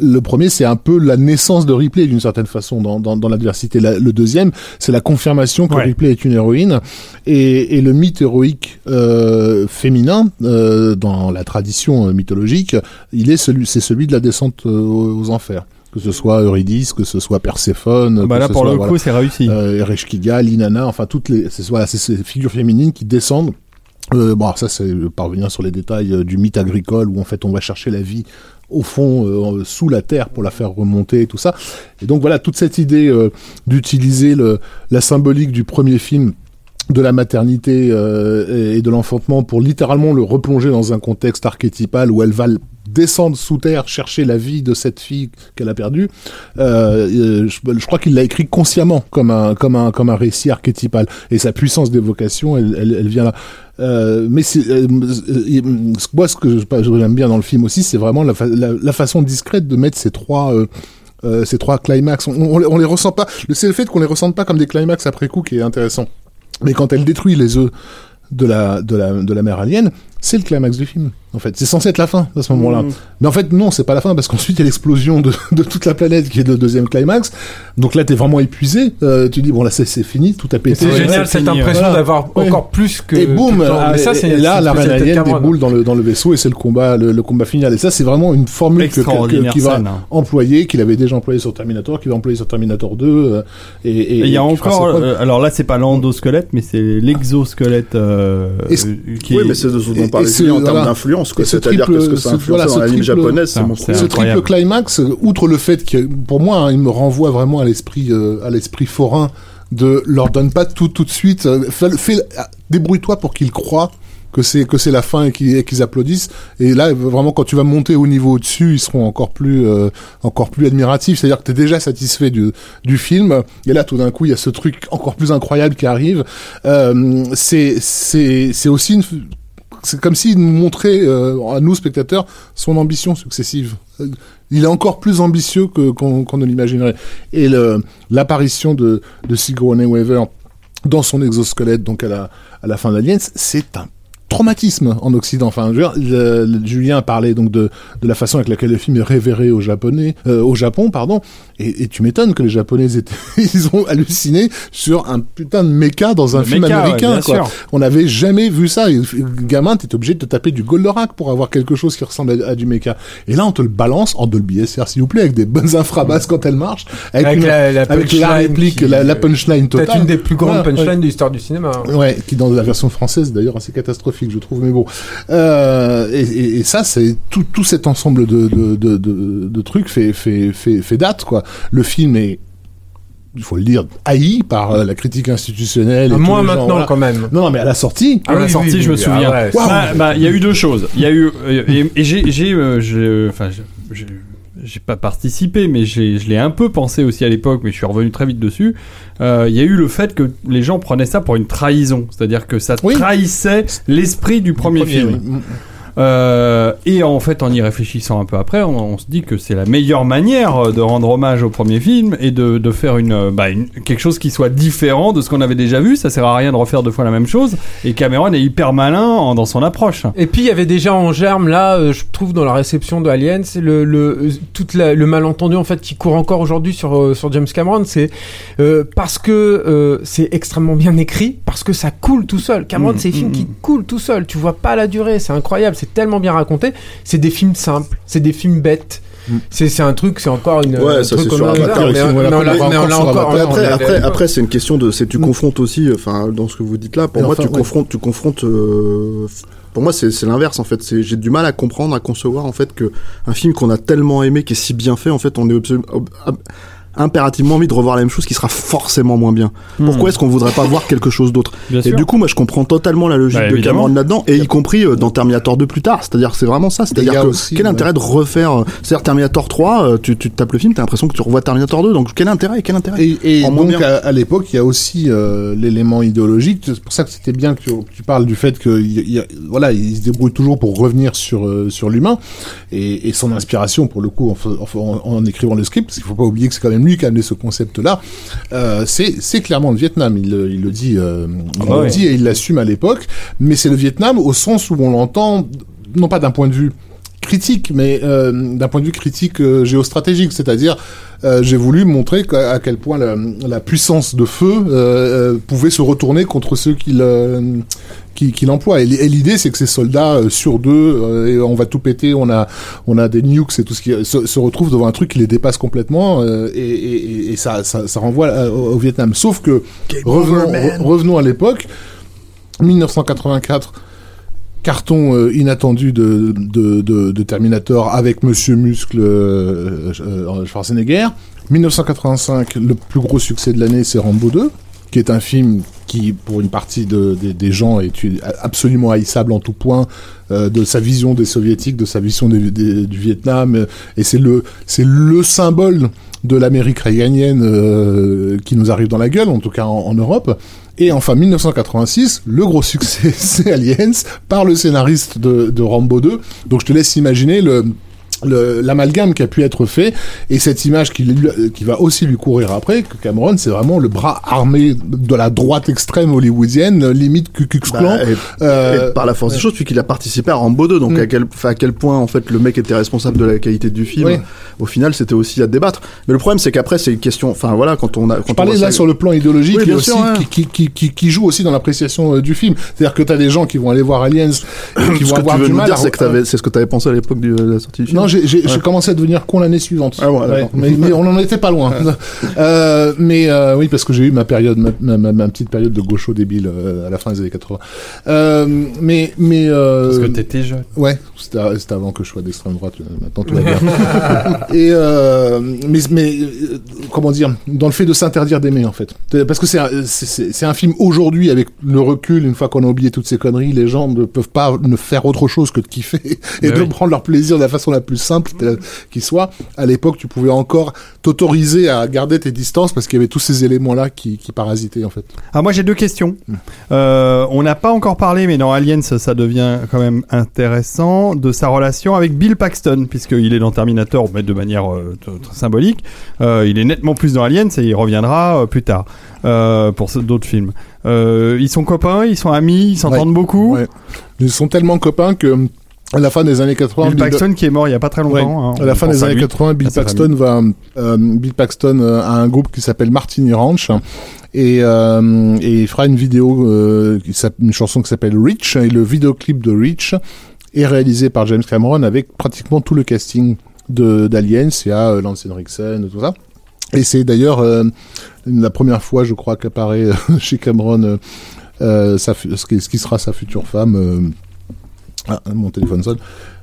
le premier, c'est un peu la naissance de Ripley d'une certaine façon dans, dans, dans l'adversité. La- Le deuxième, c'est la confirmation que Ouais. Ripley est une héroïne. Et, et le mythe héroïque euh, féminin, euh, dans la tradition euh, mythologique, il est celui, c'est celui de la descente euh, aux enfers. Que ce soit Eurydice, que ce soit Perséphone, Bah là, pour soit, le voilà, coup, c'est réussi. euh, Ereshkigal, Inanna, enfin toutes les, c'est voilà, c'est ces figures féminines qui descendent. Euh, bon, alors ça c'est parvenir sur les détails euh, du mythe agricole où en fait on va chercher la vie au fond, euh, sous la terre pour la faire remonter et tout ça. Et donc voilà toute cette idée euh, d'utiliser le, la symbolique du premier film de la maternité euh, et de l'enfantement pour littéralement le replonger dans un contexte archétypal où elle va descendre sous terre chercher la vie de cette fille qu'elle a perdue. Euh, euh, je, crois qu'il l'a écrit consciemment comme un comme un comme un récit archétypal et sa puissance d'évocation elle, elle, vient là. Euh, mais moi ce que j'aime bien dans le film aussi c'est vraiment la, fa- la, la façon discrète de mettre ces trois ces trois climax. On, on, les- ressent pas. C'est le fait qu'on les ressente pas comme des climax après coup qui est intéressant. Mais quand elle détruit les œufs de la, de la, de la mère alien, c'est le climax du film. En fait, c'est censé être la fin à ce moment-là. Mm. Mais en fait, non, c'est pas la fin parce qu'ensuite il y a l'explosion de, de toute la planète qui est le deuxième climax. Donc là, t'es vraiment épuisé. Euh, tu dis bon là, c'est c'est fini, tout a pété. C'est génial cette fini, impression voilà. d'avoir Ouais. encore plus que. et boum, ah, ça, c'est là, la reine alien déboule dans le dans le vaisseau et c'est le combat le, le combat final. Et ça, c'est vraiment une formule que, que- qui va scène, hein. employer, qu'il avait déjà employé sur Terminator, qu'il va employer sur Terminator 2. euh, et et- Et il y a encore, euh, alors là c'est pas l'endosquelette, mais c'est l'exosquelette euh, qui Oui, est- mais c'est de ce dont et- on parlait en termes d'influence, quoi. Et ce C'est-à-dire que ce voilà, ce triple- japonaise, c'est Ah, ce triple climax, outre le fait que, pour moi, hein, il me renvoie vraiment à l'esprit, euh, à l'esprit forain de leur donne pas tout tout de suite, euh, fais, fais- ah, débrouille-toi pour qu'ils croient que c'est que c'est la fin et qu'ils et qu'ils applaudissent. Et là, vraiment, quand tu vas monter au niveau au-dessus, ils seront encore plus euh, encore plus admiratifs. C'est-à-dire que tu es déjà satisfait du du film. Et là, tout d'un coup, il y a ce truc encore plus incroyable qui arrive. Euh, c'est c'est c'est aussi une c'est comme s'il nous montrait euh, à nous spectateurs son ambition successive. Il est encore plus ambitieux qu'on ne l'imaginerait. Et l'apparition de Sigourney Weaver dans son exosquelette, donc à la à la fin d'Aliens, c'est un traumatisme en Occident. Enfin, je Julien parlait donc de, de la façon avec laquelle le film est révéré au japonais, euh, au Japon, pardon. Et, et tu m'étonnes que les Japonais étaient, ils ont halluciné sur un putain de méca dans un Le film méca, américain. quoi. On n'avait jamais vu ça. Et, gamin, t'étais obligé de te taper du Goldorak pour avoir quelque chose qui ressemble à, à du méca. Et là, on te le balance en Dolby SR, s'il vous plaît, avec des bonnes infrabasses quand elle marche, avec, Avec une- la- la avec la punchline réplique, qui- la, la punchline totale. Peut-être une des plus grandes ouais. punchlines de l'histoire du cinéma. hein. Ouais, qui dans la version française d'ailleurs assez catastrophique, je trouve. Mais bon, euh, et, et- et ça, c'est tout, tout cet ensemble de, de, de, de, de trucs fait, fait, fait, fait date quoi. Le film est, il faut le dire, haï par euh, la critique institutionnelle. et Ah, Moins gens, maintenant voilà. quand même. Non, non, mais à la sortie. À la oui, sortie, oui, je me souviens. ah ouais. Bah, bah, il y a eu deux choses. Il y a eu euh, et, et j'ai j'ai euh, j'ai- enfin j'ai- pas participé, mais je l'ai un peu pensé aussi à l'époque, mais je suis revenu très vite dessus. Euh, Il y a eu le fait que les gens prenaient ça pour une trahison, c'est-à-dire que ça Oui. trahissait l'esprit du premier, film. oui. Euh, et en fait, en y réfléchissant un peu après, on, on se dit que c'est la meilleure manière de rendre hommage au premier film et de, de faire une, euh, bah, une- quelque chose qui soit différent de ce qu'on avait déjà vu. Ça sert à rien de refaire deux fois la même chose. Et Cameron est hyper malin en- dans son approche. Et puis il y avait déjà en germe là, euh, je trouve dans la réception de Aliens, le le euh, la- le malentendu en fait qui court encore aujourd'hui sur euh, sur James Cameron, c'est euh, parce que euh, c'est extrêmement bien écrit, parce que ça coule tout seul. Cameron, Mm, c'est des films mm, qui mm. coulent tout seul. Tu vois pas la durée, c'est incroyable, c'est tellement bien raconté. C'est des films simples, c'est des films bêtes. Mm. C'est c'est un truc, c'est encore une. Ouais, un ça, c'est sur a- Avatar, mais- mais on l'a- mais on encore l'a après, après, après c'est une question de. C'est tu Mm. confrontes aussi, enfin, dans ce que vous dites là. Pour moi, enfin, tu ouais. confrontes, tu confrontes. euh, pour moi, c'est c'est l'inverse en fait. C'est j'ai du mal à comprendre, à concevoir en fait que un film qu'on a tellement aimé, qui est si bien fait, en fait, on est absolu- ob- ob- impérativement envie de revoir la même chose qui sera forcément moins bien. Pourquoi est-ce qu'on voudrait pas voir quelque chose d'autre Et sûr. du coup, moi, je comprends totalement la logique Bah, de évidemment. Cameron là-dedans, et y compris euh, dans Terminator 2 plus tard. C'est-à-dire, que c'est vraiment ça. C'est-à-dire a que aussi, quel ouais. intérêt de refaire euh, C'est-à-dire Terminator 3, euh, tu, tapes le film, t'as l'impression que tu revois Terminator 2. Donc quel intérêt Quel intérêt Et, et donc à, à l'époque, il y a aussi euh, l'élément idéologique. C'est pour ça que c'était bien que tu, parles du fait que il y a- voilà, il se débrouille toujours pour revenir sur euh, sur l'humain et, et son inspiration pour le coup en- en écrivant le script. Parce qu'il faut pas oublier que c'est quand même lui qui a amené ce concept-là. Euh, c'est clairement le Vietnam. Il, le- il le dit, euh, il bah le ouais. dit et il l'assume à l'époque. Mais c'est le Vietnam au sens où on l'entend non pas d'un point de vue critique, mais euh, d'un point de vue critique euh, géostratégique, c'est-à-dire euh, j'ai voulu montrer à quel point la, la puissance de feu pouvait se retourner contre ceux qui qui, qui l'emploient. Et, l'idée, c'est que ces soldats euh, sur deux, euh, et on va tout péter, on a on a des nukes et tout ce qui se, se retrouvent devant un truc qui les dépasse complètement, euh, et, et, et- et ça, ça, ça renvoie au, au Vietnam. Sauf que revenons, re- revenons à l'époque, 1984 carton euh, inattendu de, Terminator avec Monsieur Muscle euh, euh, Schwarzenegger. 1985, le plus gros succès de l'année, c'est Rambo 2, qui est un film qui, pour une partie de, des- gens, est absolument haïssable en tout point, de sa vision des soviétiques, de sa vision du Vietnam, et c'est le, le symbole de l'Amérique réganienne qui nous arrive dans la gueule, en tout cas en Europe. Et enfin, 1986, le gros succès, c'est Aliens, par le scénariste de, de Rambo 2. Donc je te laisse imaginer le, le- l'amalgame qui a pu être fait et cette image qui, qui va aussi lui courir après que Cameron c'est vraiment le bras armé de la droite extrême hollywoodienne limite Ku Klux Klan Bah, et, Euh, et par la force des choses, puisqu'il a participé à Rambo 2, donc Mm. à, quel, à quel point en fait le mec était responsable de la qualité du film. Oui. Au final, c'était aussi à débattre. Mais le problème, c'est qu'après, c'est une question. Enfin voilà, quand on a. Quand Je on parlais là ça- sur le plan idéologique Oui, et bien aussi sûr, hein. qui, qui, qui, qui, joue aussi dans l'appréciation euh, du film. C'est-à-dire que tu as des gens qui vont aller voir Aliens et qui vont avoir du mal c'est que t'avais- c'est ce que tu avais pensé à l'époque de la sortie du film. Non, j'ai Ouais. commencé à devenir con l'année suivante. Ah ouais, mais, mais on en était pas loin. euh, mais euh, oui, parce que j'ai eu ma période, ma, ma, ma- ma petite période de gaucho débile euh, à la fin des années 80. Euh, mais mais Parce que t'étais jeune. Ouais, c'était avant que je sois d'extrême droite. euh, Maintenant tout va bien. Et euh, mais mais euh, comment dire, dans le fait de s'interdire d'aimer en fait, parce que c'est un- c'est- film aujourd'hui avec le recul, une fois qu'on a oublié toutes ces conneries, les gens ne peuvent pas ne faire autre chose que de kiffer et Mais de oui. prendre leur plaisir de la façon la plus simple qui soit. À l'époque, tu pouvais encore t'autoriser à garder tes distances parce qu'il y avait tous ces éléments là qui, qui parasitaient en fait. Ah, moi j'ai deux questions. Euh, on n'a pas encore parlé, mais dans Aliens, ça devient quand même intéressant, de sa relation avec Bill Paxton, puisqu'il est dans Terminator, mais de manière euh, très symbolique. Euh, il est nettement plus dans Aliens et il reviendra euh, plus tard pour d'autres films. Ils sont copains, ils sont amis, ils s'entendent Ouais. beaucoup. Ouais. Ils sont tellement copains que à la fin des années 80, Bill Bill- Paxton qui est mort il y a pas très longtemps. Ouais. hein, à la fin des années lui. 80, Bill Paxton va, euh, Bill Paxton euh, a un groupe qui s'appelle Martini Ranch et, euh, et il fera une vidéo, qui une chanson qui s'appelle Rich et le vidéoclip de Rich est réalisé par James Cameron avec pratiquement tout le casting de d'Aliens. Il y a euh, Lance Henriksen, tout ça. Et c'est d'ailleurs euh, la première fois, je crois, qu'apparaît euh, chez Cameron euh, euh, sa ce, qui, ce qui sera sa future femme. euh, ah, mon téléphone sonne.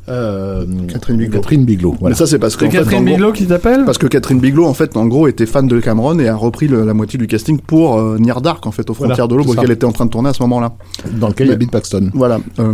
Euh, Catherine Bigelow. Catherine Bigelow, voilà. Mais ça, c'est parce que Catherine Bigelow qui t'appelle Parce que Catherine Bigelow, en fait, en gros, était fan de Cameron et a repris le- la moitié du casting pour euh, Near Dark, en fait, aux Voilà, frontières de ça. auquel était en train de tourner à ce moment-là. dans lequel il Bill Paxton. Voilà. euh,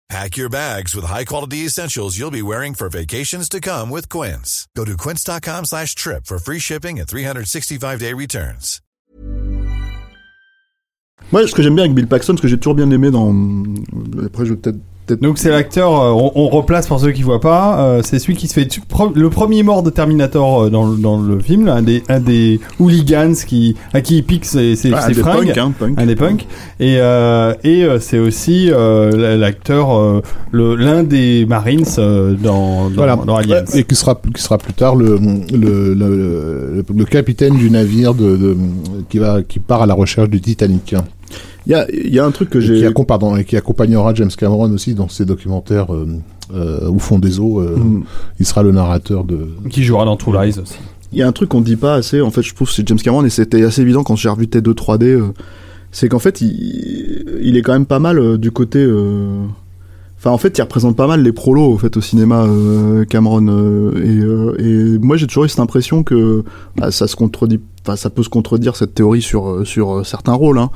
Pack your bags with high-quality essentials you'll be wearing for vacations to come with Quince. Go to quince.com slash trip for free shipping and 365-day returns. Moi, ce que j'aime bien avec Bill Paxton, ce que j'ai toujours bien aimé dans. Euh, après, je vais peut-être. Peut-être- Donc c'est l'acteur, euh, on, on replace pour ceux qui voient pas, euh, c'est celui qui se fait tu- pro- le premier mort de Terminator euh, dans, le- dans le film, là, un des un des hooligans qui à qui il pique ses, ses, Ah, ses des fringues, punks, hein, punk. un des punks, et euh, et euh, c'est aussi euh, l'acteur euh, le l'un des Marines euh, dans dans, Voilà. dans Aliens. Et qui sera, qui sera plus tard le, le, le, le, le capitaine du navire de, de- qui, va, qui part à la recherche du Titanic. Il y a, il y a un truc que qui, j'ai. accom- pardon, et qui accompagnera James Cameron aussi dans ses documentaires euh, euh, au fond des eaux. euh, Mm. Il sera le narrateur de. Qui jouera dans True Lies aussi. Il y a un truc qu'on dit pas assez, en fait, je trouve, c'est James Cameron, et c'était assez évident quand j'ai revu T2 3D, euh, c'est qu'en fait, il, il est quand même pas mal euh, du côté. euh, Enfin, en fait, il représente pas mal les prolos au fait au cinéma euh, Cameron euh, et, euh, et moi j'ai toujours eu cette impression que bah, ça se contredit, enfin ça peut se contredire cette théorie sur sur euh, certains rôles. Hein.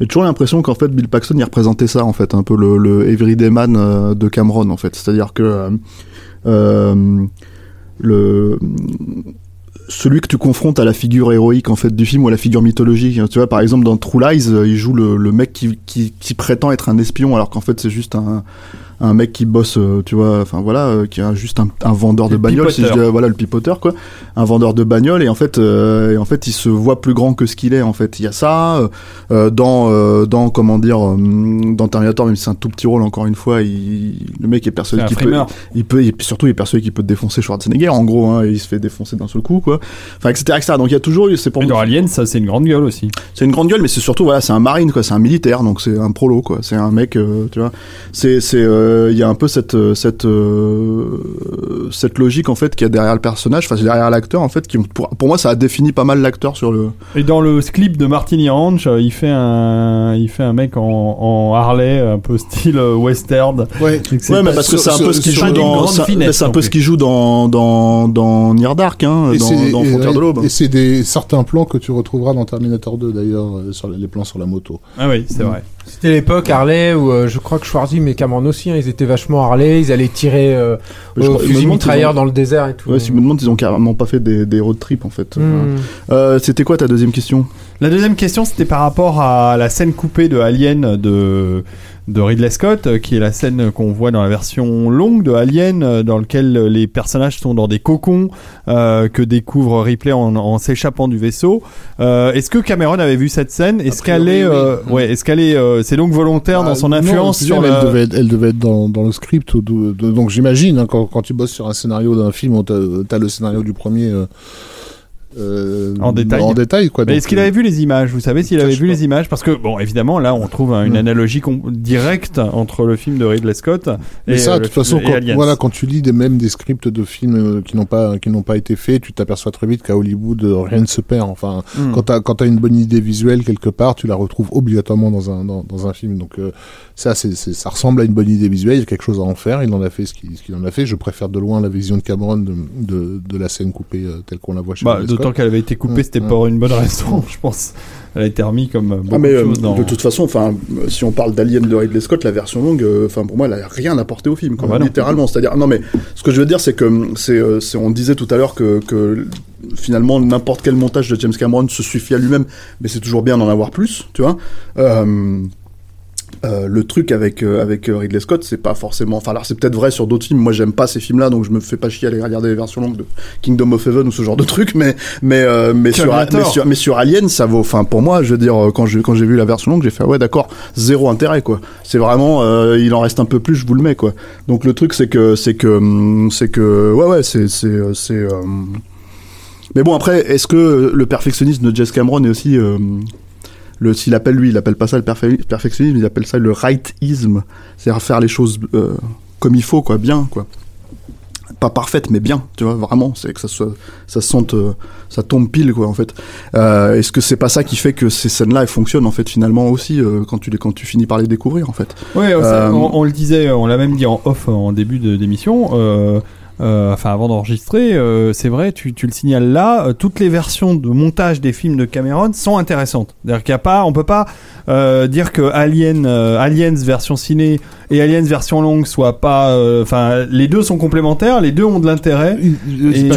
J'ai toujours l'impression qu'en fait Bill Paxton il représentait ça en fait un peu le, le everyday euh, de Cameron en fait, c'est-à-dire que euh, euh, le celui que tu confrontes à la figure héroïque en fait du film ou à la figure mythologique. Tu vois, par exemple dans True Lies, il joue le, mec qui prétend être un espion alors qu'en fait c'est juste un, un mec qui bosse, euh, tu vois, enfin voilà, euh, qui est juste un, un vendeur de Le bagnole, si je dis, voilà le pipoteur quoi, un vendeur de bagnole et en fait, euh, et en fait il se voit plus grand que ce qu'il est en fait. Il y a ça euh, euh, dans euh, dans comment dire euh, dans Terminator même si c'est un tout petit rôle encore une fois, il, le mec est persuadé qu'il peut, il peut, et puis surtout il est persuadé qu'il peut défoncer Schwarzenegger en gros, hein, et il se fait défoncer d'un seul coup quoi, enfin etc etc. Donc il y a toujours eu, c'est pour Et dans Aliens, ça c'est une grande gueule aussi. c'est une grande gueule, mais c'est surtout voilà, c'est un marine quoi, c'est un militaire, donc c'est un prolo quoi, c'est un mec, euh, tu vois, c'est c'est euh, euh, il y a un peu cette cette euh, cette logique en fait qu'il y a derrière le personnage, enfin derrière l'acteur en fait, qui pour, pour moi ça a défini pas mal l'acteur sur le. Et dans le clip de Martini Ranch, euh, il fait un, il fait un mec en, en Harley, un peu style euh, western. Ouais, Ouais, mais parce que c'est un peu ce qu'il joue dans, c'est un- peu ce qu'il joue dans dans dans Near Dark, hein, Et dans, dans Frontières de l'aube. Et c'est des certains plans que tu retrouveras dans Terminator 2 d'ailleurs, euh, sur les- les plans sur la moto. Ah oui, c'est vrai. C'était l'époque Harley où euh, je crois que Schwarzy mais Cameron aussi, hein, ils étaient vachement Harley, ils allaient tirer euh, Je au crois- fusil mitrailleur ont- dans le désert et tout. Ouais, si je me demande, ils ont carrément pas fait des, des road trips en fait. Hmm. Euh, C'était quoi ta deuxième question? La deuxième question, c'était par rapport à la scène coupée de Alien de, de Ridley Scott, euh, qui est la scène qu'on voit dans la version longue de Alien, euh, dans lequel les personnages sont dans des cocons euh, que découvre Ripley en, en s'échappant du vaisseau. Euh, est-ce que Cameron avait vu cette scène? Est-ce qu'elle est, oui. euh, ouais, est-ce qu'elle est, euh, c'est donc volontaire dans Ah, son non, influence c'est sur elle, devait être, elle devait être dans, dans le script. ou de- de- donc j'imagine, hein, quand, quand tu bosses sur un scénario d'un film, t'as as le scénario du premier euh, euh, En détail. En détail quoi. Mais est-ce qu'il euh, avait vu les images? Vous savez s'il avait vu les images? Parce que, bon, évidemment, là, on trouve une Mm. analogie directe entre le film de Ridley Scott et Mais ça, euh, de toute façon, quand, voilà, quand tu lis des, même des scripts de films euh, qui n'ont pas, qui n'ont pas été faits, tu t'aperçois très vite qu'à Hollywood, euh, rien ne se perd. Enfin, Mm. quand t'as, quand t'as une bonne idée visuelle quelque part, tu la retrouves obligatoirement dans un, dans, dans un film. Donc, euh, ça, c'est, ça ressemble à une bonne idée visuelle. Il y a quelque chose à en faire. Il en a fait ce qu'il, qu'il en a fait. Je préfère de loin la vision de Cameron de, de, de la scène coupée euh, telle qu'on la voit chez Bah, D'autant qu'elle avait été coupée, Mm, c'était mm. pour une bonne raison, je pense. Elle a été remise comme euh, Ah mais de euh, choses dans... de toute façon, enfin, si on parle d'Alien de Ridley Scott, la version longue, euh, enfin pour moi, elle a rien apporté au film, Ah bah littéralement. C'est-à-dire, non mais ce que je veux dire, c'est que c'est, c'est, on disait tout à l'heure que, que finalement n'importe quel montage de James Cameron se suffit à lui-même, mais c'est toujours bien d'en avoir plus, tu vois. Euh, euh, le truc avec euh, avec euh, Ridley Scott, c'est pas forcément. Enfin, alors c'est peut-être vrai sur d'autres films. Moi, j'aime pas ces films-là, donc je me fais pas chier à aller regarder les versions longues de Kingdom of Heaven ou ce genre de truc. Mais mais euh, mais, sur, mais sur mais sur Alien, ça vaut. Enfin, pour moi, je veux dire, euh, quand j'ai quand j'ai vu la version longue, j'ai fait ah ouais, d'accord, zéro intérêt quoi. C'est vraiment, euh, il en reste un peu plus, je vous le mets quoi. Donc le truc, c'est que c'est que hum, c'est que ouais ouais, c'est c'est c'est. euh, Mais bon après, est-ce que le perfectionnisme de Jess Cameron est aussi euh, le s'il appelle lui, il appelle pas ça le perfe- perfectionnisme, il appelle ça le rightisme, c'est-à-dire faire les choses euh, comme il faut quoi, bien quoi. Pas parfaite mais bien, tu vois vraiment, c'est que ça soit ça se sente euh, ça tombe pile quoi en fait. Euh, est-ce que c'est pas ça qui fait que ces scènes-là elles fonctionnent en fait finalement aussi quand tu les quand tu finis par les découvrir en fait? Ouais, on, le disait, on l'a même dit en off en début d'émission. Euh, enfin, avant d'enregistrer, euh, c'est vrai, tu, tu le signales là. euh, toutes les versions de montage des films de Cameron sont intéressantes. C'est-à-dire qu'il y a pas, on peut pas euh, dire que Alien, euh, Aliens version ciné et Aliens version longue soient pas. euh, Enfin, les deux sont complémentaires, les deux ont de l'intérêt.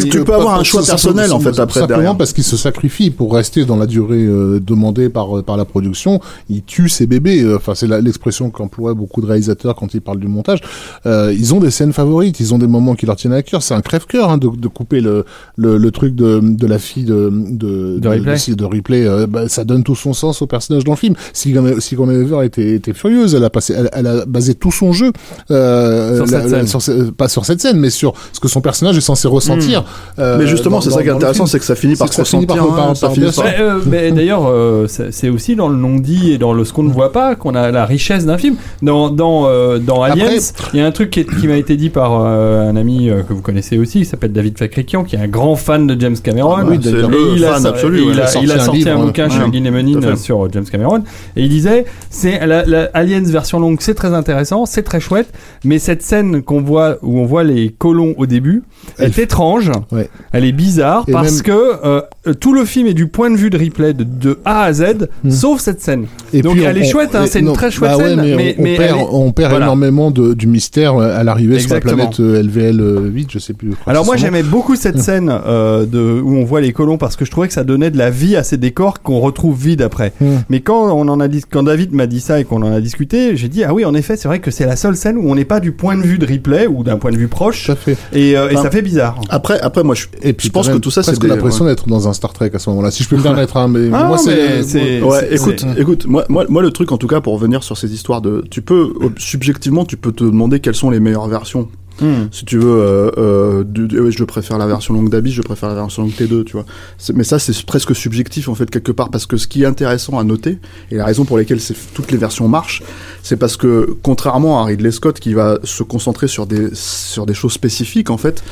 Tu peux avoir un choix personnel, en fait, après, Simplement derrière. parce qu'il se sacrifie pour rester dans la durée euh, demandée par par la production. Il tue ses bébés. Enfin, c'est l'expression qu'emploient beaucoup de réalisateurs quand ils parlent du montage. Euh, ils ont des scènes favorites. Ils ont des moments qui leur tiennent à cœur. C'est un crève-cœur hein, de, de couper le, le le truc de de la fille de de De Ripley. de, de Ripley. Euh, bah, ça donne tout son sens au personnage dans le film. Sigourney Sigourney Weaver était était furieuse. Elle a passé, elle, elle a basé tout son jeu euh, Sur cette scène. sur ce- pas sur cette scène, mais sur ce que son personnage est censé ressentir. Euh, mais justement, c'est ça qui est intéressant, c'est que ça finit par se ressentir. par- hein, par Mais, euh, mais d'ailleurs, euh, c'est aussi dans le non-dit et dans le ce qu'on ne voit pas qu'on a la richesse d'un film. Dans, dans, euh, dans Aliens, il y a un truc qui, qui m'a été dit par euh, un ami euh, que vous connaissez aussi, qui s'appelle David Fakrikian, qui est un grand fan de James Cameron. Ah oui, d'ailleurs. le Et il a, fan so- absolu, et ouais. il a, il a sorti un, bouquin ouais. chez Guy fait. sur James Cameron et il disait c'est la, la Aliens version longue c'est très intéressant c'est très chouette mais cette scène qu'on voit où on voit les colons au début elle est étrange Ouais. elle est bizarre Et parce même- que euh, tout le film est du point de vue de Ripley de, de A à Z sauf cette scène Et donc puis, elle on- est chouette hein, c'est une très chouette bah ouais, scène mais, mais, on, mais on perd, elle est- on perd voilà. énormément de, du mystère euh, à l'arrivée sur la planète euh, LVL euh, 8, je sais plus. je Alors que moi j'aimais beaucoup cette scène euh, de où on voit les colons parce que je trouvais que ça donnait de la vie à ces décors qu'on retrouve vides après. Hmm. Mais quand on en a dis- quand David m'a dit ça et qu'on en a discuté, j'ai dit ah oui en effet c'est vrai que c'est la seule scène où on n'est pas du point de vue de Ripley ou d'un point de vue proche Tout à fait. et, euh, et Enfin, ça fait bizarre. Après, après, moi, je, Et puis je pense que tout ça, c'est des. l'impression d'être dans un Star Trek à ce moment-là. Si je peux me permettre, hein, mais Ah, moi c'est. Ouais, écoute, écoute, moi, moi, moi, le truc, en tout cas, pour revenir sur ces histoires de, tu peux, subjectivement, tu peux te demander quelles sont les meilleures versions. Hmm. Si tu veux, euh, euh, du- du- ouais, je préfère la version longue d'Abyss, je préfère la version longue T2, tu vois. Mais ça, c'est presque subjectif en fait quelque part parce que ce qui est intéressant à noter et la raison pour laquelle toutes les versions marchent, c'est parce que contrairement à Ridley Scott qui va se concentrer sur des sur des choses spécifiques en fait,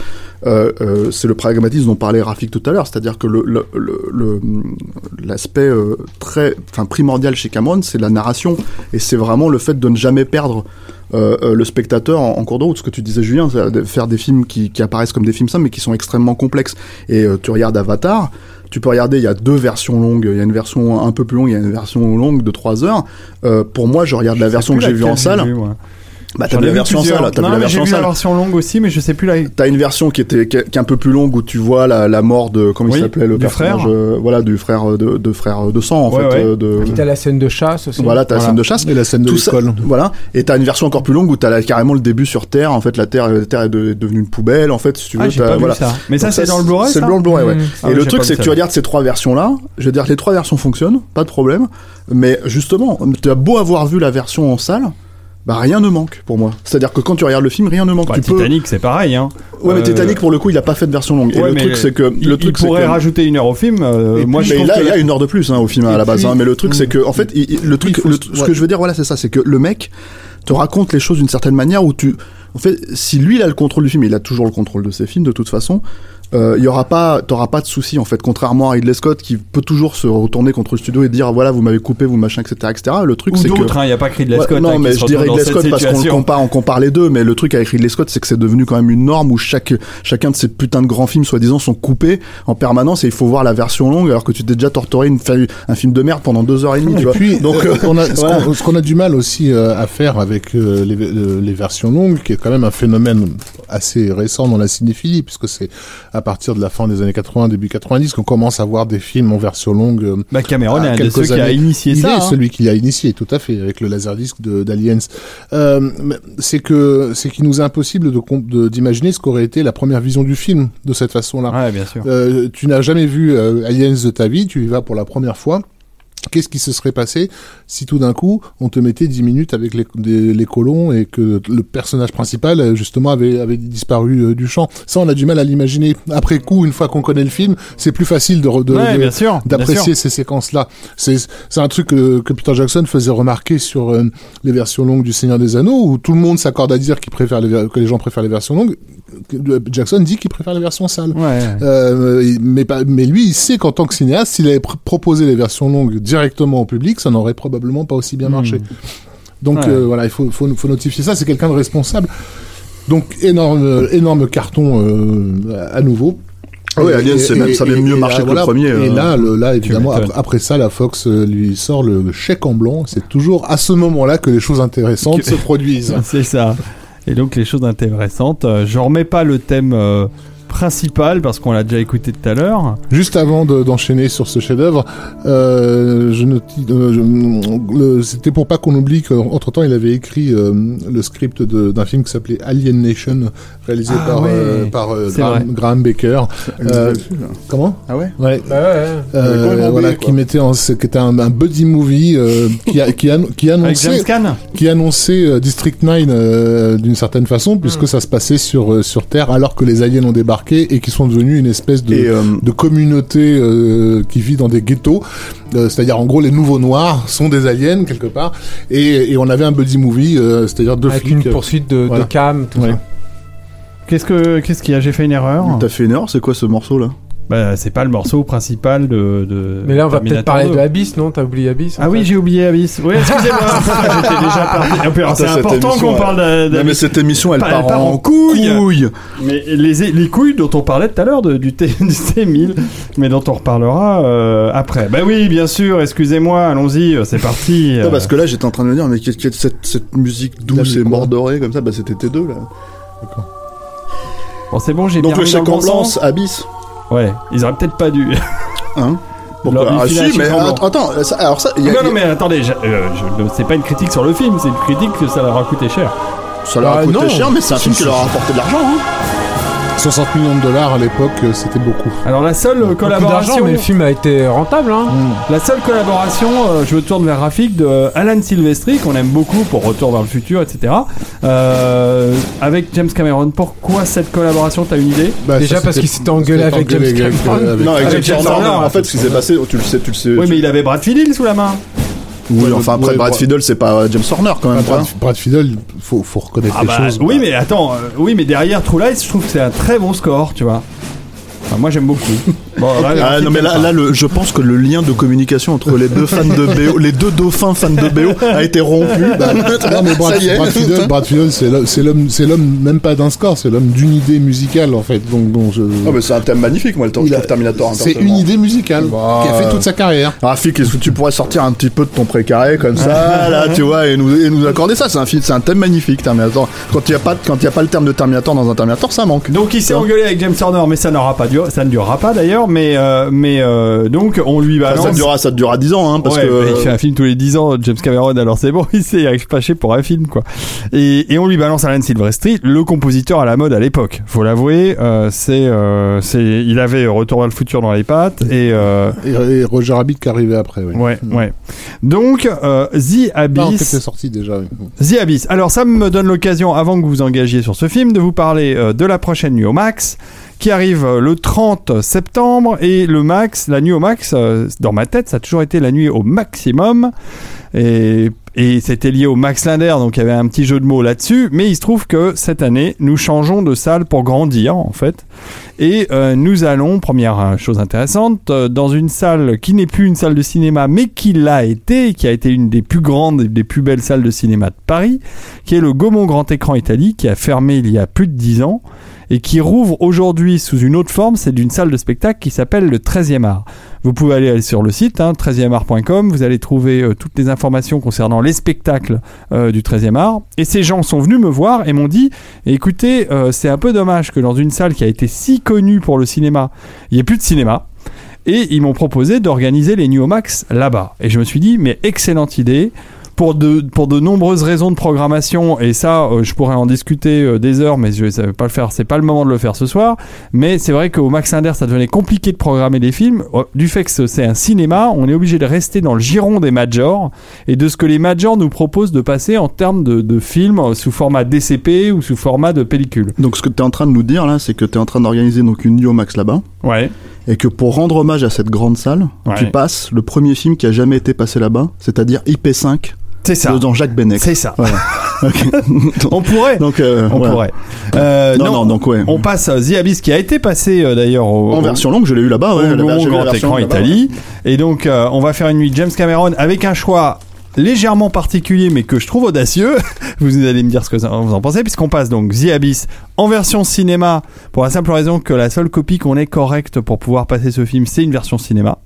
euh, euh, c'est le pragmatisme dont parlait Rafik tout à l'heure, c'est-à-dire que le le- le- le- l'aspect euh, très enfin primordial chez Cameron, c'est la narration et c'est vraiment le fait de ne jamais perdre euh, le spectateur en, en cours de route. Ce que tu disais, Julien, c'est de faire des films qui, qui apparaissent comme des films simples, mais qui sont extrêmement complexes. Et euh, tu regardes Avatar, tu peux regarder, il y a deux versions longues. Il y a une version un peu plus longue, il y a une version longue de 3 heures. Euh, pour moi, je regarde la version que j'ai vue en salle. Bah, t'as la version en plusieurs. salle. T'as la version vu la version longue aussi, mais je sais plus la. T'as une version qui était qui est, qui est un peu plus longue où tu vois la, la mort de comment Oui, il s'appelait le du personnage frère. euh, voilà du frère de, de frère de sang en Ouais, fait ouais. euh, de Puis t'as la scène de chasse aussi. voilà t'as la scène de chasse Et la scène de tout ça, l'école. voilà. Et t'as une version encore plus longue où t'as carrément le début sur Terre. En fait, la Terre, la Terre est, de- est devenue une poubelle. En fait, si tu veux, Ah, t'as- vu voilà. ça. Mais ça, c'est dans le Blu-ray. C'est ça dans le Blu-ray, ouais. Mmh. Ah et oui, le truc, c'est que ça. tu regardes ces trois versions-là. Je veux dire, les trois versions fonctionnent, pas de problème. Mais justement, tu as beau avoir vu la version en salle. Bah rien ne manque pour moi. C'est-à-dire que quand tu regardes le film, rien ne manque. Bah, tu peux... Titanic, c'est pareil. Hein. Ouais, mais Euh, Titanic pour le coup, il a pas fait de version longue. et le truc, c'est que il, le truc, pourrait que- rajouter une heure au film. euh, moi, puis, je mais là, il y a une heure de plus hein, au film à la base. puis- hein, mais le truc, c'est que, en fait, il- le truc, faut- le- ce ouais. que je veux dire, voilà, c'est ça, c'est que le mec te raconte les choses d'une certaine manière où tu, en fait, si lui il a le contrôle du film, il a toujours le contrôle de ses films de toute façon. Euh, Il y aura pas, t'auras pas de souci en fait, contrairement à Ridley Scott qui peut toujours se retourner contre le studio et dire voilà vous m'avez coupé, vous machin, etc., etc. Le truc c'est que d'autres, hein, il n'y a pas que Ridley Ouais, Scott. non, hein, mais je dans Ridley Scott parce qu'on compare, on compare les deux. Mais le truc avec Ridley Scott, c'est que c'est devenu quand même une norme où chaque, chacun de ces putains de grands films, soi-disant, sont coupés en permanence et il faut voir la version longue alors que tu t'es déjà torturé une, un film de merde pendant deux heures et demie, tu Et vois. puis, Donc, euh, euh, on a, ce qu'on- a du mal aussi euh, à faire avec euh, les, euh, les versions longues, qui est quand même un phénomène assez récent dans la cinéphilie, puisque c'est à partir de la fin des années 80, début 90, qu'on commence à voir des films en version longue. euh, Bah, Cameron est un de ceux qui a initié Il ça. est hein. celui qui l'a initié, tout à fait, avec le laserdisc d'Aliens. Euh, c'est que c'est qu'il nous est impossible de d'imaginer ce qu'aurait été la première vision du film de cette façon-là. Ouais, bien sûr. Euh, tu n'as jamais vu euh, Aliens de ta vie, tu y vas pour la première fois. Qu'est-ce qui se serait passé si tout d'un coup on te mettait 10 minutes avec les, des- les colons et que le personnage principal euh, justement avait, avait disparu euh, du champ? Ça on a du mal à l'imaginer. Après coup, une fois qu'on connaît le film, c'est plus facile de, de- Ouais, de- bien sûr. bien d'apprécier sûr. ces séquences-là. C'est c'est un truc que, que Peter Jackson faisait remarquer sur euh, les versions longues du Seigneur des Anneaux, où tout le monde s'accorde à dire qu'il préfère les, que les gens préfèrent les versions longues. Jackson dit qu'il préfère les versions sales. Ouais. Euh, mais, mais lui, il sait qu'en tant que cinéaste, s'il avait pr- proposé les versions longues directement au public, ça n'aurait probablement pas aussi bien Hmm. marché. Donc Ouais. euh, voilà, il faut, faut, faut notifier ça. C'est quelqu'un de responsable. Donc énorme, euh, énorme carton euh, à nouveau. Ah c'est même- et- ça a même mieux marché là, que le premier, Et là, le, là évidemment, après, après ça, la Fox lui sort le chèque en blanc. C'est toujours à ce moment-là que les choses intéressantes se produisent. C'est ça. Et donc les choses intéressantes. Euh, je remets pas le thème euh, principal parce qu'on l'a déjà écouté tout à l'heure. Juste avant de- d'enchaîner sur ce chef-d'œuvre, euh, je note, euh, je- c'était pour pas qu'on oublie qu'entre temps il avait écrit euh, le script d'un film qui s'appelait Alien Nation, réalisé Ah par, ouais, euh, par euh, Graham, Baker. Euh, comment Ah ouais Ouais. Bah ouais, ouais. Euh, complètement voilà, qui mettait en, qui était un, un buddy movie euh, qui, a, qui, a- qui Avec annonçait qui annonçait euh, District 9 euh, d'une certaine façon, puisque ça se passait sur, euh, sur Terre alors que les aliens ont débarqué et qui sont devenus une espèce de, euh, de communauté euh, qui vit dans des ghettos. Euh, c'est-à-dire, en gros, les nouveaux noirs sont des aliens, quelque part. Et, et on avait un buddy movie, euh, c'est-à-dire deux Avec flics. une poursuite de, voilà. de cam, tout Ouais. ça. Qu'est-ce que qu'est-ce qu'il y a J'ai fait une erreur. T'as fait une erreur, c'est quoi ce morceau là Bah, c'est pas le morceau principal de. de Mais là, on va peut-être parler 2. de Abyss, non? T'as oublié Abyss Ah oui, j'ai oublié Abyss. Oui, excusez-moi. J'étais déjà parti. Alors, C'est important qu'on parle d'a- Non mais d'Abyss. cette émission, elle Elle part, part en en couille. couille. Mais les, les couilles dont on parlait tout à l'heure du, T, du T1000, mais dont on reparlera euh, après. Bah oui, bien sûr, excusez-moi, allons-y, euh, c'est parti. Non, euh. parce que là, j'étais en train de me dire, mais qu'est-ce que cette, cette musique douce et mordorée comme ça Bah, c'était T2 là. Bon, c'est bon, j'ai Donc bien le remis dans chèque en blanc, sens. Abyss. Ouais, ils auraient peut-être pas dû. Hein Leur- Pourquoi Ah si, mais att- attends, ça- alors ça, il y a- non, non, mais attendez, euh, c'est pas une critique sur le film, c'est une critique que ça leur a coûté cher. ça leur a Ah, coûté non. cher, mais c'est un film qui leur a si. apporté de l'argent. Hein. 60 millions de dollars à l'époque, euh, c'était beaucoup. Alors la seule euh, collaboration, mais le film a été rentable. Hein. la seule collaboration, euh, je me tourne vers Rafik de Alan Silvestri qu'on aime beaucoup pour Retour vers le futur, etc. Euh, avec James Cameron. Pourquoi cette collaboration T'as une idée? Bah, Déjà ça, parce qu'il s'était engueulé avec James avec- Cameron. avec- Non, avec Avec James Horner, en fait, ce qui s'est passé, tu le sais, tu le sais. Oui, tu- mais il avait Brad Fiddle sous la main. Oui, Ouais, enfin, après, ouais, Brad Fiddle, c'est pas James Horner quand même. Brad, quoi. Brad Fiddle, faut, faut reconnaître Ah les bah, choses. oui, mais attends, euh, oui, mais derrière True Lies, je trouve que c'est un très bon score, tu vois. Enfin, moi, j'aime beaucoup. Bon, là, Ah, non mais là, pas. là le, je pense que le lien de communication entre les deux fans de BO, les deux dauphins fans de BO a été rompu. Bah, non, mais Brad, Ça y est. Brad Fiddle, Brad Fiddle, c'est l'homme- c'est l'homme, même pas d'un score, c'est l'homme d'une idée musicale en fait. Donc, donc je. Ah, mais c'est un thème magnifique, moi, le temps Il je trouve Terminator. c'est une idée musicale Bah, qui a fait toute sa carrière. Rafik, est-ce que tu pourrais sortir un petit peu de ton précaré comme ça, là, tu vois, et nous, et nous accorder ça? C'est un film, c'est un thème magnifique, Terminator. Quand il n'y a pas, quand il y a pas le terme de Terminator dans un Terminator, ça manque. Donc il s'est engueulé avec James Horner, mais ça n'aura pas dur- ça ne durera pas d'ailleurs. Mais euh, mais euh, donc on lui Enfin, balance. ça durera, ça durera 10 ans, hein, parce Ouais, que. il fait un film tous les 10 ans, James Cameron, alors c'est bon, il s'est fâché pour un film, quoi. Et, et on lui balance Alan Silvestri, le compositeur à la mode à l'époque. Faut l'avouer, euh, c'est, euh, c'est, il avait Retour vers le futur dans les pattes, et, euh, Et, et Roger Rabbit qui arrivait après. Oui. ouais, ouais. Donc, euh, The en fait, Abyss. c'est sorti déjà. oui. The Abyss. Alors ça me donne l'occasion, avant que vous vous engagiez sur ce film, de vous parler euh, de la prochaine nuit au Max, qui arrive euh, le 30 septembre. Et le Max, la nuit au Max, euh, dans ma tête, ça a toujours été la nuit au maximum. Et, c'était lié au Max Linder, donc il y avait un petit jeu de mots là-dessus. Mais il se trouve que cette année, nous changeons de salle pour grandir, en fait. Et euh, nous allons, première chose intéressante, dans une salle qui n'est plus une salle de cinéma, mais qui l'a été, qui a été une des plus grandes et des plus belles salles de cinéma de Paris, qui est le Gaumont Grand Écran Italie, qui a fermé il y a plus de 10 ans, et qui rouvre aujourd'hui sous une autre forme, c'est d'une salle de spectacle qui s'appelle le 13e art. Vous pouvez aller sur le site, hein, 13eart.com, vous allez trouver euh, toutes les informations concernant les spectacles euh, du 13e art. Et ces gens sont venus me voir et m'ont dit, écoutez, euh, c'est un peu dommage que dans une salle qui a été si connue pour le cinéma, il n'y ait plus de cinéma. Et ils m'ont proposé d'organiser les New Max là-bas. Et je me suis dit, mais excellente idée. Pour de, pour de nombreuses raisons de programmation, et ça, euh, je pourrais en discuter euh, des heures, mais je ne savais pas le faire, c'est pas le moment de le faire ce soir. Mais c'est vrai qu'au Max Linder, ça devenait compliqué de programmer des films. Euh, Du fait que c'est un cinéma, on est obligé de rester dans le giron des majors et de ce que les majors nous proposent de passer en termes de, de films sous format DCP ou sous format de pellicule. Donc, ce que tu es en train de nous dire là, c'est que tu es en train d'organiser donc une nuit au Max là-bas. Ouais. Et que pour rendre hommage à cette grande salle, Ouais. tu passes le premier film qui a jamais été passé là-bas, c'est-à-dire IP5 C'est ça. de Jean-Jacques Benek. C'est ça. Voilà. On pourrait. donc, euh, on pourrait. Euh, Non, non, donc ouais. On passe à The Abyss qui a été passé euh, d'ailleurs En version longue, je l'ai eu là-bas, ouais. la grand version écran Italie. Et donc, on va faire une nuit James Cameron avec un choix légèrement particulier, mais que je trouve audacieux. vous allez me dire ce que vous en pensez, puisqu'on passe donc The Abyss en version cinéma, pour la simple raison que la seule copie qu'on ait correcte pour pouvoir passer ce film, c'est une version cinéma.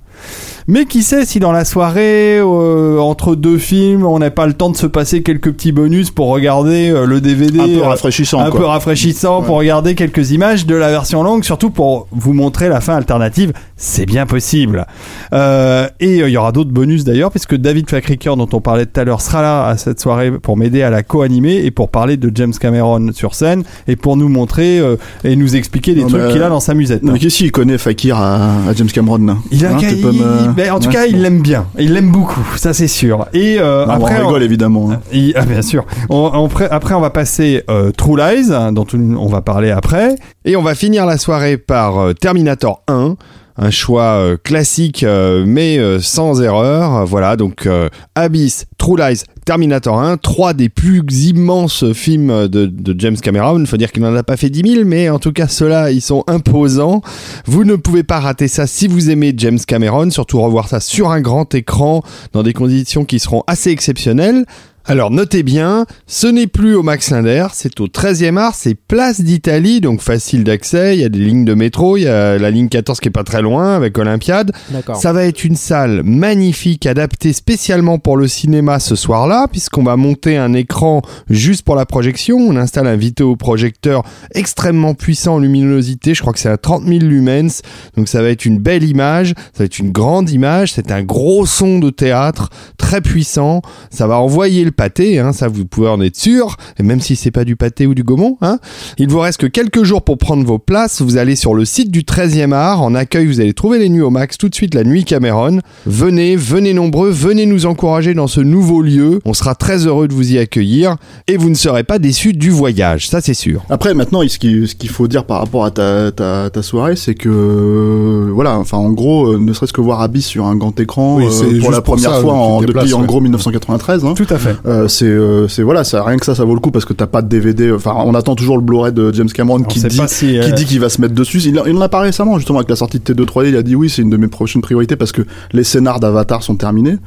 Mais qui sait si dans la soirée, euh, entre deux films, on n'a pas le temps de se passer quelques petits bonus pour regarder euh, le DVD. Un peu euh, rafraîchissant, un quoi. peu rafraîchissant pour regarder quelques images de la version longue, surtout pour vous montrer la fin alternative. C'est bien possible. Euh, et il y aura d'autres bonus d'ailleurs, puisque David Fakriker, dont on parlait tout à l'heure, sera là à cette soirée pour m'aider à la co-animer et pour parler de James Cameron sur scène et pour nous montrer et nous expliquer des Non, trucs qu'il a dans sa musette. Mais qu'est-ce qu'il connaît Fakir à, à James Cameron Il a Hein, il- me- ben, en tout cas, il l'aime bien. Il l'aime beaucoup, ça c'est sûr. Et euh, Non, après, on rigole évidemment. hein. ah, bien sûr. On- on pré- après, on va passer euh, True Lies, hein, dont on, on va parler après. Et on va finir la soirée par euh, Terminator 1. Un choix euh, classique, euh, mais euh, sans erreur. Voilà, donc Abyss, True Lies, Terminator 1, trois des plus immenses films de, de James Cameron. Il faut dire qu'il n'en a pas fait 10 000, mais en tout cas, ceux-là, ils sont imposants. Vous ne pouvez pas rater ça si vous aimez James Cameron, surtout revoir ça sur un grand écran, dans des conditions qui seront assez exceptionnelles. Alors notez bien, ce n'est plus au Max Linder, c'est au 13e art, c'est place d'Italie, donc facile d'accès, il y a des lignes de métro, il y a la ligne 14 qui est pas très loin avec Olympiade. D'accord. Ça va être une salle magnifique adaptée spécialement pour le cinéma ce soir-là, puisqu'on va monter un écran juste pour la projection. On installe un vidéoprojecteur extrêmement puissant en luminosité, je crois que c'est à 30 000 lumens, donc ça va être une belle image, ça va être une grande image, c'est un gros son de théâtre très puissant, ça va envoyer le pâté, hein, ça vous pouvez en être sûr, et même si c'est pas du pâté ou du gaumont. Hein. Il vous reste que quelques jours pour prendre vos places. Vous allez sur le site du 13e art. En accueil, vous allez trouver les nuits au max. Tout de suite, la nuit Cameron. Venez, venez nombreux, venez nous encourager dans ce nouveau lieu. On sera très heureux de vous y accueillir et vous ne serez pas déçus du voyage, ça c'est sûr. Après, maintenant, ce qu'il faut dire par rapport à ta, ta, ta soirée, c'est que euh, voilà, enfin, en gros, euh, ne serait-ce que voir Abyss sur un grand écran Oui, euh, c'est pour la pour première ça, fois en, depuis en ouais. gros 1993. Hein. Tout à fait. Euh, c'est euh, c'est voilà ça rien que ça ça vaut le coup parce que t'as pas de DVD enfin on attend toujours le Blu-ray de James Cameron On qui dit si, euh, qui dit qu'il va se mettre dessus. Il, il en a parlé récemment justement avec la sortie de T2 3D il a dit oui c'est une de mes prochaines priorités parce que les scénars d'Avatar sont terminés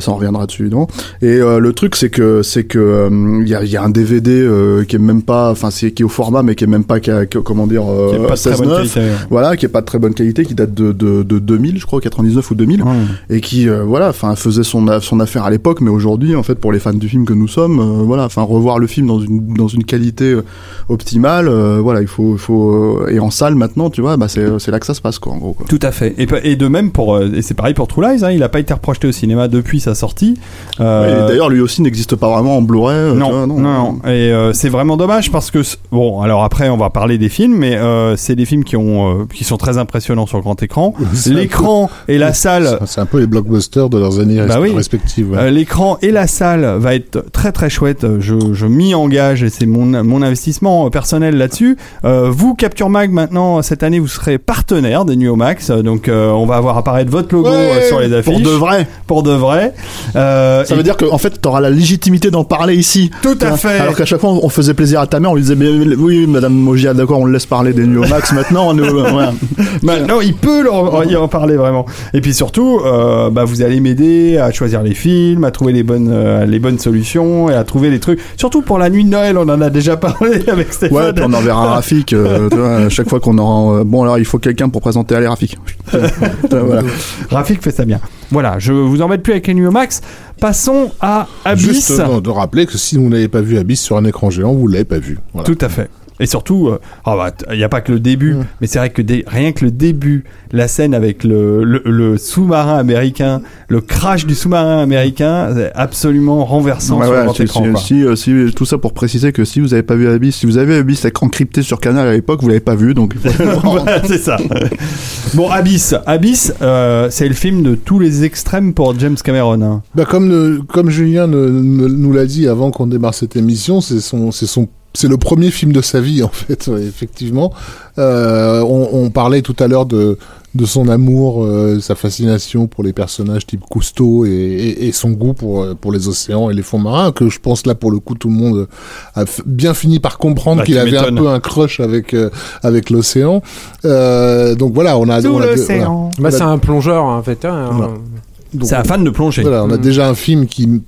ça on reviendra dessus évidemment et euh, le truc c'est que c'est que euh, il y, a, il y a un DVD euh, qui est même pas enfin c'est qui est au format mais qui est même pas qui a- que- comment dire euh, Qui pas très bonne 16:9. qualité. voilà qui est pas de très bonne qualité qui date de, de, de 2000 je crois 99 ou 2000 Hum. et qui euh, voilà enfin faisait son son affaire à l'époque mais aujourd'hui en fait pour les fans du film que nous sommes euh, voilà enfin revoir le film dans une dans une qualité euh, optimale euh, voilà il faut il faut euh, et en salle maintenant tu vois bah c'est là que ça se passe quoi en gros quoi. Tout à fait. Et, et de même pour euh, et c'est pareil pour True Lies. Hein, il a pas été reprojeté au cinéma depuis sa sortie. Euh, D'ailleurs lui aussi n'existe pas vraiment en Blu-ray euh, non, vois, non, non. Et euh, c'est vraiment dommage parce que bon, alors après on va parler des films, mais euh, c'est des films qui ont qui sont très impressionnants sur grand écran. L'écran et la salle. C'est un peu les blockbusters de leurs années Bah oui. respectives. ouais. L'écran et la salle va être très très chouette. Je, je m'y engage et c'est mon, mon investissement personnel là-dessus. Vous, Capture Mag, maintenant cette année, vous serez partenaire des Nuits au Max. Donc on va avoir apparaître votre logo Ouais, sur les affiches. pour de vrai Pour de vrai. Euh, ça et- veut dire qu'en fait t'auras la légitimité d'en parler ici Tout à Hein, fait. alors qu'à chaque fois on faisait plaisir à ta mère on lui disait mais, oui madame Mogia d'accord on le laisse parler des New Max maintenant on, voilà. Bah, non, il peut leur- y en parler vraiment. Et puis surtout, euh, bah, vous allez m'aider à choisir les films, à trouver les bonnes, euh, les bonnes solutions et à trouver les trucs. Surtout pour la nuit de Noël, on en a déjà parlé avec Stéphane. Ouais, on enverra un Rafik. euh, tu vois, chaque fois qu'on aura. bon, alors il faut quelqu'un pour présenter à Rafik. voilà. Rafik fait ça bien. Voilà, je vous embête plus avec max. Passons à Abyss. Juste de rappeler que si vous n'avez pas vu Abyss sur un écran géant, vous l'avez pas vu. Voilà. Tout à fait. Et surtout, euh, ah bah, il n'y a pas que le début, Mm. mais c'est vrai que rien que le début, la scène avec le, le, le sous-marin américain, le crash du sous-marin américain, c'est absolument renversant sur ouais, écran. si- euh, si- tout ça pour préciser que si vous avez pas vu Abyss, si vous avez Abyss encrypté sur Canal à l'époque, vous l'avez pas vu, donc. Voilà, c'est ça. bon, Abyss. Abyss, euh, c'est le film de tous les extrêmes pour James Cameron. hein. Bah, comme, ne- comme Julien ne- ne- nous l'a dit avant qu'on démarre cette émission, c'est son, c'est son, c'est le premier film de sa vie en fait, ouais, effectivement. Euh, on, on parlait tout à l'heure de, de son amour, euh, sa fascination pour les personnages type Cousteau et, et, et son goût pour, euh, pour les océans et les fonds marins, que je pense là pour le coup tout le monde a f- bien fini par comprendre Bah, qu'il avait un peu un crush avec euh, avec l'océan. Euh, donc voilà, on a, on a- l'océan. voilà. Bah, c'est un plongeur, en fait. hein, Voilà. un- Donc, C'est un fan de plongée. voilà, on a Mm. déjà un film qui,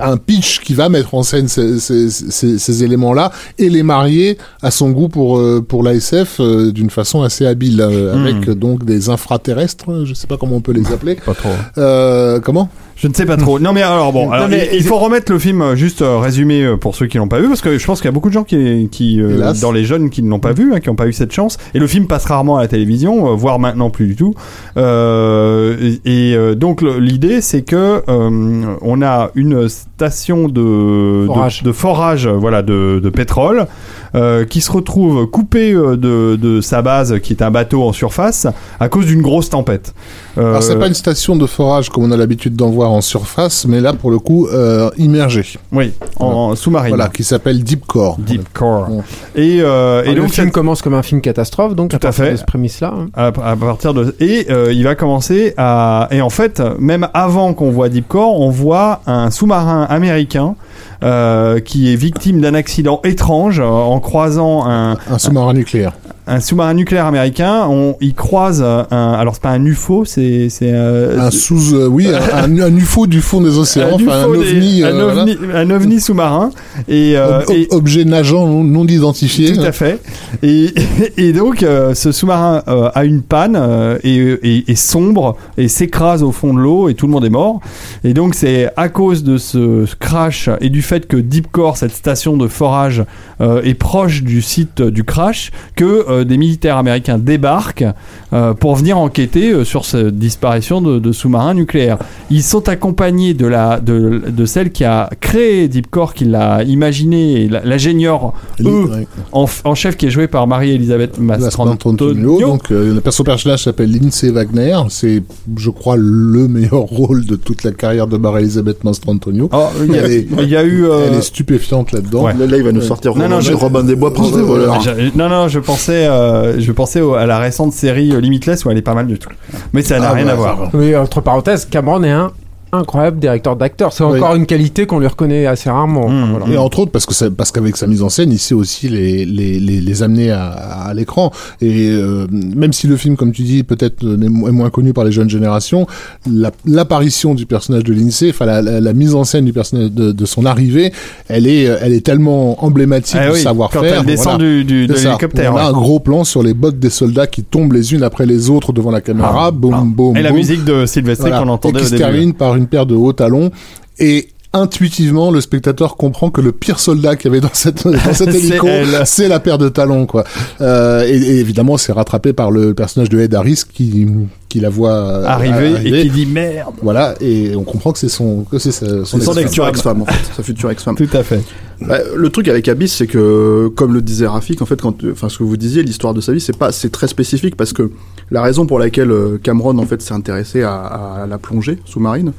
un pitch qui va mettre en scène ces, ces, ces, ces éléments-là et les marier à son goût pour euh, pour l'ASF euh, d'une façon assez habile, euh, Mm. avec donc des infraterrestres, je sais pas comment on peut les appeler. Pas trop. Euh, comment? Je ne sais pas trop. Non mais alors bon, Non, alors, mais- il, il faut remettre le film juste euh, résumé pour ceux qui l'ont pas vu parce que je pense qu'il y a beaucoup de gens qui, euh, dans les jeunes qui ne l'ont pas vu, hein, qui n'ont pas eu cette chance. Et le film passe rarement à la télévision, euh, voire maintenant plus du tout. Euh, et et, euh, donc l'idée c'est que euh, on a une station de Forage. de, de forage, voilà, de, de pétrole. euh, qui se retrouve coupé euh, de, de sa base, qui est un bateau en surface, à cause d'une grosse tempête. Euh, Alors c'est pas une station de forage comme on a l'habitude d'en voir en surface, mais là pour le coup euh, immergée. Oui, en sous-marine. Voilà, qui s'appelle Deep Core. Deep Core. Et, euh, et le donc film cette- commence comme un film catastrophe, donc Tout à fait. de ce prémisse-là. hein. à, à partir de et euh, il va commencer à et en fait même avant qu'on voit Deep Core, on voit un sous-marin américain euh, qui est victime d'un accident étrange euh, en croisant un, Un sous-marin nucléaire. Un sous-marin nucléaire américain. On il croise un alors c'est pas un UFO, c'est c'est euh, Un sous, euh, oui, un, un, un UFO du fond des océans, enfin un des- ovni, un euh, voilà. ovni, un ovni sous-marin et, euh, Ob- et- objet nageant non, non identifié. Tout à fait. Et, et donc, euh, ce sous-marin euh, a une panne euh, et, et- et sombre et s'écrase au fond de l'eau et tout le monde est mort. Et donc, c'est à cause de ce crash et du fait que Deep Core, cette station de forage, euh, est proche du site du crash, que euh, des militaires américains débarquent euh, pour venir enquêter euh, sur cette disparition de, de sous-marins nucléaires. Ils sont accompagnés de, la, de, de celle qui a créé Deep Core, qui l'a imaginé, l'ingénieur Li- ouais. en, en chef qui est joué par Marie-Elisabeth Mastrantonio. Donc, euh, perso- personnage s'appelle Lindsay Wagner. C'est, je crois, le meilleur rôle de toute la carrière de Marie-Elisabeth Mastrantonio. Oh, il, y a, Elle est- il y a eu. euh, Elle est stupéfiante là-dedans. Ouais. Là, là, il va nous sortir Non, Robin, non, je- Robin des Bois, Prince des voleurs. Non, non, je pensais, euh, je pensais au- à la récente série euh, Limitless où elle est pas mal du tout. Mais ça n'a Ah, rien bah, à ça voir. va. Oui, entre parenthèses, Cameron est un incroyable directeur d'acteurs. C'est Oui. encore une qualité qu'on lui reconnaît assez rarement. Mmh. Voilà. Et entre autres parce que ça- parce qu'avec sa mise en scène, il sait aussi les les les, les amener à, à l'écran. Et euh, même si le film, comme tu dis, peut-être euh, est moins connu par les jeunes générations, la- l'apparition du personnage de Lindsay, enfin la, la, la mise en scène du personnage de, de son arrivée, elle est euh, elle est tellement emblématique Ah du oui, savoir-faire. Quand elle descend Voilà. du, du- de l'hélicoptère. On a ouais. un gros plan sur les bottes des soldats qui tombent les unes après les autres devant la caméra. Ah. boum, Ah. boum, Et la musique de Sylvester Voilà. qu'on entendait et qui au se début. termine par une paire de hauts talons et intuitivement le spectateur comprend que le pire soldat qu'il y avait dans cette dans cet C'est hélico c'est la paire de talons quoi euh, et, et évidemment c'est rattrapé par le personnage de Ed Harris qui qui la voit euh, arriver. et qui dit merde. voilà et on comprend que c'est son que c'est son, ex-femme. en fait. Sa future ex-femme. Tout à fait. Bah, le truc avec Abyss, c'est que, comme le disait Rafik, en fait, quand, enfin, ce que vous disiez, l'histoire de sa vie, c'est pas, c'est très spécifique parce que la raison pour laquelle euh, Cameron, en fait, s'est intéressé à, à la plongée sous-marine,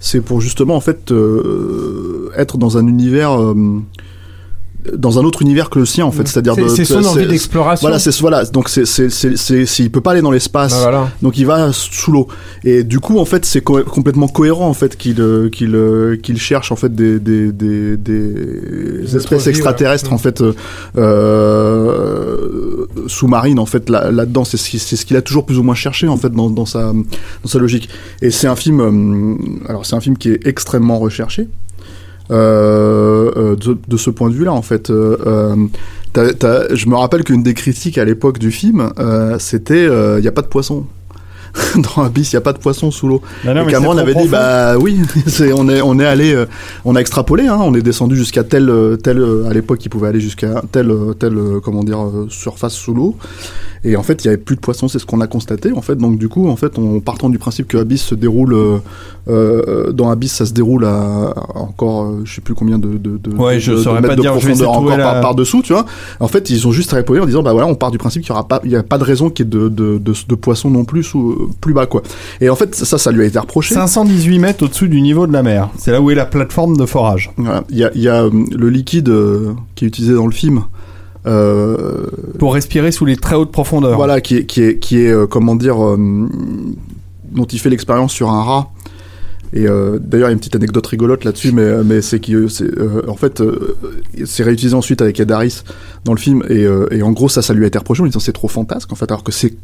c'est pour justement, en fait, euh, être dans un univers, euh, dans un autre univers que le sien, en fait. C'est-à-dire, C'est son envie d'exploration. Voilà, c'est voilà. Donc, c'est, c'est, il peut pas aller dans l'espace. Ah, voilà. Donc il va sous l'eau. Et du coup, en fait, c'est co- complètement cohérent en fait qu'il euh, qu'il euh, qu'il cherche en fait des des des, espèces extraterrestres ouais. en fait euh, sous-marines en fait là là dedans. C'est ce c'est ce qu'il a toujours plus ou moins cherché en fait dans dans sa dans sa logique. Et c'est un film. alors c'est un film qui est extrêmement recherché. Euh, euh, de, de ce point de vue-là, en fait, euh, euh, t'as- t'as- je me rappelle qu'une des critiques à l'époque du film, euh, c'était il n'y a pas de poisson. Dans Abyss, il n'y a pas de poisson sous l'eau. Bah Et Cameron avait dit, bah oui, c'est, on est, on est allé, euh, on a extrapolé, hein, on est descendu jusqu'à tel, tel, à l'époque, il pouvait aller jusqu'à telle, telle, euh, comment dire, surface sous l'eau. Et en fait, il y avait plus de poissons, c'est ce qu'on a constaté. En fait, donc du coup, en fait, on partant du principe que Abyss se déroule, euh, euh, dans Abyss, ça se déroule à, à encore, euh, je sais plus combien de, de, de, Ouais, de- je saurais mètres pas de dire, profondeur encore la- par, par dessous, tu vois. En fait, ils ont juste répondu en disant, bah voilà, on part du principe qu'il y aura pas, il y a pas de raison qu'il y ait de, de, de, poissons non plus sous, plus bas, quoi. Et en fait, ça, ça lui a été reproché. 518 mètres au-dessus du niveau de la mer. C'est là où est la plateforme de forage. Voilà. Il y a, il y a le liquide qui est utilisé dans le film. Euh, Pour respirer sous les très hautes profondeurs. voilà, qui est, qui est, qui est euh, comment dire, euh, dont il fait l'expérience sur un rat. Et d'ailleurs, il y a une petite anecdote rigolote là-dessus, mais, mais c'est qui, en fait, c'est réutilisé ensuite avec Ed Harris dans le film, et, et en gros, ça, ça lui a été reproché en disant c'est trop fantasque, en fait, alors que c'est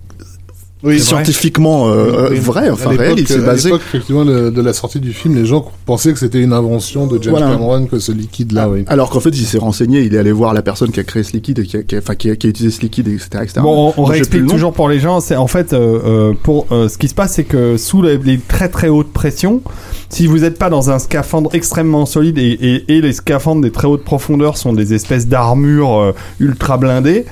Oui, scientifiquement euh, Oui, oui. vrai, enfin à réel, il s'est à basé. l'époque, effectivement, de, de la sortie du film, les gens pensaient que c'était une invention de James Voilà. Cameron, que ce liquide-là, oui. Alors qu'en fait, il s'est renseigné, il est allé voir la personne qui a créé ce liquide, et qui a, qui a- enfin, qui a, qui a utilisé ce liquide, etc. etc. Bon, on, on réexplique toujours pour les gens. C'est en fait euh, euh, pour euh, ce qui se passe, c'est que sous les, les très très hautes pressions, si vous n'êtes pas dans un scaphandre extrêmement solide et, et, et les scaphandres des très hautes profondeurs sont des espèces d'armures euh, ultra blindées.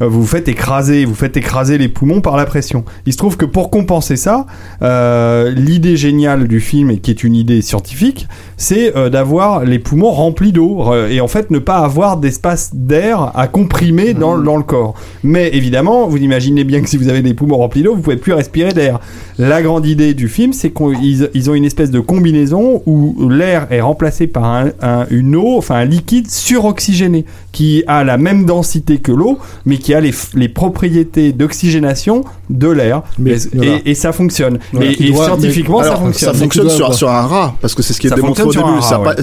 Euh, Vous vous faites écraser, vous faites écraser les poumons par la pression. Il se trouve que pour compenser ça, euh, l'idée géniale du film et qui est une idée scientifique, c'est euh, d'avoir les poumons remplis d'eau et en fait ne pas avoir d'espace d'air à comprimer dans, dans le corps. Mais évidemment, vous imaginez bien que si vous avez des poumons remplis d'eau, vous pouvez plus respirer d'air. La grande idée du film, c'est qu'ils ils ont une espèce de combinaison où l'air est remplacé par un, un- une eau, enfin un liquide suroxygéné qui a la même densité que l'eau, mais qui a les, les propriétés d'oxygénation de l'air. Mais, Et, voilà. et- et ça fonctionne. Voilà, et qui et doit- scientifiquement, Alors, ça fonctionne. Ça fonctionne tu sur, sur un rat, parce que c'est ce qui est Ça démontré au début. Ça pas-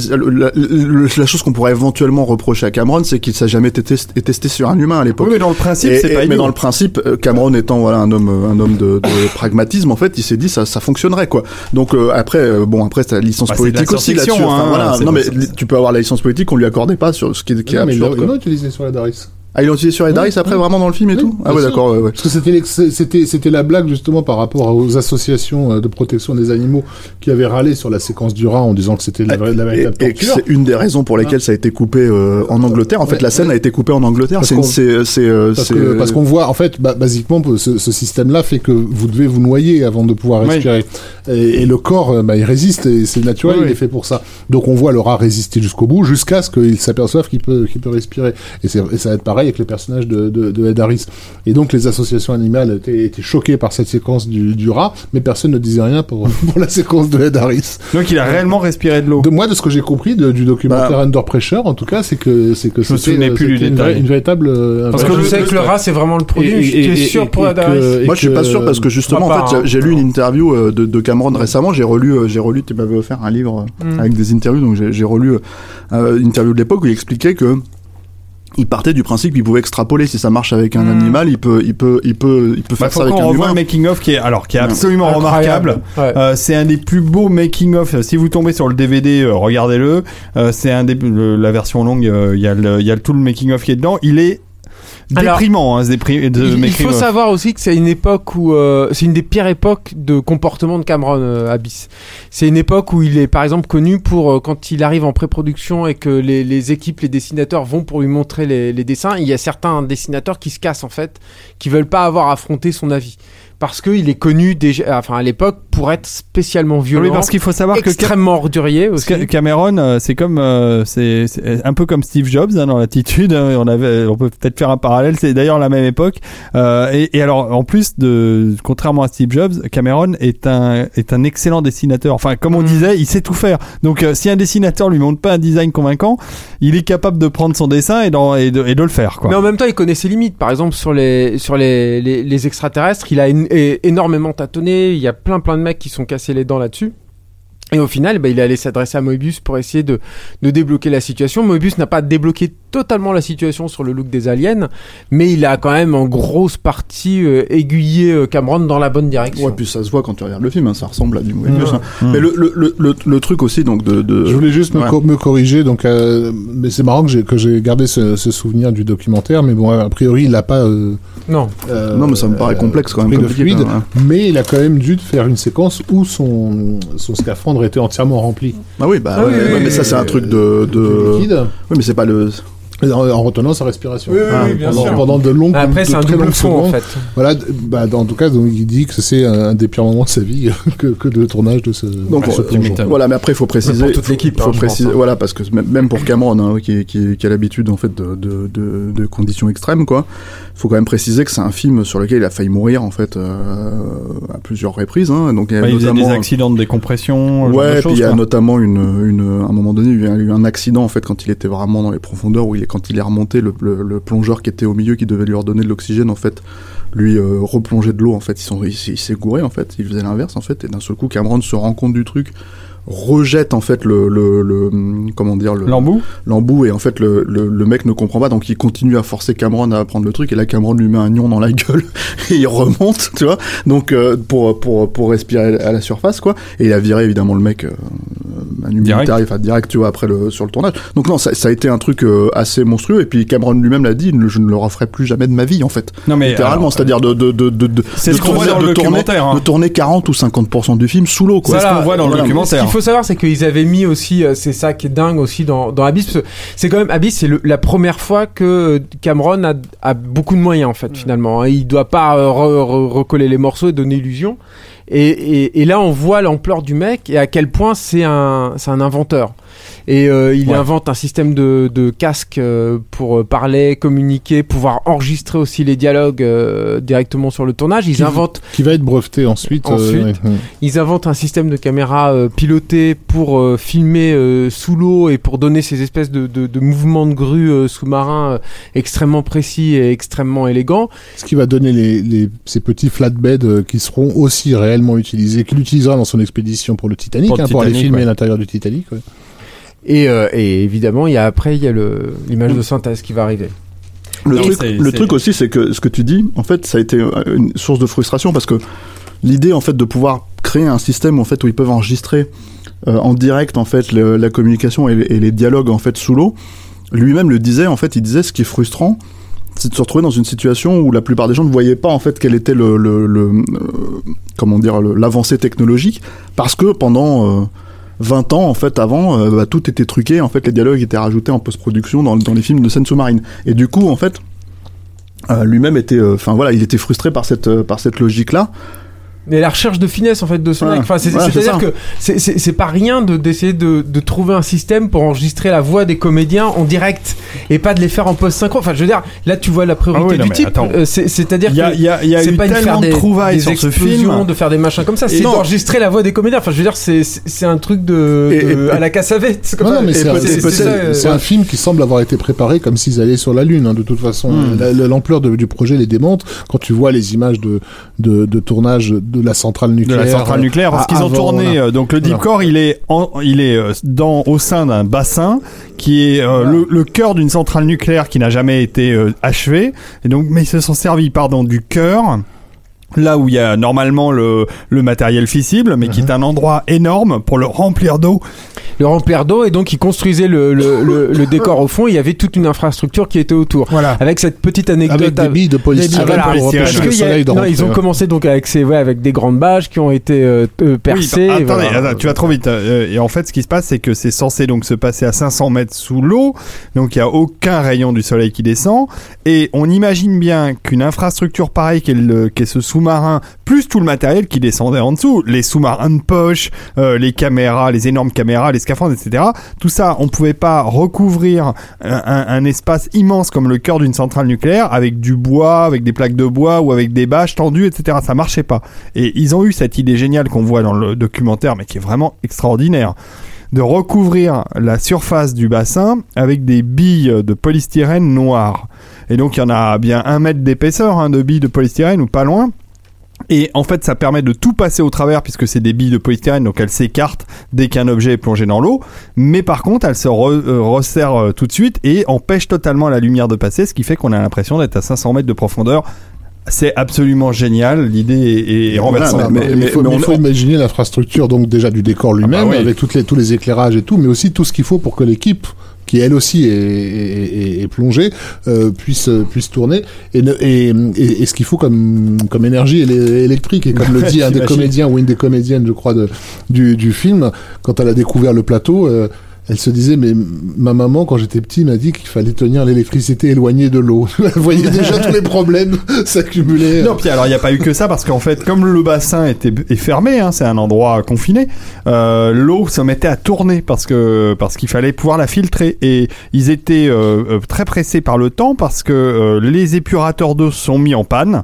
la, chose qu'on pourrait éventuellement reprocher à Cameron, c'est qu'il s'est jamais été testé sur un humain à l'époque. Oui, mais dans le principe, Et- c'est et- pas mais idiot. dans le principe, Cameron étant voilà un homme, un homme de, de pragmatisme, en fait, il s'est dit ça, ça fonctionnerait quoi. Donc euh, après, euh, bon après, t'as la licence Bah, c'est politique aussi là-dessus. Enfin, hein, voilà. c'est Non mais tu peux avoir la licence politique qu'on lui accordait pas sur ce qui est, qui est Non, mais ils quoi. l'ont utilisé sur la Doris. Ah, ils l'ont utilisé sur Ed Harris après, vraiment dans le film et Oui, tout Ah ouais, d'accord, ouais, ouais. Parce que c'était c'était c'était la blague justement par rapport aux associations euh, de protection des animaux qui avaient râlé sur la séquence du rat en disant que c'était la, vraie- la Et, véritable et que torture. c'est une des raisons pour lesquelles ça a été coupé euh, en Angleterre. En fait, Ouais, la scène ouais. a été coupée en Angleterre. Parce C'est une- qu'on- c'est c'est euh, Parce c'est- que parce qu'on voit en fait ba- basiquement ce, ce système-là fait que vous devez vous noyer avant de pouvoir Oui. respirer et, et le corps euh, bah, il résiste et c'est naturel Oui, il oui. est fait pour ça donc on voit le rat résister jusqu'au bout jusqu'à ce qu'il s'aperçoive qu'il peut qu'il peut respirer et, c'est- et ça va être pareil avec les personnages de, de, de Ed Harris et donc les associations animales étaient, étaient choquées par cette séquence du, du rat mais personne ne disait rien pour pour la séquence de Ed Harris Donc il a réellement respiré de l'eau. de moi de ce que j'ai compris de- du documentaire Bah. Under Pressure en tout cas c'est que c'est que c'était, euh, c'était une, vraie- une véritable euh, Parce vrai- que je sais que le rat, c'est vraiment le produit. Et- je suis et- et- sûr et- pour et que- et Moi, je suis pas sûr parce que justement, Ah, en fait, pas, j'ai- lu une interview euh, de, de Cameron récemment. J'ai relu, euh, j'ai relu. Tu m'avais offert un livre euh, Mm. avec des interviews, donc j'ai j'ai relu euh, une interview de l'époque où il expliquait que il partait du principe qu'il pouvait extrapoler si ça marche avec un Mm. animal, il peut, il peut, il peut, il peut Bah, faire ça avec un humain. le making of qui est alors qui est Ouais. absolument Incroyable. remarquable. Ouais. Euh, c'est un des plus beaux making of. Si vous tombez sur le DVD, euh, regardez-le. Euh, c'est un des le- la version longue. euh, Il y a le il y a tout le making of qui est dedans. Il est Alors, déprimant hein, de Il, faut savoir aussi que c'est une époque où euh, c'est une des pires époques de comportement de Cameron euh, Abyss. C'est une époque où il est par exemple connu pour euh, quand il arrive en pré-production et que les, les équipes, les dessinateurs vont pour lui montrer les, les dessins. Il y a certains dessinateurs qui se cassent en fait, qui veulent pas avoir affronté son avis parce qu'il est connu déjà, enfin à l'époque pour être spécialement violent, Oui, parce qu'il faut savoir que extrêmement ordurier Parce aussi. que Cameron, euh, c'est comme euh, c'est un peu comme Steve Jobs hein, dans l'attitude. hein, on avait, on peut peut-être faire un parallèle. C'est d'ailleurs la même époque. Euh, et, et alors, en plus de, contrairement à Steve Jobs, Cameron est un est un excellent dessinateur. Enfin, comme on Mm. disait, il sait tout faire. Donc, euh, si un dessinateur lui montre pas un design convaincant, il est capable de prendre son dessin et, de, et de le faire. Quoi. Mais en même temps, il connaît ses limites. Par exemple, sur les, sur les, les, les extraterrestres, il a énormément tâtonné. Il y a plein, plein de mecs qui sont cassés les dents là-dessus. Et au final, bah, il est allé s'adresser à Moebius pour essayer de, de débloquer la situation. Moebius n'a pas débloqué totalement la situation sur le look des aliens, mais il a quand même en grosse partie euh, aiguillé euh, Cameron dans la bonne direction. Ouais, puis ça se voit quand tu regardes le film, hein, ça ressemble à du Moebius. Hein. Mais le, le, le, le, le truc aussi, donc de, de Je voulais juste me, ouais. co- me corriger, donc, euh, mais c'est marrant que j'ai gardé ce, ce souvenir du documentaire, mais bon, a priori, il n'a pas. euh, Non. euh, Non, mais ça me paraît complexe quand même, fluide, hein. mais il a quand même dû faire une séquence où son son scaphandre était entièrement rempli Ah oui, bah Ah ouais, oui, oui, ouais, mais oui, ça c'est un truc de, de... de liquide, Oui, mais c'est pas le. en, en retenant sa respiration. Oui, oui, Ah, oui, bien pendant, sûr. pendant de longues, Après, de c'est un très double longues fond en secondes. fait. Voilà, bah, dans- en tout cas, donc, il dit que c'est un, des pires moments de sa vie que, que de tournage de ce, Donc, de ce euh. Voilà, mais après il faut préciser. pour toute l'équipe, Faut hein, je préciser, pense, hein. voilà, parce que même- même pour Cameron, hein, qui, qui, qui a l'habitude en fait de, de, de, de conditions extrêmes, quoi. Faut quand même préciser que c'est un film sur lequel il a failli mourir en fait euh, à plusieurs reprises. Hein. Donc il y a Ouais, il faisait notamment. des accidents de décompression. genre de Ouais, puis il y a notamment une, une, à un moment donné, il y a eu un accident en fait quand il était vraiment dans les profondeurs où il est, quand il est remonté, le, le, le plongeur qui était au milieu, qui devait lui redonner de l'oxygène en fait, lui euh, replonger de l'eau en fait. Ils sont, il, il s'est gouré en fait, il faisait l'inverse en fait, et d'un seul coup Cameron se rend compte du truc, rejette en fait le, le, le comment dire le L'embout. l'embout et en fait le, le, le mec ne comprend pas donc il continue à forcer Cameron à prendre le truc et là Cameron lui met un nion dans la gueule et il remonte tu vois. Donc euh, pour pour pour respirer à la surface quoi. Et il a viré évidemment le mec euh, Manu Direct. Enfin direct tu vois après le sur le tournage. Donc non ça, ça a été un truc euh, assez monstrueux et puis Cameron lui-même l'a dit je ne le referai plus jamais de ma vie en fait. Non mais littéralement c'est-à-dire de de de de, de ce tourner- dans le de tourner- hein. de tourner 40 ou 50% du film sous l'eau quoi. C'est ce qu'on voit dans le documentaire. Faut savoir, c'est qu'ils avaient mis aussi, euh, c'est ça qui est dingue aussi dans, dans Abyss. C'est quand même Abyss, c'est la première fois que Cameron a, a beaucoup de moyens en fait finalement. hein. Il doit pas euh, re- re- recoller les morceaux et donner illusion. Et, et, et là, on voit l'ampleur du mec et à quel point c'est un, c'est un inventeur. Et euh, il Ouais. invente un système de, de casque euh, pour euh, parler, communiquer, pouvoir enregistrer aussi les dialogues euh, directement sur le tournage. Ils Qui- inventent Qui va être breveté ensuite. euh, Ensuite. ouais, ouais. ils inventent un système de caméra euh, piloté pour euh, filmer euh, sous l'eau et pour donner ces espèces de, de, de mouvements de grue euh, sous-marins euh, extrêmement précis et extrêmement élégants. Ce qui va donner les, les, ces petits flatbeds euh, qui seront aussi réellement utilisés, qu'il utilisera dans son expédition pour le Titanic, Pour le hein, pour aller filmer ouais. l'intérieur du Titanic. ouais. Et, euh, et évidemment, il y a après, il y a l'image de synthèse qui va arriver. Le Non, truc, le aussi, c'est que ce que tu dis, en fait, ça a été euh, une source de frustration parce que l'idée, en fait, de pouvoir créer un système, en fait, où ils peuvent enregistrer euh, en direct, en fait, le- la communication et, et les dialogues, en fait, sous l'eau, lui-même le disait, en fait, il disait, ce qui est frustrant, c'est de se retrouver dans une situation où la plupart des gens ne voyaient pas en fait quel était le, le, le, euh, comment dire l'avancée technologique parce que pendant euh, 20 ans en fait avant euh, bah, tout était truqué en fait les dialogues étaient rajoutés en post-production dans, les films de scène sous-marine. Et du coup en fait euh, lui-même était euh, enfin voilà il était frustré par cette par cette logique là Mais la recherche de finesse en fait de ce Ouais. mec. Enfin, c'est, Ouais, c'est c'est-à-dire que c'est, pas rien de, d'essayer de, de trouver un système pour enregistrer la voix des comédiens en direct et pas de les faire en post-synchro. Enfin, je veux dire, là tu vois la priorité Ah oui, non, du type. euh, c'est, y a- que il y a- y a c'est eu pas de faire tellement de trouvailles des sur ce film. de faire des machins comme ça. C'est non. d'enregistrer la voix des comédiens. Enfin, je veux dire, c'est, un truc de, Et- de- et- à la cassavette. C'est c'est un, euh, c'est un film qui semble avoir été préparé comme s'ils allaient sur la Lune, hein, de toute façon. Hmm. La- la- L'ampleur de- du projet les démonte. Quand tu vois les images de, de, de tournage de la centrale de nucléaire. la centrale euh, nucléaire parce qu'ils ont tourné là. euh, donc le deep Voilà. core il est en, il est euh, dans au sein d'un bassin qui est le, le cœur d'une centrale nucléaire qui n'a jamais été achevée et donc mais ils se sont servis pardon du cœur là où il y a normalement le, le matériel fissible mais qui est un endroit énorme pour le remplir d'eau le remplir d'eau et donc ils construisaient le, le, le, le décor au fond. Il y avait toute une infrastructure qui était autour. voilà Avec cette petite anecdote. Avec des billes de polystyrène Voilà, pour le a- non, ils ont commencé donc avec ces ouais, avec des grandes bâches qui ont été euh, euh, percées. Oui, bah, et attendez, voilà. attends, tu vas trop vite. Euh, et en fait, ce qui se passe, c'est que c'est censé donc se passer à 500 mètres sous l'eau, donc il y a aucun rayon du soleil qui descend. Et on imagine bien qu'une infrastructure pareille qu'est ce sous-marin, plus tout le matériel qui descendait en dessous, les sous-marins de poche, euh, les caméras, les énormes caméras, les etc. Tout ça, on pouvait pas recouvrir un espace immense comme le cœur d'une centrale nucléaire avec du bois, avec des plaques de bois ou avec des bâches tendues, etc. Ça marchait pas. Et ils ont eu cette idée géniale qu'on voit dans le documentaire, mais qui est vraiment extraordinaire, de recouvrir la surface du bassin avec des billes de polystyrène noires. Et donc il y en a bien un mètre d'épaisseur hein, de billes de polystyrène ou pas loin. Et en fait, ça permet de tout passer au travers puisque c'est des billes de polystyrène, donc elles s'écartent dès qu'un objet est plongé dans l'eau. Mais par contre, elles se re- euh, resserrent euh, tout de suite et empêchent totalement la lumière de passer, ce qui fait qu'on a l'impression d'être à 500 mètres de profondeur. C'est absolument génial. L'idée est, est renversante. Voilà, Mais, mais- il faut, mais mais il on- faut imaginer l'infrastructure donc déjà du décor lui-même Ah bah oui. avec toutes les, tous les éclairages et tout, mais aussi tout ce qu'il faut pour que l'équipe qui elle aussi est, est, est- plongée euh, puisse puisse tourner. Et, ne- et, et, et ce qu'il faut comme comme énergie électrique et comme le dit un des comédiens ou une des comédiennes je crois de, du, du film quand elle a découvert le plateau euh, elle se disait, mais ma maman, quand j'étais petit, m'a dit qu'il fallait tenir l'électricité éloignée de l'eau. Elle voyait déjà tous les problèmes s'accumuler. Non, puis alors il n'y a pas eu que ça parce qu'en fait, comme le bassin était est fermé, hein, c'est un endroit confiné, euh, l'eau se mettait à tourner parce que parce qu'il fallait pouvoir la filtrer et ils étaient euh, euh, très pressés par le temps parce que euh, les épurateurs d'eau se sont mis en panne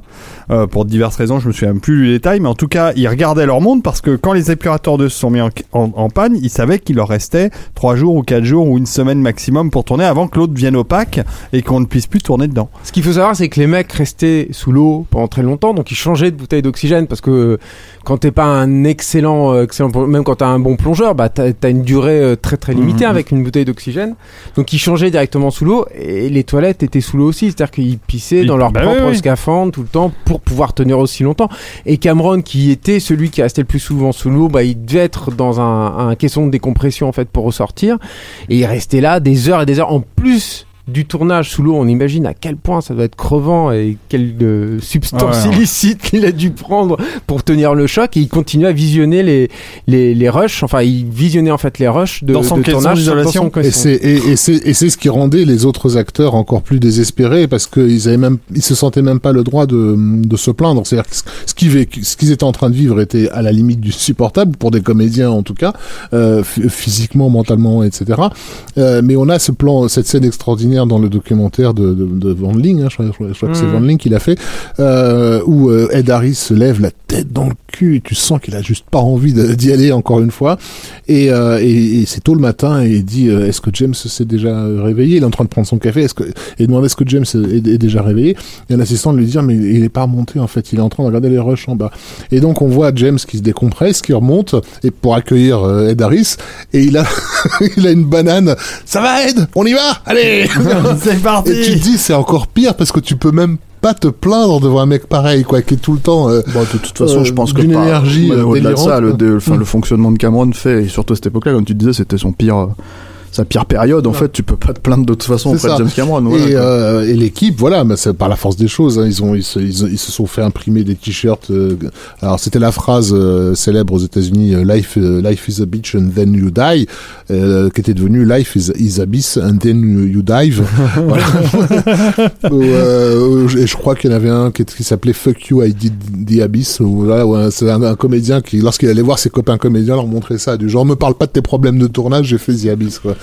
pour diverses raisons, je me souviens plus du détail, mais en tout cas ils regardaient leur monde parce que quand les épurateurs d'eau se sont mis en, en- en panne, ils savaient qu'il leur restait trois jours ou quatre jours ou une semaine maximum pour tourner avant que l'eau devienne opaque et qu'on ne puisse plus tourner dedans. Ce qu'il faut savoir, c'est que les mecs restaient sous l'eau pendant très longtemps, donc ils changeaient de bouteille d'oxygène parce que euh, quand t'es pas un excellent, euh, excellent même quand t'as un bon plongeur, bah t'as as une durée euh, très très limitée Mhm. avec une bouteille d'oxygène. Donc ils changeaient directement sous l'eau et les toilettes étaient sous l'eau aussi, c'est-à-dire qu'ils pissaient dans leur bah propre oui, oui. scaphandre tout le temps pour pouvoir tenir aussi longtemps. Et Cameron, qui était celui qui restait le plus souvent sous l'eau, bah il devait être dans un, un caisson de décompression en fait pour ressortir et il restait là des heures et des heures. En plus du tournage sous l'eau, on imagine à quel point ça doit être crevant et quelle euh, substance Ouais, ouais. illicite qu'il a dû prendre pour tenir le choc. Et il continuait à visionner les, les, les rushs, enfin, il visionnait en fait les rushs de, Dans son de tournage dans son Et c'est et, et c'est et c'est ce qui rendait les autres acteurs encore plus désespérés parce qu'ils avaient même ils se sentaient même pas le droit de, de se plaindre. C'est-à-dire que ce- qu'ils véc- ce qu'ils étaient en train de vivre était à la limite du supportable pour des comédiens en tout cas, euh, ph- physiquement, mentalement, etc. Euh, mais on a ce plan, cette scène extraordinaire dans le documentaire de, de, de Van Ling, hein, je, crois- je crois- que c'est Mhm. Van Ling qui l'a fait, euh, où euh, Ed Harris se lève la tête dans le cul et tu sens qu'il a juste pas envie d'y aller encore une fois. Et, euh, et, et c'est tôt le matin et il dit euh, est-ce que James s'est déjà réveillé? Il est en train de prendre son café. Est-ce que et demande est-ce que James est, est déjà réveillé? Et un assistant de lui dire mais il est pas remonté en fait. Il est en train de regarder les rushs en bas. Et donc on voit James qui se décompresse, qui remonte et pour accueillir euh, Ed Harris et il a il a une banane. Ça va Ed? On y va? Allez C'est parti. Et tu te dis c'est encore pire parce que tu peux même pas te plaindre devant un mec pareil quoi qui est tout le temps euh, Bon, de toute façon, Euh, je pense que d'une pas- énergie, euh, au-delà de délirante, ça, le, de- Mm. le fonctionnement de Cameron fait, et surtout à cette époque-là, comme tu disais, c'était son pire, euh, sa pire période, en fait, tu peux pas te plaindre de toute façon auprès de ça. James Cameron. voilà, et euh, et l'équipe, voilà, bah, c'est par la force des choses. hein, ils ont, ils se, ils, ils se sont fait imprimer des t-shirts. euh, alors c'était la phrase euh, célèbre aux États-Unis euh, "Life, euh, life is a bitch and then you die", euh, qui était devenue "Life is, is abyss and then you dive". Et je crois qu'il y en avait un qui, qui s'appelait "Fuck you, I did the abyss". Ou, voilà, ouais, c'est un, un comédien qui, lorsqu'il allait voir ses copains comédiens, leur montrait ça, du genre "Me parle pas de tes problèmes de tournage, j'ai fait the abyss". Quoi.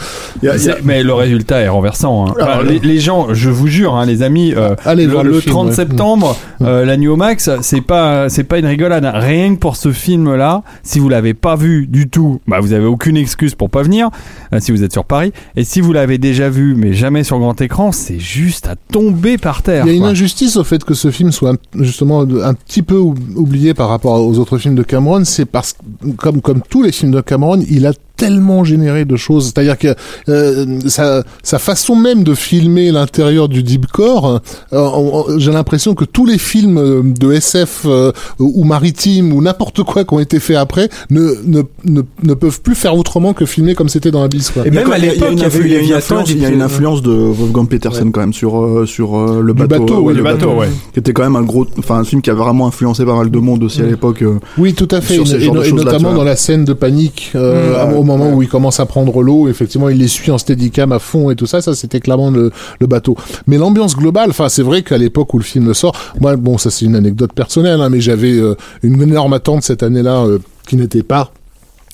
Il y a- il y a- C'est- Mais le résultat est renversant. hein. Les, les gens, je vous jure, hein, les amis, euh, Allez le, le le film, 30 ouais. septembre, euh, la New Max, c'est pas, c'est pas une rigolade. Rien que pour ce film-là, si vous l'avez pas vu du tout, bah vous avez aucune excuse pour pas venir. euh, si vous êtes sur Paris, et si vous l'avez déjà vu, mais jamais sur grand écran, c'est juste à tomber par terre. Il y a une injustice au fait que ce film soit un- justement un petit peu ou- oublié par rapport aux autres films de Cameron. C'est parce que, comme, comme tous les films de Cameron, il a tellement généré de choses. C'est-à-dire que euh, sa, sa façon même de filmer l'intérieur du deep core, euh, j'ai l'impression que tous les films euh, de SF euh, ou maritime ou n'importe quoi qui ont été faits après ne, ne, ne, ne peuvent plus faire autrement que filmer comme c'était dans Abyss. Quoi. Et même à l'époque, il y avait influ- il y a une Léviathan, influence, il y a une influence de Wolfgang Petersen quand même sur euh, sur euh, le Du bateau, bateau, ouais, oui, le bateau, ouais. qui était quand même un gros, enfin un film qui a vraiment influencé pas mal de monde aussi à l'époque. euh. Oui, tout à fait. Et, notamment dans la scène de panique, euh, Mmh, moment ouais. où il commence à prendre l'eau, effectivement, il les suit en steadicam à fond et tout ça. Ça, c'était clairement le, le bateau. Mais l'ambiance globale, enfin, c'est vrai qu'à l'époque où le film sort, moi, bon, ça c'est une anecdote personnelle, hein, mais j'avais euh, une énorme attente cette année-là euh, qui n'était pas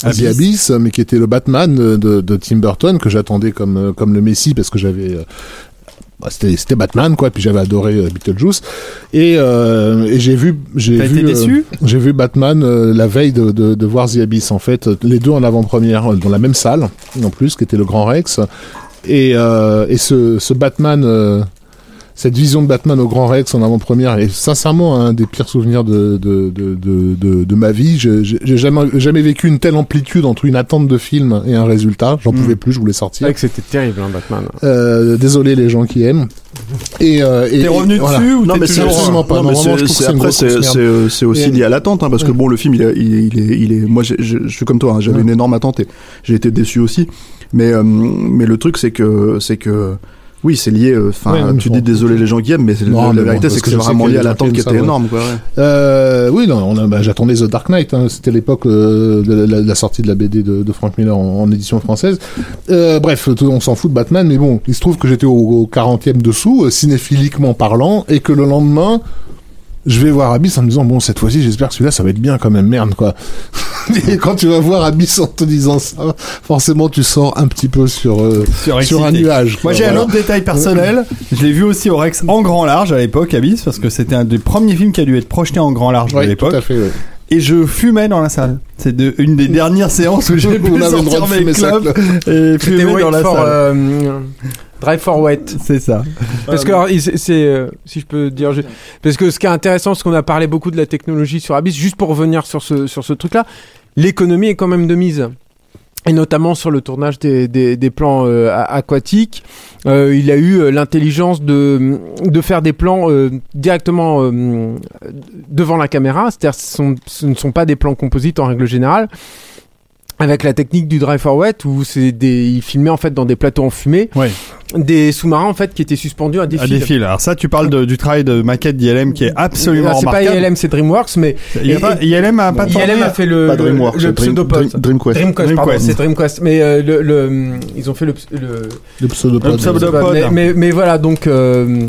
Abyss. The Abyss, mais qui était le Batman de, Tim Burton que j'attendais comme euh, comme le Messie parce que j'avais bah, c'était c'était Batman quoi puis j'avais adoré euh, Beetlejuice. Et, euh, et j'ai vu j'ai vu euh, j'ai vu Batman euh, la veille de, de, de voir The Abyss en fait. Les deux en avant-première euh, dans la même salle en plus qui était le Grand Rex. Et, euh, et ce, ce Batman euh, cette vision de Batman au Grand Rex en avant-première est sincèrement un des pires souvenirs de, de, de, de, de, de ma vie. Je- J'ai j'ai jamais, jamais vécu une telle amplitude entre une attente de film et un résultat. J'en pouvais plus, je voulais C'est sortir. vrai que c'était terrible, hein, Batman. Euh, désolé les gens qui aiment. Et, euh, et- T'es revenu et voilà. dessus ou Non mais c'est absolument pas. non, Non, c'est- aussi Et- lié à l'attente hein, parce que bon le film il est il est il est, il est- moi je je suis comme toi hein, j'avais Ouais. une énorme attente et j'ai été déçu aussi mais euh, mais le truc c'est que c'est que oui, c'est lié. euh, Enfin, Ouais, tu dis désolé les gens qui aiment, mais Non, la vérité, c'est que que c'est vraiment lié à l'attente qui était ouais. énorme, quoi. ouais. Euh, oui, non, on a, bah, j'attendais The Dark Knight. hein. C'était l'époque euh, de la, la sortie de la BD de, de Frank Miller en, en édition française. Bref, on s'en fout de Batman, mais bon, il se trouve que j'étais au, au 40e dessous, cinéphiliquement parlant, et que le lendemain, je vais voir Abyss en me disant bon cette fois-ci j'espère que celui-là ça va être bien quand même merde quoi. et quand tu vas voir Abyss en te disant ça, forcément tu sors un petit peu sur euh, sur un nuage. Moi quoi, j'ai un autre détail personnel. Je l'ai vu aussi au Rex en grand large à l'époque, Abyss, parce que c'était un des premiers films qui a dû être projeté en grand large à Ouais, l'époque. à fait. ouais. Et je fumais dans la salle. C'est de, une des dernières séances où j'ai pu avait le droit sortir de mes fumer ça, clubs et fumer dans la salle. euh, Drive for Wet. C'est ça. Parce que alors, c'est, euh, si je peux dire, je- parce que ce qui est intéressant, c'est qu'on a parlé beaucoup de la technologie sur Abyss, juste pour revenir sur ce sur ce truc-là, l'économie est quand même de mise. Et notamment sur le tournage des, des, des plans euh, aquatiques, Euh, il a eu l'intelligence de, de faire des plans euh, directement euh, devant la caméra, c'est-à-dire ce, sont- ce ne sont pas des plans composites en règle générale, avec la technique du drive for wet où c'est des, il filmait en fait dans des plateaux en fumée, Ouais. Des sous-marins en fait qui étaient suspendus à des À fils. des fils. Alors ça, tu parles de- du travail de maquette d'ILM qui est absolument Ah, c'est pas. ILM, c'est DreamWorks, mais Il y a et- pas- ILM a pas. ILM a fait le, Pas DreamWorks, le Dream- pseudopod. Dream- DreamQuest. Dreamquest, pardon, c'est Dreamquest. Mais euh, le, le, ils ont fait le, le, Le pseudopode. Le pseudopode. mais, mais, mais voilà, donc, euh,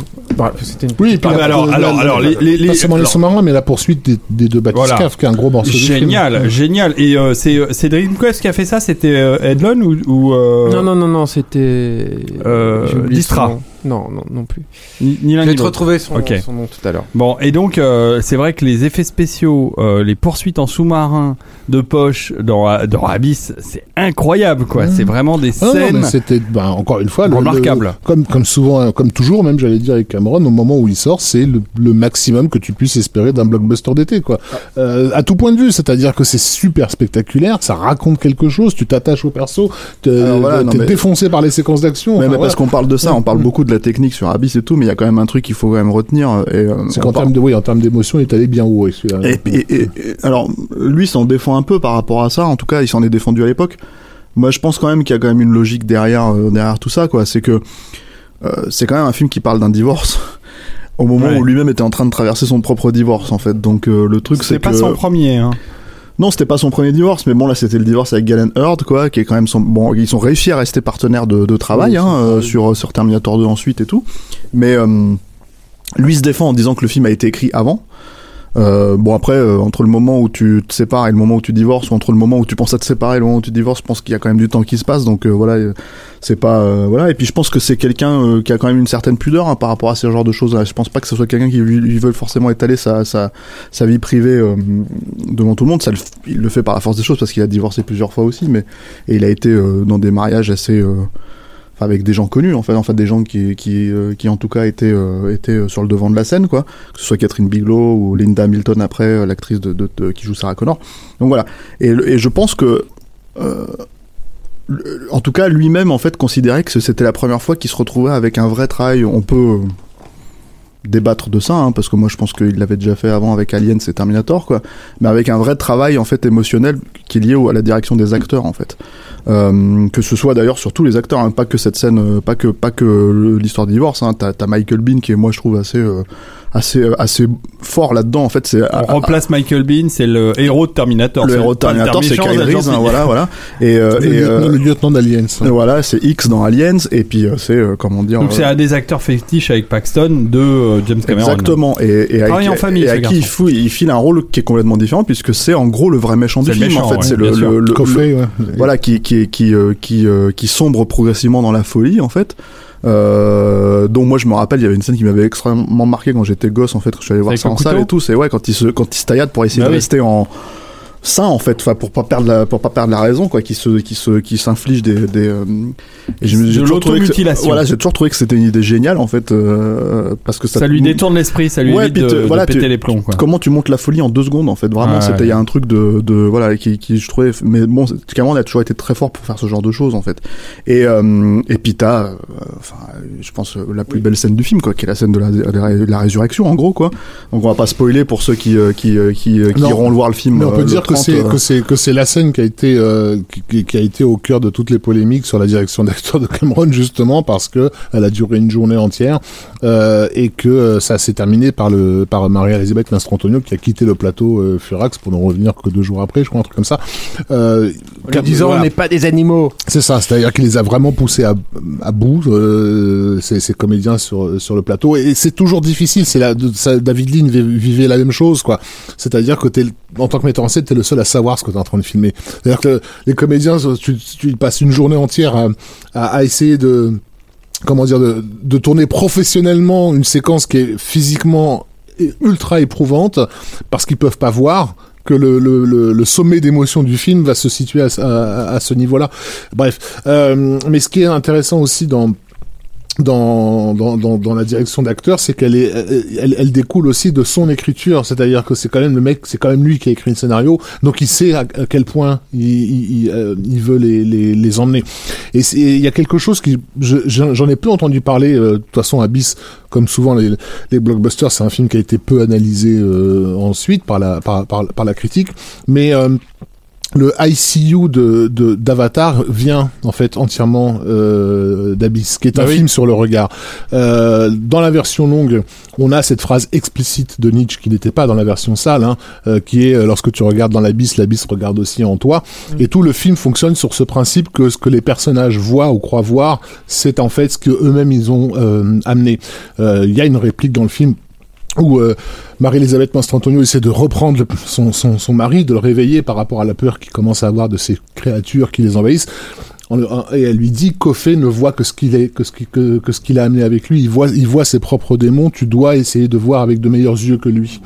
c'était une. Oui, mais alors, la- alors, alors, les, les, les- pas seulement les sous-marins, mais la poursuite des, des deux Voilà. bathyscaphes, qui est un gros morceau génial, génial. Et euh, c'est c'est Dreamquest qui a fait ça? C'était Edlon ou, ou Non, non, non, non, c'était. Euh, Distra. Non, non, non plus. ni, ni l'un Je ni vais te l'autre. retrouver son, Ok. son nom tout à l'heure. Bon, et donc euh, c'est vrai que les effets spéciaux, euh, les poursuites en sous-marin de poche dans, dans Abyss, c'est incroyable quoi. C'est vraiment des Ah non, scènes. mais c'était ben, encore une fois le- Remarquable. le- comme comme souvent comme toujours même j'allais dire avec Cameron au moment où il sort c'est le, le maximum que tu puisses espérer d'un blockbuster d'été quoi Euh, à tout point de vue c'est-à-dire que c'est super spectaculaire ça raconte quelque chose tu t'attaches au perso t'es Alors voilà, non, t'es mais- défoncé par les séquences d'action enfin, mais voilà. parce qu'on parle de ça, on parle Mm. beaucoup de la technique sur Abyss et tout, mais il y a quand même un truc qu'il faut quand même retenir. Et, euh, c'est qu'en termes de oui en termes d'émotion il est allé bien haut et celui-là. Et, et- et- et- alors, lui s'en défend un peu par rapport à ça. En tout cas, il s'en est défendu à l'époque. moi je pense quand même qu'il y a quand même une logique derrière euh, derrière tout ça quoi. C'est que euh, c'est quand même un film qui parle d'un divorce. Au moment Ouais. où lui-même était en train de traverser son propre divorce, en fait. Donc euh, le truc, c'est C'est pas que son premier. Hein. Non, c'était pas son premier divorce, mais bon là c'était le divorce avec Galen Hurd, quoi, qui est quand même son bon. Ils sont réussi à rester partenaires de, de travail, Oui, hein, euh, sur sur Terminator 2 ensuite et tout. Mais euh, lui se défend en disant que le film a été écrit avant. Euh, bon après euh, entre le moment où tu te sépares et le moment où tu divorces ou entre le moment où tu penses à te séparer et le moment où tu divorces je pense qu'il y a quand même du temps qui se passe. Donc euh, voilà euh, c'est pas euh, voilà. Et puis je pense que c'est quelqu'un euh, qui a quand même une certaine pudeur hein, par rapport à ce genre de choses là je pense pas que ce soit quelqu'un qui lui, veut forcément étaler sa, sa, sa vie privée devant tout le monde. Ça le il le fait par la force des choses parce qu'il a divorcé plusieurs fois aussi mais et il a été dans des mariages assez avec des gens connus en fait en des gens euh, qui en tout cas étaient euh, euh, sur le devant de la scène quoi. Que ce soit Catherine Bigelow ou Linda Hamilton après l'actrice de, qui joue Sarah Connor. Donc voilà. Et, et je pense que en tout cas lui-même en fait considérait que c'était la première fois qu'il se retrouvait avec un vrai travail. On peut débattre de ça hein, parce que moi je pense qu'il l'avait déjà fait avant avec Aliens et Terminator quoi. Mais avec un vrai travail en fait émotionnel qui est lié à la direction des acteurs en fait. Euh, que ce soit d'ailleurs sur tous les acteurs hein, pas que cette scène euh, pas que pas que l'histoire du divorce hein, t'as Michael Bean qui est moi je trouve assez euh, assez euh, assez fort là-dedans en fait c'est On remplace Michael Bean, c'est le héros de Terminator. le héros de Terminator c'est Kyle Reese hein, voilà voilà et, euh, Le, et, lieutenant- euh, le lieutenant d'Aliens. hein. voilà c'est X dans Aliens et puis euh, c'est euh, comment dire Donc c'est euh, un des acteurs fétiches avec Paxton de euh, James Cameron. Exactement. Et, et à, Travaille en famille, et ce à qui il, fout- il file un rôle qui est complètement différent puisque c'est en gros le vrai méchant du film. en fait, ouais, c'est le, le, le- Coffey, ouais. voilà qui qui qui euh, qui euh, qui sombre progressivement dans la folie en fait. Euh, donc moi je me rappelle il y avait une scène qui m'avait extrêmement marqué quand j'étais gosse en fait je suis allé voir ça en salle et tout c'est ouais quand il se quand il se taillade pour essayer Bah de oui. rester en sain en fait enfin pour pas perdre la pour pas perdre la raison quoi qui se qui se qui s'inflige des des euh, et j'ai- De j'ai toujours trouvé que voilà j'ai toujours trouvé que c'était une idée géniale en fait euh, parce que ça Ça lui détourne l'esprit, ça lui Ouais, évite de, te- de voilà, péter tu- les plombs. Quoi. comment tu montes la folie en deux secondes en fait vraiment Ouais, c'était il y a un truc de, de voilà qui, qui je trouvais mais bon Cameron a toujours été très fort pour faire ce genre de choses en fait et euh, et puis t'as euh, enfin je pense la plus belle scène du film quoi qui est la scène de la, de la, résurrection en gros quoi donc on va pas spoiler pour ceux qui euh, qui euh, qui, euh, qui Non. iront le voir le film Mais on peut le dire que 30, c'est que c'est que c'est la scène qui a été euh, qui, qui a été au cœur de toutes les polémiques sur la direction d'acteur de Cameron justement parce que elle a duré une journée entière euh, et que euh, ça s'est terminé par le par Marie-Elisabeth Mastrantonio qui a quitté le plateau euh, Furax pour ne revenir que deux jours après je crois un truc comme ça euh, En disant, voilà. on n'est pas des animaux. C'est ça, c'est-à-dire qu'il les a vraiment poussés à, à bout, euh, ces, ces comédiens sur, sur le plateau. Et c'est toujours difficile, c'est la, de- ça, David Lean vi- vivait la même chose, quoi. C'est-à-dire que t'es, en tant que metteur en scène, t'es le seul à savoir ce que t'es en train de filmer. C'est-à-dire que les comédiens, tu, tu passes une journée entière à, essayer de, comment dire, de, tourner professionnellement une séquence qui est physiquement ultra éprouvante parce qu'ils peuvent pas voir que le, le, le, le sommet d'émotion du film va se situer à, ce- à, à ce niveau-là. Bref, euh, mais ce qui est intéressant aussi dans dans, dans, dans, la direction d'acteur, c'est qu'elle est, elle, elle découle aussi de son écriture. C'est-à-dire que c'est quand même le mec, c'est quand même lui qui a écrit le scénario, donc il sait à, quel point il, il, euh, il veut les, les, les emmener. Et il y a quelque chose qui, je- j'en j'en ai peu entendu parler. euh, De toute façon, Abyss, comme souvent les, les blockbusters, c'est un film qui a été peu analysé euh, ensuite par la par, par, par la critique, mais euh, le ICU de de- d'Avatar vient en fait entièrement euh, d'Abyss, qui est un Ah oui. film sur le regard. Euh, dans la version longue, on a cette phrase explicite de Nietzsche qui n'était pas dans la version sale, hein, euh, qui est euh, lorsque tu regardes dans l'abysse, l'abysse regarde aussi en toi. Et tout le film fonctionne sur ce principe que ce que les personnages voient ou croient voir, c'est en fait ce que eux-mêmes ils ont euh, amené. Euh, Il y a une réplique dans le film où euh, Marie-Elisabeth Mastrantonio essaie de reprendre son, son mari, de le réveiller par rapport à la peur qu'il commence à avoir de ces créatures qui les envahissent. Et elle lui dit Coffey ne voit que ce qu'il est, que ce qui- que, que ce qu'il a amené avec lui. Il voit, il voit ses propres démons. Tu dois essayer de voir avec de meilleurs yeux que lui.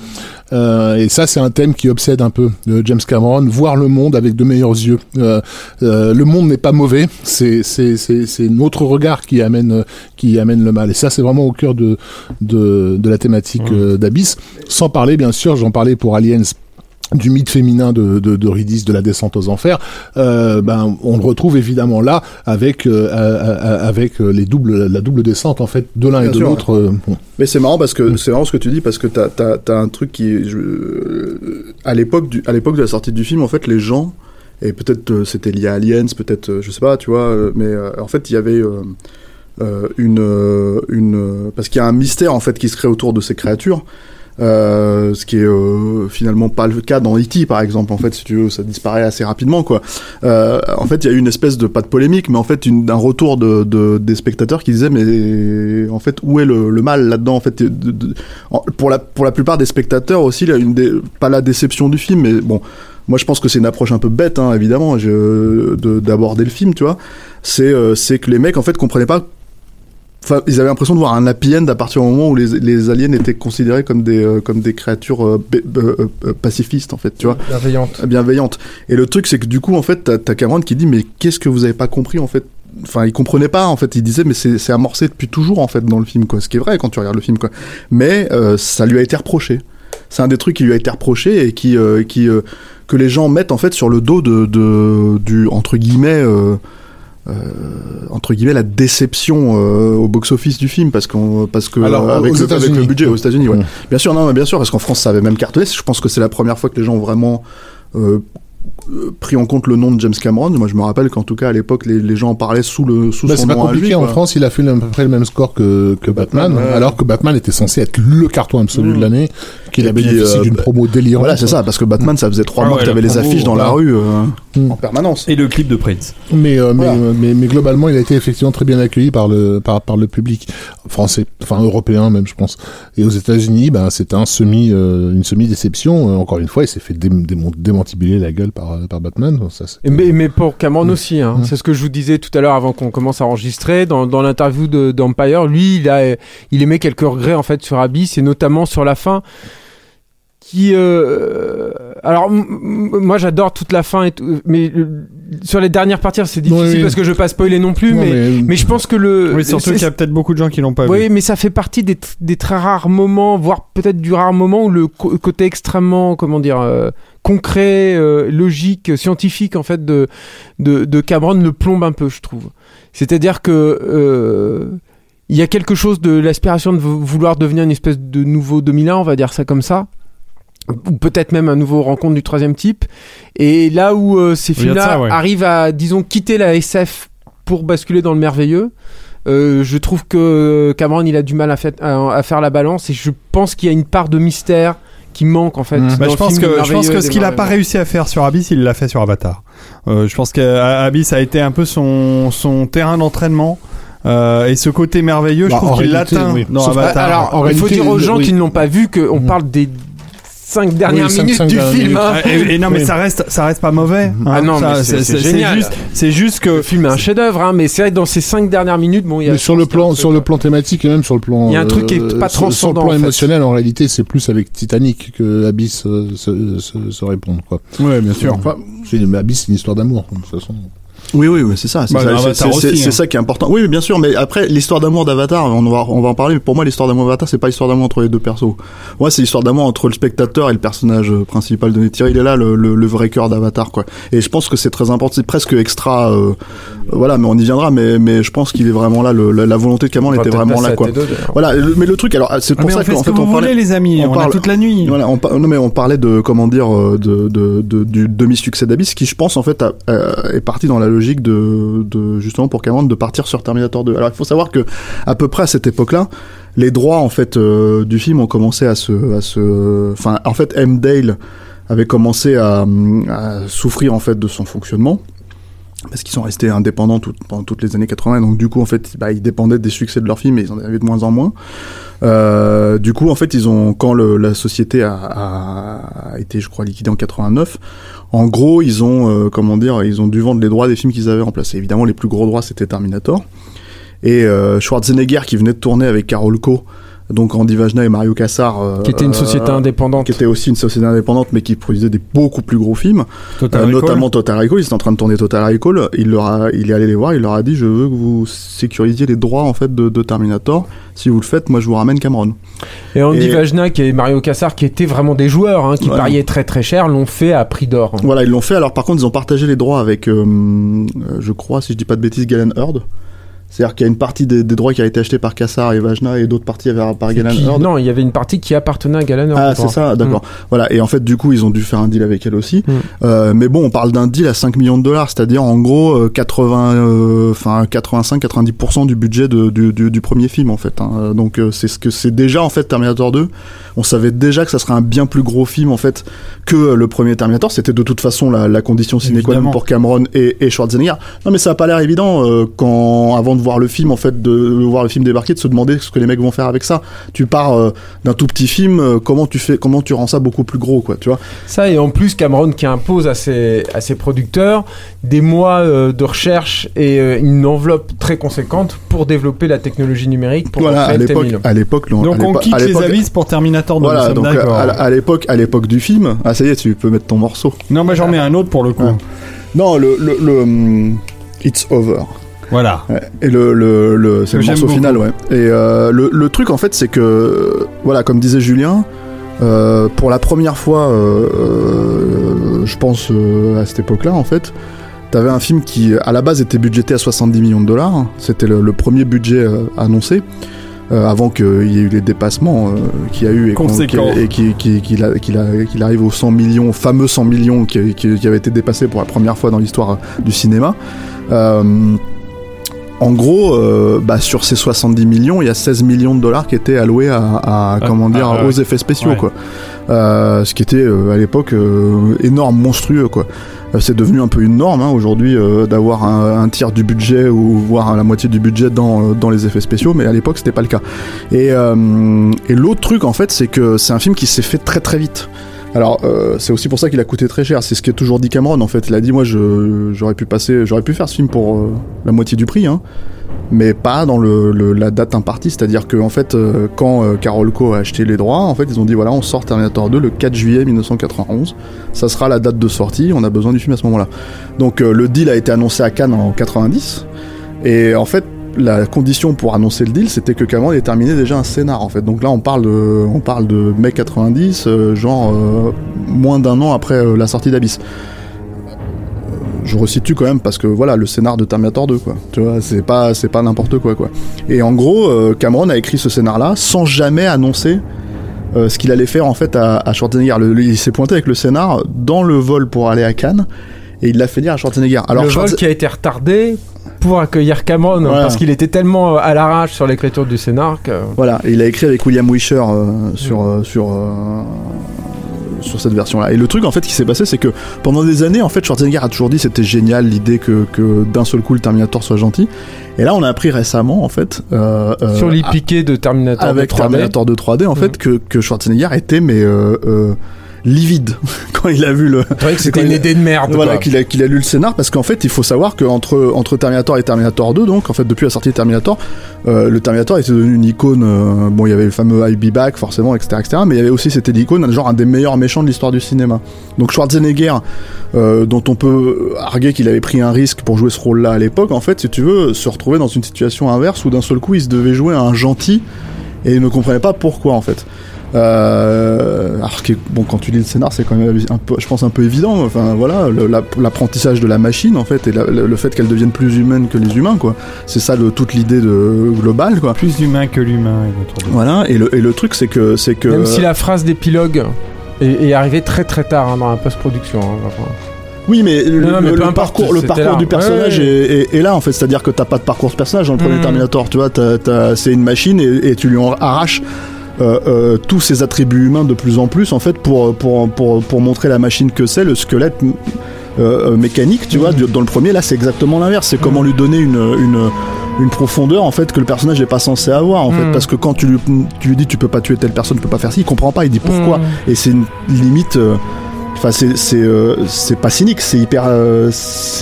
Euh, et ça, c'est un thème qui obsède un peu euh, James Cameron, voir le monde avec de meilleurs yeux. Euh, le monde n'est pas mauvais, c'est c'est c'est c'est notre regard qui amène qui amène le mal. Et ça, c'est vraiment au cœur de de de la thématique euh, d'Abyss. Sans parler, bien sûr, j'en parlais pour Aliens du mythe féminin de, de, de Ridis, de la descente aux enfers, euh, ben on le retrouve évidemment là avec euh, à- avec euh, les doubles la double descente en fait de l'un et de sûr, l'autre. euh, bon. Mais c'est marrant parce que Mm. c'est marrant ce que tu dis parce que t'as t'as t'as un truc qui je- euh, à l'époque du à l'époque de la sortie du film en fait les gens et peut-être euh, c'était lié à Aliens, peut-être, euh, je sais pas, tu vois, euh, mais euh, en fait, il y avait euh, euh, une, euh, une, euh, parce qu'il y a un mystère en fait qui se crée autour de ces créatures. Euh, ce qui est euh, finalement pas le cas dans E.T. par exemple en fait si tu veux ça disparaît assez rapidement quoi euh, en fait il y a eu une espèce de pas de polémique mais en fait une, un retour de, de- des spectateurs qui disaient mais en fait où est le, le mal là-dedans en fait de- en- pour la pour la plupart des spectateurs aussi il y a une des, pas la déception du film mais bon moi je pense que c'est une approche un peu bête hein, évidemment d'aborder le film tu vois c'est euh, que les mecs en fait comprenaient pas Enfin, ils avaient l'impression de voir un happy end à partir du moment où les, les aliens étaient considérés comme des, euh, comme des créatures euh, bé- euh, euh, pacifistes, en fait, tu vois, Bienveillante. bienveillantes. Et le truc, c'est que du coup, en fait, t'as t'as Cameron qui dit, mais qu'est-ce que vous avez pas compris, en fait? Enfin, il comprenait pas, en fait. Il disait, mais c'est amorcé depuis toujours, en fait, dans le film, quoi. Ce qui est vrai quand tu regardes le film, quoi. Mais euh, ça lui a été reproché. C'est un des trucs qui lui a été reproché et qui, euh, qui euh, que les gens mettent en fait sur le dos de, de du entre guillemets euh, entre guillemets la déception euh, au box office du film parce qu'on parce que Alors, euh, avec, le, avec le États-Unis. budget aux États-Unis ouais. Ouais. bien sûr non mais bien sûr parce qu'en France ça avait même cartonné je pense que c'est la première fois que les gens ont vraiment euh, pris en compte le nom de James Cameron moi je me rappelle qu'en tout cas à l'époque les, les gens en parlaient sous le sous Bah, son pas à compliqué lui, en. France, il a fait à peu près le même score que, que Batman, Batman, ouais. alors que Batman était censé être le carton absolu de Mmh. l'année, qu'il Et a puis, bénéficié euh, d'une promo délirante. voilà c'est ça parce que Batman ça faisait trois Ah mois ouais, que t'avais les promo, affiches dans la rue euh, Mm. en permanence Et le clip de Prince. Mais, euh, Voilà. mais, mais, mais globalement, il a été effectivement très bien accueilli par le, par, par le public français, enfin européen même, je pense. Et aux États-Unis, ben, c'était un semi, euh, une semi-déception. Euh, encore une fois, il s'est fait démantibuler la gueule par, par Batman. Ça, Mais, mais pour Cameron Mm. aussi, hein. Mm. c'est ce que je vous disais tout à l'heure avant qu'on commence à enregistrer. Dans, dans l'interview de- d'Empire, lui, il, a, il émet quelques regrets en fait sur Abyss et notamment sur la fin. Qui, euh, alors, moi j'adore toute la fin, et tout, mais euh, sur les dernières parties, c'est difficile Oui, oui. parce que je veux pas spoiler non plus, Non, mais, mais- mais je pense que le. Oui, surtout qu'il y a peut-être beaucoup de gens qui l'ont pas oui, vu. mais ça fait partie des, tr- des très rares moments, voire peut-être du rare moment où le côté extrêmement, comment dire, euh, concret, euh, logique, scientifique en fait de, de, de Cameron le plombe un peu, je trouve. C'est-à-dire que euh, il y a quelque chose de l'aspiration de vou- vouloir devenir une espèce de nouveau 2001, on va dire ça comme ça. Ou peut-être même un nouveau rencontre du troisième type. Et là où euh, ces films-là ça, ouais. arrivent à, disons, quitter la SF pour basculer dans le merveilleux, euh, je trouve que Cameron il a du mal à, fait- à- à faire la balance et je pense qu'il y a une part de mystère qui manque en fait. Mmh. dans Bah, le je pense film que je pense que ce qu'il a pas réussi à faire sur Abyss, il l'a fait sur Avatar. Euh, je pense qu'Abyss a été un peu son son terrain d'entraînement. Euh, et ce côté merveilleux, Bah, je en trouve qu'il l'atteint oui. dans Sauf- Avatar. Alors, il faut réalité, dire aux gens oui. qui ne l'ont pas vu qu'on Mmh. parle des cinq dernières Oui, cinq- minutes cinq du dernières film. minutes. hein. Ah, et, et non mais Oui. ça reste ça reste pas mauvais. hein. Ah non, c'est- génial. juste c'est juste que Le film est un chef-d'œuvre, hein, mais c'est vrai que dans ces cinq dernières minutes, bon, il y a. Mais sur le plan, sur le plan thématique et même sur le plan, Il y a un truc qui est euh, pas sur- Sur transcendant, le plan en fait. émotionnel, en réalité, c'est plus avec Titanic que Abyss euh, se, se, se répondent, quoi. ouais bien sûr. Enfin, Abyss, c'est une histoire d'amour, de toute façon. Oui, oui, oui, c'est ça. C'est Bah, ça, hein. ça qui est important. Oui, bien sûr, mais après, l'histoire d'amour d'Avatar, on va, on va en parler, mais pour moi, l'histoire d'amour d'Avatar, c'est pas l'histoire d'amour entre les deux persos. Moi, c'est l'histoire d'amour entre le spectateur et le personnage euh, principal de Neytiri. Il est là, le, le, le vrai cœur d'Avatar, quoi. Et je pense que c'est très important, c'est presque extra, euh, euh, voilà, mais on y viendra, mais, mais je pense qu'il est vraiment là, le, la, la volonté de Cameron était vraiment là, quoi. T2, d'ailleurs. Voilà, le- mais le truc, alors, c'est Ah, pour mais ça qu'en fait, on parlait. les amis, on parle- toute la nuit. Voilà, non mais on parlait de comment dire de, du demi-succès d'Abyss qui je pense en fait est parti dans la logique de, justement pour Cameron de partir sur Terminator 2. Alors il faut savoir que à peu près à cette époque-là, les droits en fait euh, du film ont commencé à se à se enfin en fait M Dale avait commencé à, à souffrir en fait de son fonctionnement parce qu'ils sont restés indépendants tout- pendant toutes les années 80 donc du coup en fait bah, ils dépendaient des succès de leur film et ils en avaient de moins en moins. Euh, du coup en fait ils ont quand la société a, été je crois liquidée en 89 en gros ils ont euh, comment dire ils ont dû vendre les droits des films qu'ils avaient Et évidemment les plus gros droits c'était Terminator. Et euh, Schwarzenegger qui venait de tourner avec Carol Co donc Andy Vajna et Mario Cassar euh, Qui était une société euh, indépendante. qui était aussi une société indépendante mais qui produisait des beaucoup plus gros films Total euh, notamment Total Recall, ils étaient en train de tourner Total Recall, il leur a, il est allé les voir, il leur a dit je veux que vous sécurisiez les droits en fait de, de Terminator. Si vous le faites, moi je vous ramène Cameron. Et Andy Et- Vajnak et Mario Cassar, qui étaient vraiment des joueurs, hein, qui pariaient très très cher, l'ont fait à prix d'or. hein. Voilà, ils l'ont fait. Alors par contre, ils ont partagé les droits avec, euh, je crois, si je dis pas de bêtises, Galen Hurd. C'est-à-dire qu'il y a une partie des, des droits qui a été acheté par Kassar et Vajna et d'autres parties par Galan Qui- Hurd. non, il y avait une partie qui appartenait à Galanor. Ah, c'est ça, d'accord. Voilà. Et en fait, du coup, ils ont dû faire un deal avec elle aussi. Mm. Euh, mais bon, on parle d'un deal à 5 millions de dollars, c'est-à-dire en gros euh, 80, euh, enfin 85-90% du budget de- du, du, du premier film en fait. hein. Euh, Donc euh, c'est ce que c'est déjà en fait Terminator 2. On savait déjà que ça serait un bien plus gros film en fait que euh, le premier Terminator. C'était de toute façon la, la condition sine qua non pour Cameron et, et Schwarzenegger. Non, mais ça a pas l'air évident euh, quand avant de voir le film en fait, de, de voir le film débarquer, de se demander ce que les mecs vont faire avec ça. Tu pars euh, d'un tout petit film, euh, comment tu fais, comment tu rends ça beaucoup plus gros, quoi, tu vois Ça, et en plus, Cameron qui impose à ses, à ses producteurs des mois euh, de recherche et euh, une enveloppe très conséquente pour développer la technologie numérique pour Voilà, à l'époque, T-1000. à l'époque, Donc on quitte les abysses pour Terminator 2. nous Voilà, donc euh, d'accord. à, l'époque, à l'époque du film, ah ça y est, tu peux mettre ton morceau. Non, moi j'en mets un autre pour le coup. Ouais. Non, le, le, le, hum, It's Over. Voilà. Et le, le, le- c'est le morceau beaucoup. final, ouais. Et euh, le, le truc, en fait, c'est que, voilà, comme disait Julien, euh, pour la première fois, euh, je pense euh, à cette époque-là, en fait, t'avais un film qui, à la base, était budgété à 70 millions de dollars. C'était le, le premier budget euh, annoncé. euh, avant qu'il y ait eu les dépassements euh, qu'il y a eu et, qu'on- Conséquents. et qui- qui- qu'il arrive aux 100 millions, fameux 100 millions qui, qui, qui avaient été dépassés pour la première fois dans l'histoire du cinéma. Euh, en gros, euh, bah, sur ces 70 millions, il y a 16 millions de dollars qui étaient alloués à, à, comment dire, ah, aux effets spéciaux, Ouais. quoi. Euh, ce qui était euh, à l'époque euh, énorme, monstrueux, quoi. C'est devenu un peu une norme hein, aujourd'hui euh, d'avoir un, un tiers du budget ou voire la moitié du budget dans, dans les effets spéciaux, mais à l'époque c'était pas le cas. Et, euh, et l'autre truc en fait, c'est que c'est un film qui s'est fait très très vite. Alors euh, c'est aussi pour ça qu'il a coûté très cher. C'est ce qu'a toujours dit Cameron en fait. Il a dit moi j'aurais pu passer, j'aurais pu faire ce film pour euh, la moitié du prix, hein, mais pas dans la date impartie. C'est-à-dire que en fait euh, quand euh, Carolco a acheté les droits, en fait ils ont dit voilà on sort Terminator 2 le 4 juillet 1991. Ça sera la date de sortie. On a besoin du film à ce moment-là. Donc le deal a été annoncé à Cannes en 90 et en fait la condition pour annoncer le deal, c'était que Cameron ait terminé déjà un scénar en fait. Donc là, on parle de, on parle de mai 90, euh, genre euh, moins d'un an après euh, la sortie d'Abyss. Je resitue quand même parce que voilà le scénar de Terminator 2 quoi. Tu vois, c'est pas c'est pas n'importe quoi quoi. Et en gros, euh, Cameron a écrit ce scénar là sans jamais annoncer euh, ce qu'il allait faire en fait à, à Schwarzenegger. Le- le- il s'est pointé avec le scénar dans le vol pour aller à Cannes et il l'a fait dire à Schwarzenegger. Alors le vol qui a été retardé pour accueillir Cameron Voilà. parce qu'il était tellement euh, à l'arrache sur l'écriture du scénar que Voilà, et il a écrit avec William Wisher euh, sur euh, sur euh, sur cette version-là. Et le truc en fait qui s'est passé, c'est que pendant des années, en fait, Schwarzenegger a toujours dit c'était génial l'idée que, que d'un seul coup le Terminator soit gentil. Et là, on a appris récemment en fait euh, sur les piquets de Terminator avec de 3D, Terminator 2 3D en fait Mhm. que, que Schwarzenegger était mais euh, euh, livide quand il a vu le c'est vrai que c'était une idée de merde. voilà qu'il a, qu'il a lu le scénar parce qu'en fait il faut savoir qu'entre entre Terminator et Terminator 2 donc en fait depuis la sortie de Terminator euh, le Terminator était devenu une icône euh, bon il y avait le fameux I'll be back forcément etc etc mais il y avait aussi c'était l'icône genre un des meilleurs méchants de l'histoire du cinéma donc Schwarzenegger euh, dont on peut arguer qu'il avait pris un risque pour jouer ce rôle là à l'époque en fait si tu veux se retrouver dans une situation inverse où d'un seul coup il se devait jouer un gentil et il ne comprenait pas pourquoi en fait euh, alors que bon quand tu lis le scénar c'est quand même un peu je pense un peu évident enfin voilà l'apprentissage de la machine en fait et la- le, le fait qu'elle devienne plus humaine que les humains quoi c'est ça le, toute l'idée de globale quoi Plus humain que l'humain. voilà et le, et le truc c'est que c'est que Même si la phrase d'épilogue est, est arrivée très très tard hein, dans la post-production. hein, enfin. Oui, mais le, Non, non, mais le- peu le importe, parcours, le parcours là. du personnage Ouais, ouais. Est, est- est là en fait, c'est-à-dire que t'as pas de parcours de personnage dans le premier Mm. Terminator, tu vois, c'est une machine et, et tu lui en arraches tous ses attributs humains de plus en plus en fait pour pour pour, pour montrer la machine que c'est, le squelette euh, euh, mécanique, tu vois. du- Dans le premier, là, c'est exactement l'inverse. C'est comment lui donner une une une profondeur en fait que le personnage n'est pas censé avoir en fait Mm. parce que quand tu lui, tu lui dis tu peux pas tuer telle personne tu peux pas faire ci il comprend pas il dit pourquoi Mm. et c'est une limite euh, Enfin, c'est c'est euh, c'est pas cynique, c'est hyper. euh,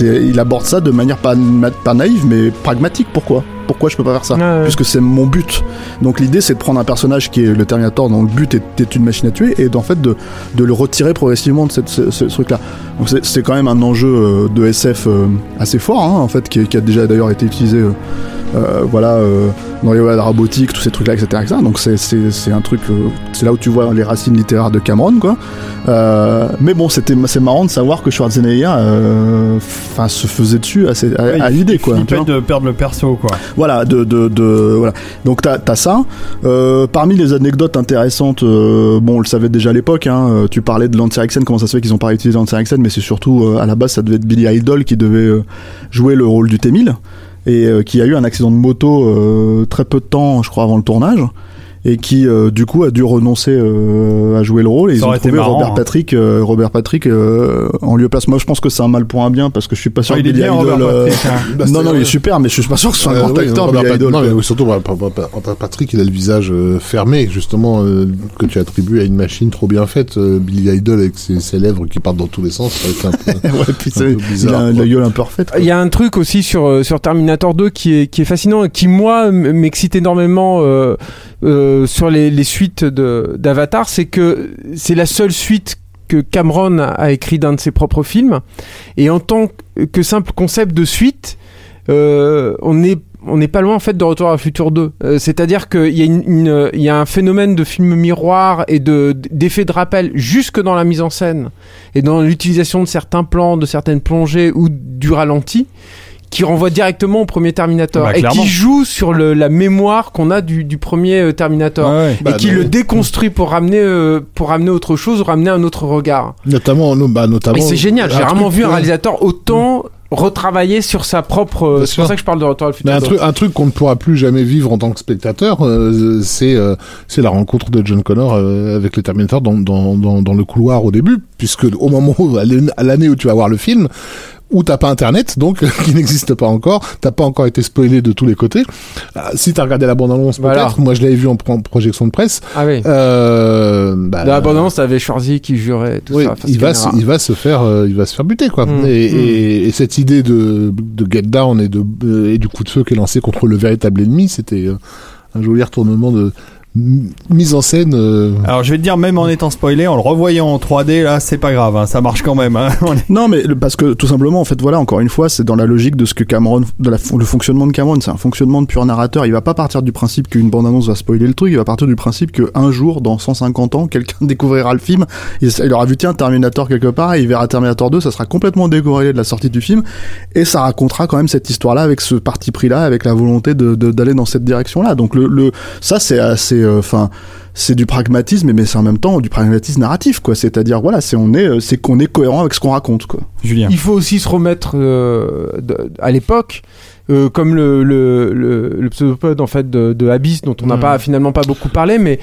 il aborde ça de manière pas pas naïve, mais pragmatique. Pourquoi? Pourquoi je peux pas faire ça Ouais. Puisque c'est mon but. Donc l'idée, c'est de prendre un personnage qui est le Terminator, dont le but est, est une machine à tuer, et d'en fait de, de le retirer progressivement de cette, ce, ce truc-là. Donc c'est- quand même un enjeu euh, de SF euh, assez fort, hein, en fait, qui, qui a déjà d'ailleurs été utilisé. euh, voilà, euh, dans les la robotique, tous ces trucs-là, etc., etc. Donc c'est, un truc, euh, c'est là où tu vois les racines littéraires de Cameron, quoi. Euh, mais bon, c'était, c'est marrant de savoir que Schwarzenegger, euh, enfin, se faisait dessus à, à- l'idée, quoi. Il de perdre le perso, quoi. Voilà, de, de, de voilà. Donc t'as as ça. Euh, parmi les anecdotes intéressantes, euh, bon, on le savait déjà à l'époque. Hein, tu parlais de Lance Erickson, comment ça se fait qu'ils ont pas réutilisé Lance Erickson, mais c'est surtout euh, à la base ça devait être Billy Idol qui devait jouer le rôle du T1000 et euh, qui a eu un accident de moto euh, très peu de temps, je crois, avant le tournage. Et qui euh, du coup a dû renoncer euh, à jouer le rôle et Ça ils ont aurait été trouvé marrant, Robert hein. Patrick euh, Robert Patrick euh, en lieu et place moi je pense que c'est un mal pour un bien parce que je suis pas sûr Oh, que il est bien, Idol Robert euh, Patrick, hein. Bah, non non il est super mais je suis pas sûr que ce soit un Euh, grand oui, acteur Robert Billy Pat- Idol, non, mais surtout Robert- Patrick, il a le visage fermé, justement, euh, que tu attribues à une machine trop bien faite. Euh, Billy Idol avec ses, ses lèvres qui partent dans tous les sens, ça va être un peu, ouais, puis un peu il bizarre. a la gueule imparfaite. Il y a un truc aussi sur, euh, sur Terminator 2 qui est, qui est fascinant et qui, moi, m'excite énormément euh, sur les, suites d'Avatar, c'est que c'est la seule suite que Cameron a écrit d'un de ses propres films. Et en tant que simple concept de suite, euh, on est on n'est pas loin en fait de Retour à futur 2. Euh, C'est-à-dire qu'il y, a un phénomène de film miroir et de d'effet de rappel jusque dans la mise en scène et dans l'utilisation de certains plans, de certaines plongées ou du ralenti qui renvoie directement au premier Terminator Bah, et qui joue sur le- la mémoire qu'on a du, du premier euh, Terminator Ouais, ouais. et Bah, qui non. le déconstruit pour ramener euh, pour ramener autre chose ou ramener un autre regard. Notamment, no- bah, notamment. Et c'est génial, j'ai rarement vu un réalisateur autant retravailler sur sa propre. euh, C'est pour ça que je parle de Retour à le Mais futur. un 2. truc, un truc qu'on ne pourra plus jamais vivre en tant que spectateur, euh, c'est euh, c'est la rencontre de John Connor euh, avec les Terminators dans, dans, dans, dans le couloir au début, puisque au moment où, à l'année- à l'année où tu vas voir le film, où t'as pas internet, donc qui n'existe pas encore, t'as pas encore été spoilé de tous les côtés. Euh, si t'as regardé la bande-annonce, Voilà. peut-être. Moi, je l'avais vu en, pro- en projection de presse. Ah oui. Euh, bah, Dans l'abondance, t'avais Schwarzy qui jurait tout oui, ça. il va, se, il va se faire, euh, il va se faire buter quoi. Mm, et, mm. et, et cette idée de, de get down et de euh, et du coup de feu qui est lancé contre le véritable ennemi, c'était euh, un joli retournement de mise en scène. euh, Alors je vais te dire, même en étant spoilé, en le revoyant en 3D, là, c'est pas grave, hein, ça marche quand même. hein. Est- Non, mais le- parce que tout simplement, en fait, voilà, encore une fois, c'est dans la logique de ce que Cameron, de la, le fonctionnement de Cameron, c'est un fonctionnement de pur narrateur. Il va pas partir du principe qu'une bande-annonce va spoiler le truc, il va partir du principe qu'un jour, dans 150 ans, quelqu'un découvrira le film, il, il aura vu, tiens, Terminator quelque part, et il verra Terminator 2, ça sera complètement décorrélé de la sortie du film, et ça racontera quand même cette histoire-là avec ce parti pris-là, avec la volonté de, de- d'aller dans cette direction-là. Donc le, le, ça, c'est assez, euh, enfin, c'est du pragmatisme, mais c'est en même temps du pragmatisme narratif, quoi. C'est-à-dire, voilà, c'est on est, euh, c'est qu'on est cohérent avec ce qu'on raconte, quoi. Julien. Il faut aussi se remettre euh, de- à l'époque. euh, comme le, le, le, le pseudopode en fait de, de Abyss dont on n'a Mm. pas finalement pas beaucoup parlé mais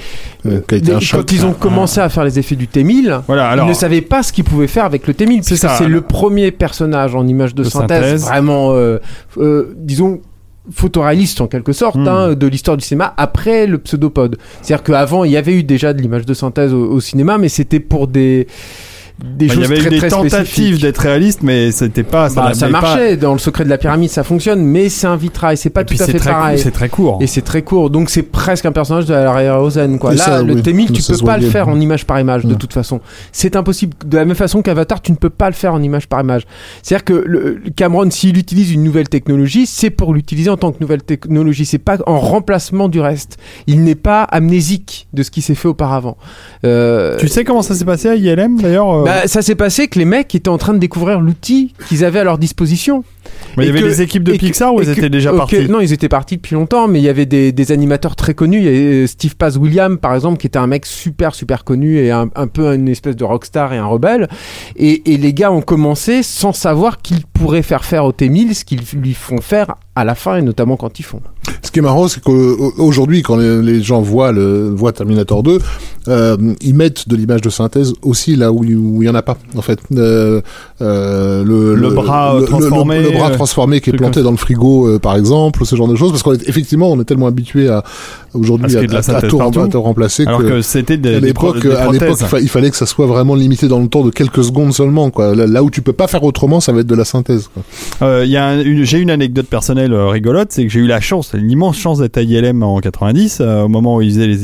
euh, quand choc. ils ont commencé à faire les effets du T1000 Voilà, alors. ils ne savaient pas ce qu'ils pouvaient faire avec le T1000 puisque ça. c'est le premier personnage en image de, De synthèse, synthèse. vraiment euh, euh, disons photoréaliste en quelque sorte Mm. hein, de l'histoire du cinéma après le pseudopode c'est-à-dire qu'avant il y avait eu déjà de l'image de synthèse au, au cinéma mais c'était pour des des Enfin, il y avait eu très, des très tentatives d'être réaliste, mais c'était pas. Ça, Bah, ça pas- marchait. Dans le secret de la pyramide ça fonctionne mais c'est un vitrail. C'est pas Et tout à fait très, pareil. c'est très court. et c'est très court. Donc c'est presque un personnage de la Rosen quoi. Et là ça, le oui, T1000 tu ça peux pas le faire en image par image de Ouais. toute façon. C'est impossible. De la même façon qu'Avatar tu ne peux pas le faire en image par image. C'est à dire que le, Cameron s'il utilise une nouvelle technologie c'est pour l'utiliser en tant que nouvelle technologie. C'est pas en remplacement du reste. Il n'est pas amnésique de ce qui s'est fait auparavant. Euh, Tu sais comment ça s'est passé à ILM d'ailleurs euh, bah, ça s'est passé que les mecs étaient en train de découvrir l'outil qu'ils avaient à leur disposition mais Il y avait que- des équipes de et que- Pixar ou ils que- étaient déjà partis Non, ils étaient partis depuis longtemps, mais il y avait des, des animateurs très connus. Il y avait euh, Steve Paz William, par exemple, qui était un mec super, super connu et un, un peu une espèce de rockstar et un rebelle. Et, et les gars ont commencé sans savoir qu'ils pourraient faire faire au T-1000 ce qu'ils lui font faire à la fin, et notamment quand ils font. Ce qui est marrant, c'est qu'aujourd'hui, quand les, les gens voient le voient Terminator 2, euh, ils mettent de l'image de synthèse aussi là où il où il y en a pas, en fait. Euh, euh, le, Le bras, transformé, le, bras transformé qui est planté dans le frigo, euh, par exemple, ce genre de choses, parce qu'on est effectivement, on est tellement habitué À aujourd'hui à, à- à tout, remplacer. Alors que, que c'était à l'époque, à il, fa- il fallait que ça soit vraiment limité dans le temps de quelques secondes seulement, quoi. Là, là où tu peux pas faire autrement, ça va être de la synthèse. Euh, un- j'ai une anecdote personnelle euh, rigolote, c'est que j'ai eu la chance, l'immense chance d'être à ILM en 90, euh, au moment où ils faisaient les,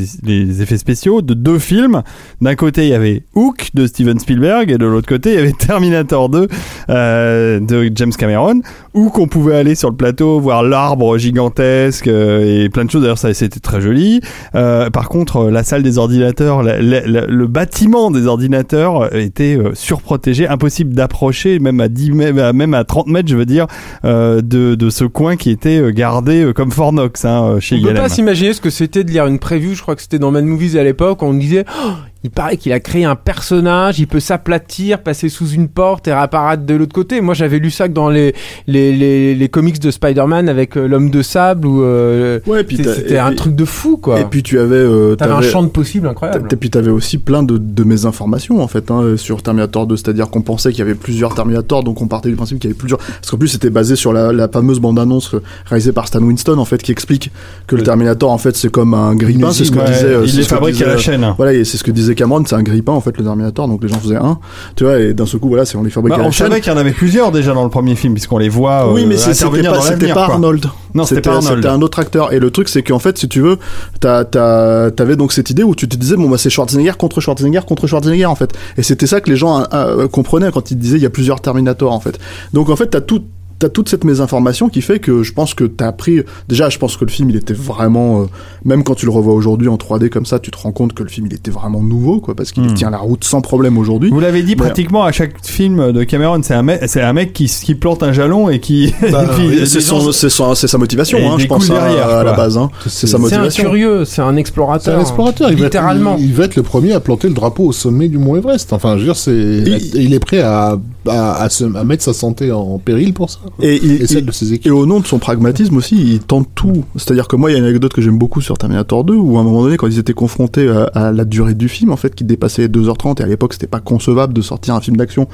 les effets spéciaux de deux films. D'un côté, il y avait Hook de Steven Spielberg et de l'autre côté, il y avait Terminator 2 euh, de James Cameron, qu'on pouvait aller sur le plateau voir l'arbre gigantesque euh, et plein de choses. D'ailleurs, ça c'était très joli. Euh, par contre, euh, la salle des ordinateurs, la- la- la- le bâtiment des ordinateurs était euh, surprotégé, impossible d'approcher, même à 10 mètres, même à 30 mètres, je veux dire, de, de ce coin qui était gardé comme Fort Knox hein, chez On peut pas s'imaginer ce que c'était de lire une preview, je crois que c'était dans Mad Movies à l'époque, on disait Oh, il paraît qu'il a créé un personnage, il peut s'aplatir, passer sous une porte et réapparaître de l'autre côté. Moi j'avais lu ça que dans les, les, les, les comics de Spider-Man avec euh, l'homme de sable où euh, Ouais, et puis c'était un truc de fou quoi. Et puis tu avais, euh, T'avais un champ de possibles incroyable. Et puis t'avais aussi plein de, de mésinformations en fait hein, sur Terminator 2, c'est-à-dire qu'on pensait qu'il y avait plusieurs Terminator, donc on partait du principe qu'il y avait plusieurs. Parce qu'en plus c'était basé sur la, la fameuse bande-annonce euh, réalisée par Stan Winston en fait, qui explique que le Terminator en fait c'est comme un grille-pain, c'est ce que Ouais, disait. euh, il les fabrique à la chaîne. Voilà, et c'est ce que disait Cameron, c'est un grille-pain en fait le Terminator, donc les gens faisaient un, tu vois, et d'un seul coup voilà, c'est on les fabrique Bah, à on savait qu'il y en avait plusieurs déjà dans le premier film, puisqu'on les voit euh, Oui, mais c'est- c'était pas, c'était pas. Arnold. Non, c'était pas Arnold. C'était un autre acteur. Et le truc, c'est qu'en fait, si tu veux, t'avais donc cette idée où tu te disais, bon, bah, c'est Schwarzenegger contre Schwarzenegger contre Schwarzenegger, en fait. Et c'était ça que les gens euh, comprenaient quand ils disaient, il y a plusieurs Terminator, en fait. Donc, en fait, t'as tout. T'as toute cette mésinformation qui fait que je pense que t'as appris. Déjà, je pense que le film, il était vraiment. euh, même quand tu le revois aujourd'hui en 3D comme ça, tu te rends compte que le film, il était vraiment nouveau, quoi, parce qu'il Hmm. tient la route sans problème aujourd'hui. Vous l'avez dit pratiquement à chaque film de Cameron, c'est un mec, c'est un mec qui, qui plante un jalon et qui. Bah, c'est gens- son- c'est son- c'est sa motivation, hein, je pense, hein, derrière, à la base. hein. C'est sa C'est un motivation. curieux, c'est un C'est explorateur. un explorateur. Il va, être, littéralement. il, il va être le premier à planter le drapeau au sommet du mont Everest. Enfin, je veux dire, c'est, Il- il, est prêt à, à, à, se- à mettre sa santé en péril pour ça. Et, il- Et celle il- de ses équipes. et au nom de son pragmatisme aussi, il tente tout. C'est-à-dire que moi, il y a une anecdote que j'aime beaucoup sur Terminator 2, où à un moment donné, quand ils étaient confrontés à, à la durée du film, en fait, qui dépassait les 2h30, et à l'époque, c'était pas concevable de sortir un film d'action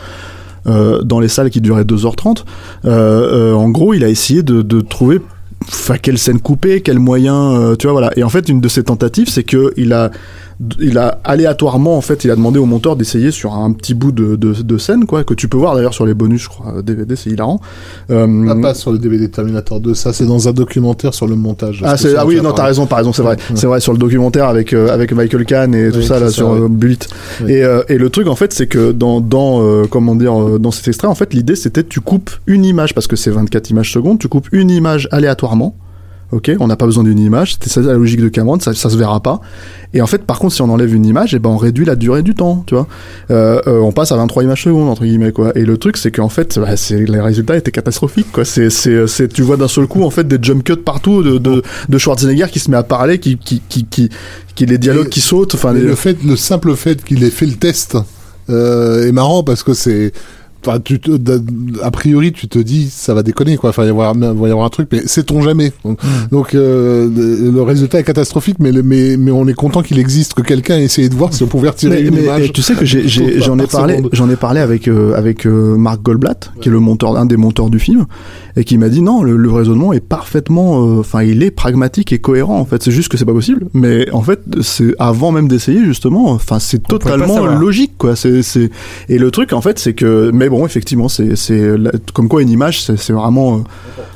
euh, dans les salles qui duraient 2h30, euh, euh, en gros, il a essayé de, de trouver Enfin, quelle scène couper, quel moyen, euh, tu vois, voilà. Et en fait, une de ses tentatives, c'est que il a, il a aléatoirement, en fait, il a demandé au monteur d'essayer sur un petit bout de, de, de scène, quoi, que tu peux voir d'ailleurs sur les bonus, je crois, DVD, c'est hilarant. Euh, Ah, pas sur le DVD Terminator 2, ça c'est dans un documentaire sur le montage. ah, c'est, ah oui, non, t'as raison, t'as raison, c'est vrai. Ouais. C'est vrai, sur le documentaire avec, euh, avec Michael Kahn et tout Oui, ça, là, ça, sur ouais. euh, Bullet. Oui. Et, euh, et le truc, en fait, c'est que dans, dans, euh, comment dire, euh, dans cet extrait, en fait, l'idée, c'était tu coupes une image, parce que c'est 24 images secondes, tu coupes une image aléatoirement. Ok, on n'a pas besoin d'une image, c'était ça la logique de Cameron, ça, ça se verra pas. Et en fait, par contre, si on enlève une image, et ben on réduit la durée du temps, tu vois. Euh, euh, on passe à 23 images secondes entre guillemets quoi. Et le truc, c'est qu'en fait, bah, c'est les résultats étaient catastrophiques quoi. C'est c'est c'est tu vois d'un seul coup en fait des jump cuts partout de de, de Schwarzenegger qui se met à parler, qui qui qui qui, qui les dialogues Et- qui sautent, enfin les- le fait, le simple fait qu'il ait fait le test euh, est marrant parce que c'est, enfin, tu te, a priori, tu te dis, ça va déconner quoi. Enfin, il va y avoir, il va y avoir un truc, mais sait-on jamais. Donc, donc, euh, le, le résultat est catastrophique, mais, le- mais, mais on est content qu'il existe, que quelqu'un ait essayé de voir si on pouvait retirer Mais- une mais, image. tu sais que j'en ai par parlé, j'en ai parlé avec euh, avec euh, Marc Goldblatt, qui est le monteur, un des monteurs du film, et qui m'a dit non, le, le raisonnement est parfaitement, euh, enfin, il est pragmatique et cohérent. En fait, c'est juste que c'est pas possible. Mais en fait, c'est avant même d'essayer justement, enfin, c'est totalement logique, quoi. C'est c'est et le truc en fait, c'est que, mais bon, effectivement, c'est comme quoi une image, c'est vraiment euh,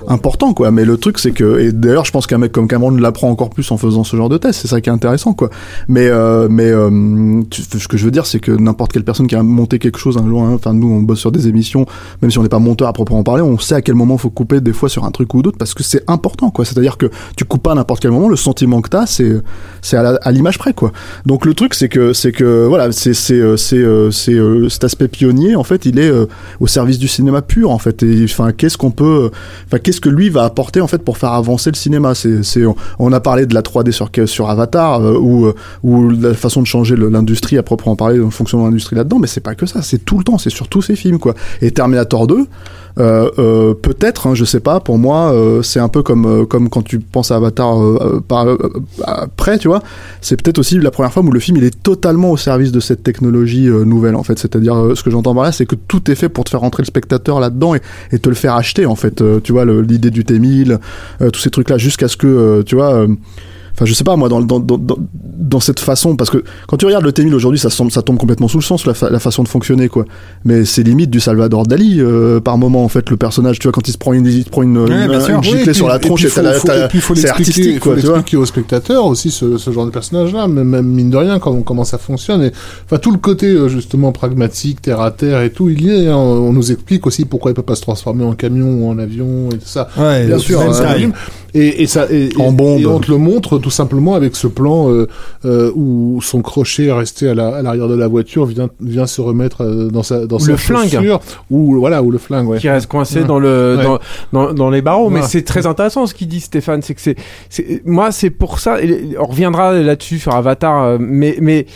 important, quoi. Mais le truc, c'est que, et d'ailleurs, je pense qu'un mec comme Cameron l'apprend encore plus en faisant ce genre de test. C'est ça qui est intéressant, quoi. Mais, euh, mais euh, ce que je veux dire, c'est que n'importe quelle personne qui a monté quelque chose un jour, hein, enfin nous, on bosse sur des émissions, même si on n'est pas monteur à proprement parler, on sait à quel moment faut couper des fois sur un truc ou d'autre parce que c'est important, quoi. C'est-à-dire que tu coupes pas n'importe quel moment, le sentiment que t'as, c'est c'est à l'image près, quoi. Donc le truc, c'est que c'est que voilà, c'est c'est c'est cet aspect pionnier, en fait, il est au service du cinéma pur, en fait. Et enfin, qu'est-ce qu'on peut, enfin, qu'est-ce que lui va apporter en fait pour faire avancer le cinéma? C'est c'est on, a parlé de la 3D sur sur Avatar euh, ou euh, ou la façon de changer le- l'industrie à proprement parler en fonction de l'industrie là-dedans, mais c'est pas que ça, c'est tout le temps, c'est sur tous ces films quoi. Et Terminator 2 euh, euh, peut-être, hein, je sais pas. Pour moi, euh, c'est un peu comme euh, comme quand tu penses à Avatar euh, euh, euh, après, tu vois. C'est peut-être aussi la première fois où le film il est totalement au service de cette technologie euh, nouvelle en fait. C'est-à-dire, euh, ce que j'entends par là, c'est que tout est fait pour te faire rentrer le spectateur là-dedans et, et te le faire acheter en fait. Euh, tu vois, l'idée du T1000, euh, tous ces trucs-là, jusqu'à ce que euh, tu vois. Enfin, je sais pas, moi, dans, dans, dans, dans- dans cette façon, parce que quand tu regardes le T-1000 aujourd'hui, ça, semble- ça tombe complètement sous le sens, la, fa- la façon de fonctionner, quoi. Mais c'est limite du Salvador Dali, euh, par moment, en fait, le personnage, tu vois, quand il se prend une, il se prend une, Ouais, une, une Oui, sur puis- la tronche et faut- faut- faut c'est artistique, faut quoi, tu vois. l'expliquer aux spectateurs aussi ce, ce genre de personnage-là, même, même mine de rien comment, comment ça fonctionne. Et, enfin tout le côté euh, justement pragmatique, terre à terre et tout, il y est. hein. On nous explique aussi pourquoi il peut pas se transformer en camion ou en avion et tout ça. Ouais, Bien sûr, ça arrive. Et, et ça et, En bombe. et on te le montre tout simplement avec ce plan euh, euh, où son crochet resté à la- à l'arrière de la voiture vient vient se remettre euh, dans sa dans Ou sa le flingue. chaussure, ou voilà ou le flingue ouais. qui reste coincé Ouais. dans le Ouais. dans, dans, dans les barreaux mais c'est très intéressant ce qu'il dit Stéphane c'est que c'est moi c'est pour ça et on reviendra là-dessus sur Avatar mais mais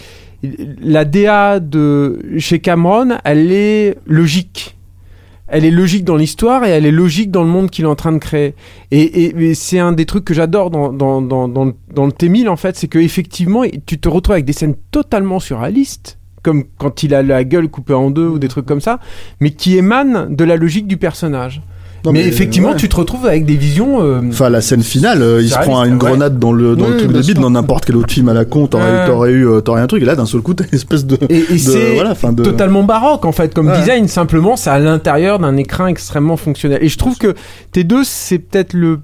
la DA de chez Cameron elle est logique elle est logique dans l'histoire et elle est logique dans le monde qu'il est en train de créer. Et, et- et c'est un des trucs que j'adore dans, dans, dans, dans, dans le T-1000, en fait, c'est que effectivement, tu te retrouves avec des scènes totalement surréalistes, comme quand il a la gueule coupée en deux ou des trucs comme ça, mais qui émanent de la logique du personnage. Non, mais, mais, effectivement, ouais. tu te retrouves avec des visions. euh, Enfin, la scène finale, euh, il se prend une ouais. grenade dans le, dans Oui, le truc de bide, dans n'importe quel autre film à la con, t'aurais, t'aurais eu, euh, t'aurais un truc, et là, d'un seul coup, t'as une espèce de, Et, et de- c'est voilà, de- totalement baroque en fait comme Ouais. design. Simplement, c'est à l'intérieur d'un écran extrêmement fonctionnel. Et je trouve que T2, c'est peut-être le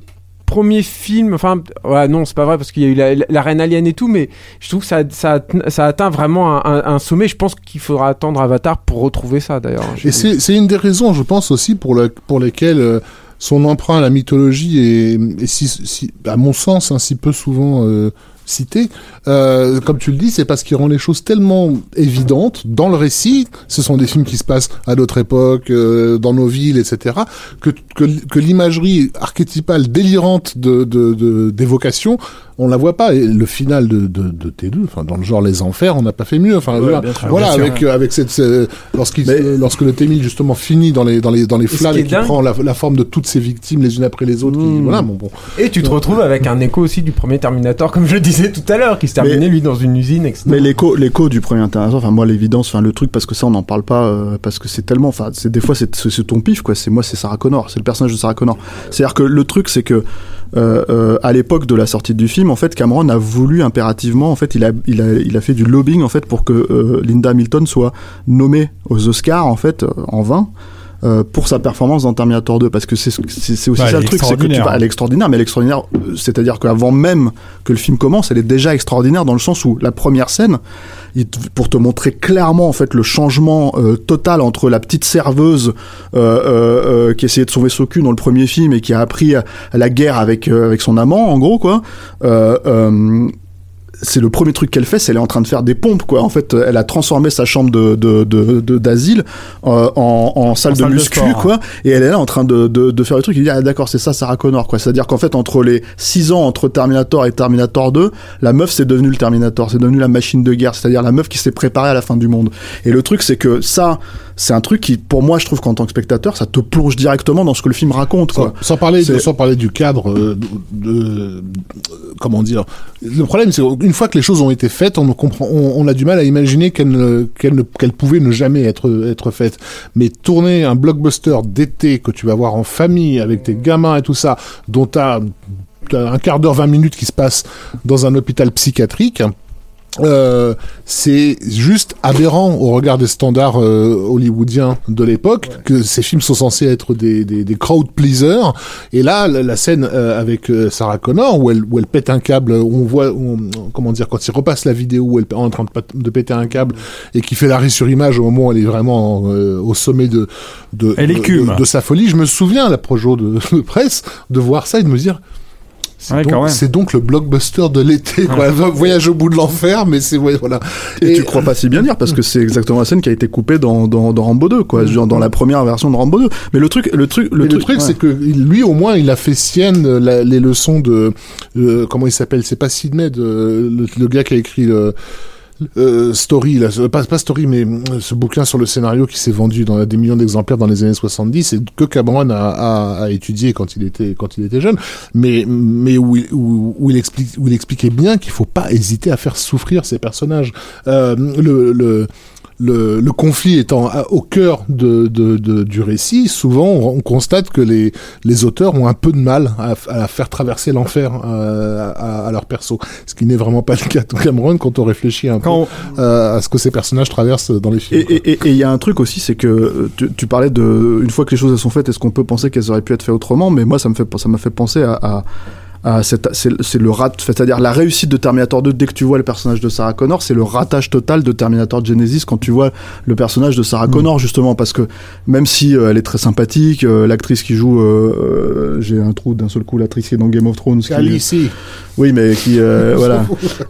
premier film. Enfin, ouais, non, c'est pas vrai parce qu'il y a eu la, la Reine Alien et tout, mais je trouve que ça, ça, ça atteint vraiment un, sommet. Je pense qu'il faudra attendre Avatar pour retrouver ça d'ailleurs. Et c'est une des raisons, je pense aussi, pour, le, pour lesquelles euh, son emprunt à la mythologie est, est si, si- à mon sens, hein, si peu souvent euh, cité. Euh, comme tu le dis, c'est parce qu'il rend les choses tellement évidentes dans le récit. Ce sont des films qui se passent à d'autres époques, euh, dans nos villes, etc. Que, l'imagerie archétypale délirante de- d'évocation, on la voit pas. Et le final de, de, de T2, enfin dans le genre les enfers, on n'a pas fait mieux. Enfin, dire, voilà, bien avec euh, avec cette ce- lorsqu'il Mais- euh, lorsque le T1000 justement finit dans les dans les dans les flammes qui et dingue- prend la, la forme de toutes ces victimes les unes après les autres. qui- Mmh. voilà, bon bon. Et tu te retrouves avec un écho aussi du premier Terminator, comme je le disais tout à l'heure, qui se terminait Mais- lui dans une usine, etc. Mais l'écho, l'écho du premier Terminator, enfin moi l'évidence, enfin le truc parce que ça on n'en parle pas euh, parce que c'est tellement, enfin c'est des fois c'est, ton pif quoi. C'est moi c'est Sarah Connor, c'est le personnage de Sarah Connor. C'est-à-dire que le truc c'est que à l'époque de la sortie du film, en fait Cameron a voulu impérativement, il a fait du lobbying en fait pour que euh, Linda Hamilton soit nommée aux Oscars en fait euh, en vain. Euh, pour sa performance dans Terminator 2 parce que c'est aussi Ouais, ça le truc c'est que tu vas elle est extraordinaire mais elle est extraordinaire euh, c'est-à-dire qu'avant même que le film commence elle est déjà extraordinaire dans le sens où la première scène pour te montrer clairement en fait le changement euh, total entre la petite serveuse euh, euh, qui essayait de sauver son cul dans le premier film et qui a appris à, à la guerre avec euh, avec son amant en gros quoi euh, euh, c'est le premier truc qu'elle fait, c'est elle est en train de faire des pompes quoi. En fait, elle a transformé sa chambre de de de- de- d'asile euh, en, en salle En de salle de muscu sport. quoi. Et elle est là en train de de, de faire le truc. Il dit ah d'accord c'est ça Sarah Connor quoi. C'est-à-dire qu'en fait entre les 6 ans entre Terminator et Terminator 2, la meuf c'est devenu le Terminator, c'est devenu la machine de guerre. C'est-à-dire la meuf qui s'est préparée à la fin du monde. Et le truc c'est que ça c'est un truc qui pour moi je trouve qu'en tant que spectateur ça te plonge directement dans ce que le film raconte quoi. Sans, sans parler, sans parler du cadre, euh, de, de- comment dire. Le problème, c'est qu'une fois que les choses ont été faites, on comprend, on, on a du mal à imaginer qu'elles qu'elles pouvaient ne jamais être être faites. Mais tourner un blockbuster d'été que tu vas voir en famille avec tes gamins et tout ça, dont t'as un quart d'heure, 20 minutes qui se passe dans un hôpital psychiatrique. Euh, c'est juste aberrant au regard des standards euh, hollywoodiens de l'époque que ces films sont censés être des, des, des crowd pleasers. Et là la, la scène euh, avec Sarah Connor où elle, où elle pète un câble où on voit où on- comment dire quand il repasse la vidéo où elle est en train de, de péter un câble et qui fait l'arrêt sur image au moment où elle est vraiment au sommet de de, Elle de, de- de sa folie je me souviens à la projo de presse de voir ça et de me dire c'est Ouais, donc, le blockbuster de l'été, quoi. Voyage au bout de l'enfer, mais c'est, voilà. Et, tu crois pas si bien dire parce que c'est exactement la scène qui a été coupée dans, dans, dans Rambo 2 quoi, genre dans la première version de Rambo 2. Mais le truc le truc Le, truc, truc, ouais. c'est que lui, au moins, il a fait sienne euh, la- les leçons de euh, comment il s'appelle? C'est pas Sidney, de, le, le gars qui a écrit le euh, Story, là, ce- pas, pas Story, mais euh, ce bouquin sur le scénario qui s'est vendu dans des millions d'exemplaires dans les années 70 et que Cameron a, a, a étudié quand il était quand il était jeune, mais mais où il, où, il explique où il expliquait bien qu'il faut pas hésiter à faire souffrir ces personnages. Euh, le, le le, le conflit étant à- au cœur de, de, de- du récit, souvent on, on constate que les, les auteurs ont un peu de mal à, à faire traverser l'enfer euh, à, à leur perso. Ce qui n'est vraiment pas le cas de Cameron quand on réfléchit un Quand peu euh, à ce que ces personnages traversent dans les films. Et et- et- et il y a un truc aussi, c'est que euh, tu, tu parlais de une fois que les choses elles sont faites, est-ce qu'on peut penser qu'elles auraient pu être faites autrement? Mais moi, ça me fait ça m'a fait penser à, cette- c'est le rat, c'est-à-dire la réussite de Terminator 2 dès que tu vois le personnage de Sarah Connor, c'est le ratage total de Terminator Genesis quand tu vois le personnage de Sarah Connor justement parce que même si euh, elle est très sympathique, euh, l'actrice qui joue, euh, euh, j'ai un trou d'un seul coup, l'actrice qui est dans Game of Thrones, qui, Khaleesi. oui, mais qui euh, voilà,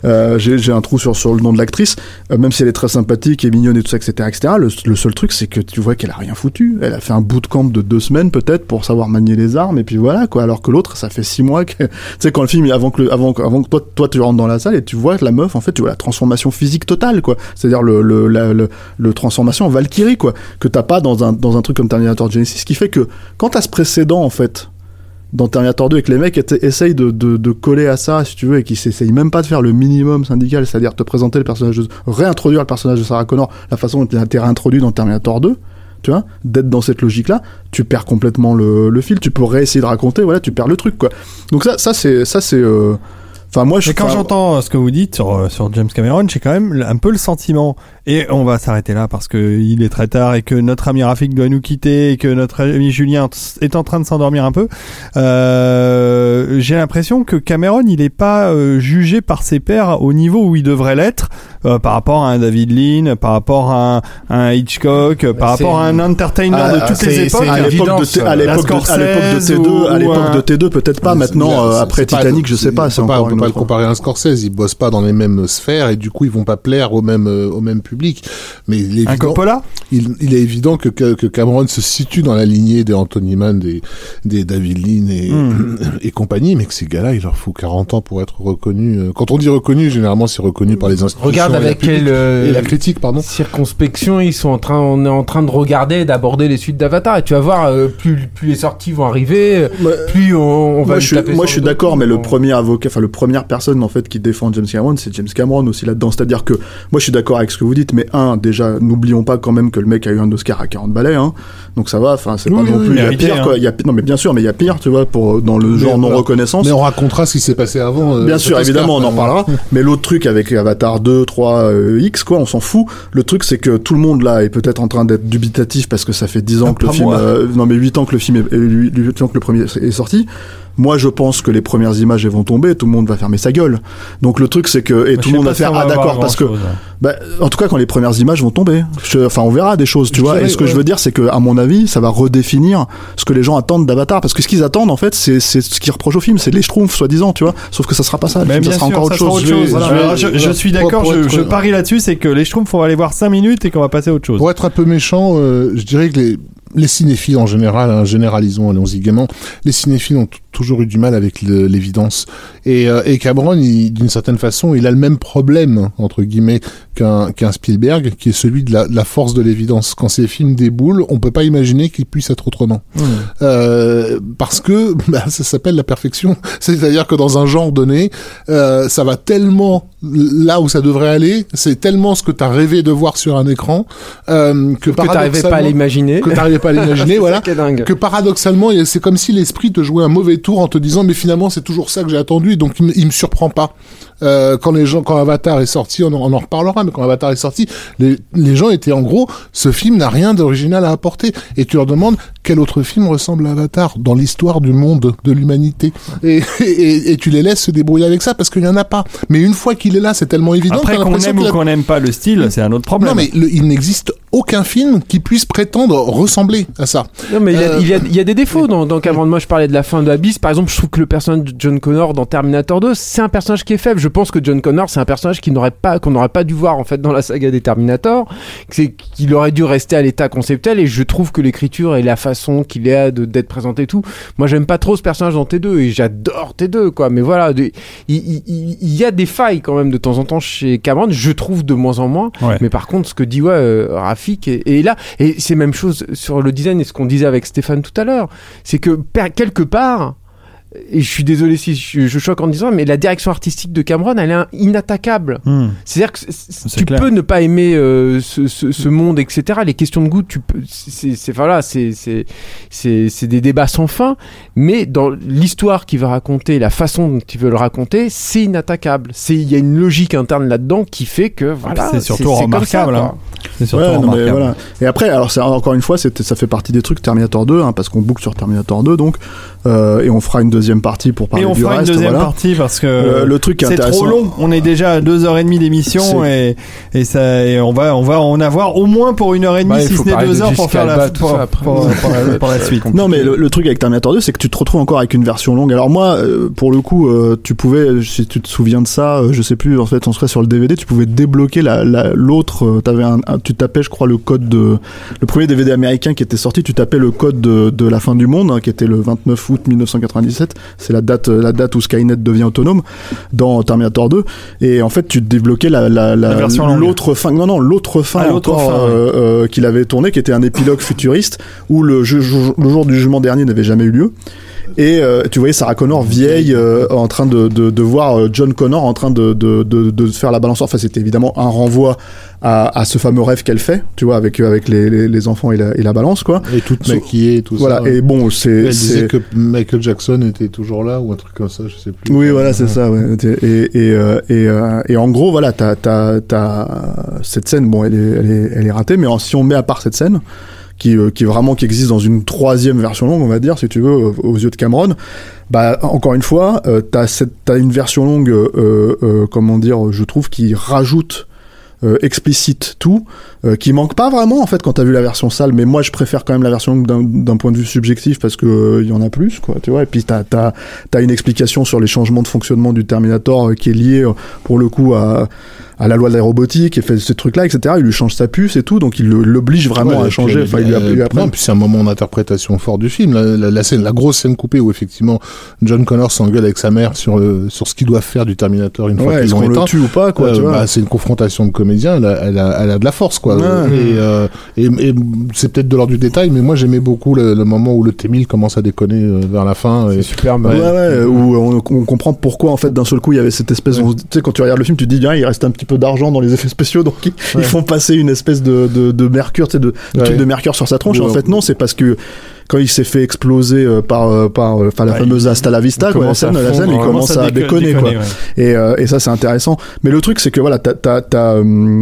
Euh, j'ai un trou sur sur le nom de l'actrice. Euh, même si elle est très sympathique et mignonne et tout ça, etc., etc. Le, le seul truc, c'est que tu vois qu'elle a rien foutu. Elle a fait un bootcamp de deux semaines peut-être pour savoir manier les armes et puis voilà quoi. Alors que l'autre, ça fait six mois que sais quand le film avant que avant que- toi toi tu rentres dans la salle et tu vois la meuf en fait tu vois la transformation physique totale quoi. C'est-à-dire le le la- le, transformation en Valkyrie quoi que t'as pas dans un dans un truc comme Terminator Genesis. Ce qui fait que quand t'as ce précédent en fait dans Terminator 2 et que les mecs essayent de, de, de coller à ça, si tu veux, et qu'ils s'essayent même pas de faire le minimum syndical, c'est-à-dire te présenter le personnage, de, réintroduire le personnage de Sarah Connor, la façon dont il a été réintroduit dans Terminator 2, tu vois, d'être dans cette logique-là, tu perds complètement le, le fil, tu peux réessayer de raconter, voilà, tu perds le truc, quoi. Donc ça, ça c'est, ça c'est, euh, enfin moi je. Mais quand j'entends ce que vous dites sur, euh, sur James Cameron, j'ai quand même un peu le sentiment, et on va s'arrêter là parce que il est très tard et que notre ami Rafik doit nous quitter et que notre ami Julien est en train de s'endormir un peu. Euh, j'ai l'impression que Cameron, il est pas euh, jugé par ses pairs au niveau où il devrait l'être euh, par rapport à un David Lean, par rapport à un, un Hitchcock, par rapport à un entertainer Ah, de toutes c'est- les époques. à l'époque de, euh, l'époque de, à l'époque de Scorsese T2, à l'époque un- de T2, peut-être pas maintenant, euh, après pas- Titanic, je sais pas, on peut pas, encore on peut une pas le comparer à un Scorsese, ils bossent pas dans les mêmes sphères et du coup ils vont pas plaire au même au même public. Mais il est Un évident, Coppola? il, il est évident que, que que Cameron se situe dans la lignée des Anthony Mann, des des David Lean et Hmm. et compagnie, mais que ces gars-là, il leur faut 40 ans pour être reconnus. Euh, Quand on dit reconnu, généralement c'est reconnu par les institutions. Regarde et la avec public- quel euh, et la critique, pardon. circonspection ils sont en train, on est en train de regarder, d'aborder les suites d'Avatar. Et tu vas voir, euh, plus, plus les sorties vont arriver, euh, Ouais. plus on, on va moi, je taper moi, je suis d'accord, mais le premier avocat, enfin, le première personne, en fait, qui défend James Cameron, c'est James Cameron aussi là-dedans. C'est-à-dire que, moi, je suis d'accord avec ce que vous dites, mais un, déjà, n'oublions pas quand même que le mec a eu un Oscar à 40 balais, hein. Donc ça va, enfin, c'est pas Oui, non plus, il y a pire, hein. quoi. Il y a, non, mais bien sûr, mais il y a pire, tu vois, pour, dans le Mais genre non-reconnaissance. Mais on racontera ce qui s'est passé avant. euh, Bien sûr, Oscar. évidemment, on en Euh, parlera. Mais l'autre truc avec Avatar 2, 3, euh, X, quoi, on s'en fout. Le truc, c'est que tout le monde là est peut-être en train d'être dubitatif parce que ça fait 10 ans que le film, euh, non mais 8 ans que le film est, 8 ans que le premier est sorti. Moi, je pense que les premières images elles vont tomber, tout le monde va fermer sa gueule. Donc le truc, c'est que et tout le monde va faire ah d'accord parce que bah, en tout cas, quand les premières images vont tomber, je- enfin, on verra des choses, tu Je vois. dirais, Et ce que je veux dire, c'est que, à mon avis, ça va redéfinir ce que les gens attendent d'Avatar, parce que ce qu'ils attendent, en fait, c'est c'est ce qu'ils reprochent au film, c'est les schtroumpfs, soi-disant, tu vois. Sauf que ça sera pas ça. Le film, ça sera sûr, encore autre ça sera chose. autre chose. Je Voilà, suis d'accord, je, je parie là-dessus, c'est que les Schtroumpfs, on va aller voir 5 minutes et qu'on va passer à autre chose. Pour être un peu méchant, euh, je dirais que les, les cinéphiles en général, hein, généralisons, allons-y gaiement, les cinéphiles ont toujours eu du mal avec l'évidence. Et, euh, et Cameron, d'une certaine façon, il a le même problème, entre guillemets, qu'un qu'un Spielberg, qui est celui de la, de la force de l'évidence. Quand ces films déboulent, on peut pas imaginer qu'ils puissent être autrement. Euh, parce que bah, ça s'appelle la perfection. C'est-à-dire que dans un genre donné, euh, ça va tellement là où ça devrait aller, c'est tellement ce que tu as rêvé de voir sur un écran, euh, que, que t'arrivais pas à l'imaginer. que t'arrivais pas à l'imaginer, voilà. Que paradoxalement, c'est comme si l'esprit te jouait un mauvais tour en te disant, mais finalement, c'est toujours ça que j'ai attendu, donc il, me- il me surprend pas. Euh, quand les gens, quand Avatar est sorti, on en, on en reparlera, mais quand Avatar est sorti, les, les gens étaient en gros, ce film n'a rien d'original à apporter. Et tu leur demandes quel autre film ressemble à Avatar dans l'histoire du monde, de l'humanité? Et, et, et tu les laisses se débrouiller avec ça parce qu'il y en a pas. Mais une fois qu'il est là, c'est tellement évident. Après, qu'on aime ou qu'on n'aime pas le style, c'est un autre problème. non, mais le- il n'existe aucun film qui puisse prétendre ressembler à ça. Non, mais il y a- Euh, il y, a, il y a des défauts dans, dans Cameron. Moi, je parlais de la fin de Abyss. Par exemple, je trouve que le personnage de John Connor dans Terminator 2, c'est un personnage qui est faible. Je pense que John Connor, c'est un personnage qui n'aurait pas, qu'on n'aurait pas dû voir en fait dans la saga des Terminator. C'est qu'il aurait dû rester à l'état conceptuel. Et je trouve que l'écriture et la façon qu'il est de- d'être présenté et tout. Moi, j'aime pas trop ce personnage dans T2 et j'adore T2 quoi. Mais voilà, il, y a des failles quand même de temps en temps chez Cameron. Je trouve de moins en moins. Ouais. Mais par contre, ce que dit ouais, euh, Rafik est, est là, et c'est même chose sur le design et ce qu'on disait avec Stéphane tout à l'heure, c'est que quelque part, et je suis désolé si je, je choque en disant, mais la direction artistique de Cameron, elle est inattaquable. Hmm. C'est-à-dire que tu clair. peux ne pas aimer euh, ce, ce- ce monde, etc. Les questions de goût, tu peux, c'est, c'est- voilà, c'est, c'est, c'est, c'est des débats sans fin. Mais dans l'histoire qu'il veut raconter, la façon dont il veut le raconter, c'est inattaquable. C'est, il y a une logique interne là-dedans qui fait que voilà. c'est surtout comme ça, remarquable, hein. C'est surtout Ouais, mais remarquable. voilà. Et après, alors c'est encore une fois, ça fait partie des trucs Terminator 2, hein, parce qu'on boucle sur Terminator 2, donc, euh, et on fera une deuxième partie pour parler Et on du fera reste. une deuxième voilà. partie parce que Le- le truc c'est trop long. On est déjà à deux heures et demie d'émission et, et ça et on va on va en avoir au moins pour une heure et demie si ce n'est deux de heures pour faire la pour, ça après. pour- pour la, pour la suite. Non, mais le, le truc avec Terminator 2, c'est que tu te retrouves encore avec une version longue. Alors moi, euh, pour le coup, euh, tu pouvais, si tu te souviens de ça, euh, je sais plus, en fait, on serait sur le DVD, tu pouvais débloquer la, la- l'autre. t'avais un, un- tu tapais, je crois, le code de le premier DVD américain qui était sorti. Tu tapais le code de, de la fin du monde, hein, qui était le 29 août 1997. C'est la date, euh, la date où Skynet devient autonome dans Terminator 2. Et en fait, tu débloquais la, l'autre fin. Non, non, l'autre fin, Ah, l'autre encore, fin, ouais. euh, euh, qu'il avait tourné, qui était un épilogue futuriste où le, ju- ju- le jour du jugement dernier n'avait jamais eu lieu. Et euh, tu voyais Sarah Connor vieille euh, en train de, de, de voir euh, John Connor en train de, de, de, faire la balance. Enfin, c'était évidemment un renvoi à, à ce fameux rêve qu'elle fait, tu vois, avec, avec les, les, les enfants et la, et la balance, quoi. Et toute So- maquillée, tout Voilà, ça. et bon, c'est. Elle c'est- disait que Michael Jackson était toujours là ou un truc comme ça, je sais plus. Oui, voilà, c'est ça. Ouais. Et, et, et, et en gros, voilà, t'as, t'as, t'as cette scène. Bon, elle est, elle est, elle est ratée, mais si on met à part cette scène, qui, euh, qui vraiment qui existe dans une troisième version longue, on va dire, si tu veux, euh, aux yeux de Cameron, bah encore une fois, euh, t'as cette, t'as une version longue, euh, euh, comment dire, je trouve, qui rajoute. euh, explicite tout, euh, qui manque pas vraiment en fait quand t'as vu la version sale, mais moi je préfère quand même la version d'un, point de vue subjectif parce que euh, il y en a plus quoi, tu vois. Et puis t'as t'as t'as une explication sur les changements de fonctionnement du Terminator euh, qui est lié euh, pour le coup à à la loi de la robotique et fait ces trucs là etc. Il lui change sa puce et tout, donc il l'oblige vraiment Ouais, à changer. puis, Enfin, il lui, euh, lui apprend. puis c'est un moment d'interprétation fort du film. La, la- la scène, la grosse scène coupée où effectivement John Connor s'engueule avec sa mère sur euh, sur ce qu'ils doivent faire du Terminator une fois qu'ils l'ont qu'on le tue ou pas quoi, Euh, bah, c'est une confrontation de comédiens, elle a, elle a, elle a de la force, quoi. Ouais. Et, euh, et, et c'est peut-être de l'ordre du détail, mais moi j'aimais beaucoup le, le moment où le T-1000 commence à déconner euh, vers la fin. Et, Superbe. Ouais, ouais, où on, on comprend pourquoi en fait d'un seul coup il y avait cette espèce. Tu sais, quand tu regardes le film, tu te dis, ah, il reste un petit peu d'argent dans les effets spéciaux, donc ils, ils font passer une espèce de, de, de mercure, tu sais, de, de Ouais. truc de mercure sur sa tronche. Et en fait, non, c'est parce que quand il s'est fait exploser euh, par, euh, par, euh, enfin, la Ouais, fameuse Hasta la Vista, Il quoi, la scène, la scène, il commence à déconne- déconner, quoi. ouais. Et, euh, et ça c'est intéressant. Mais le truc c'est que voilà, t'as, t'as,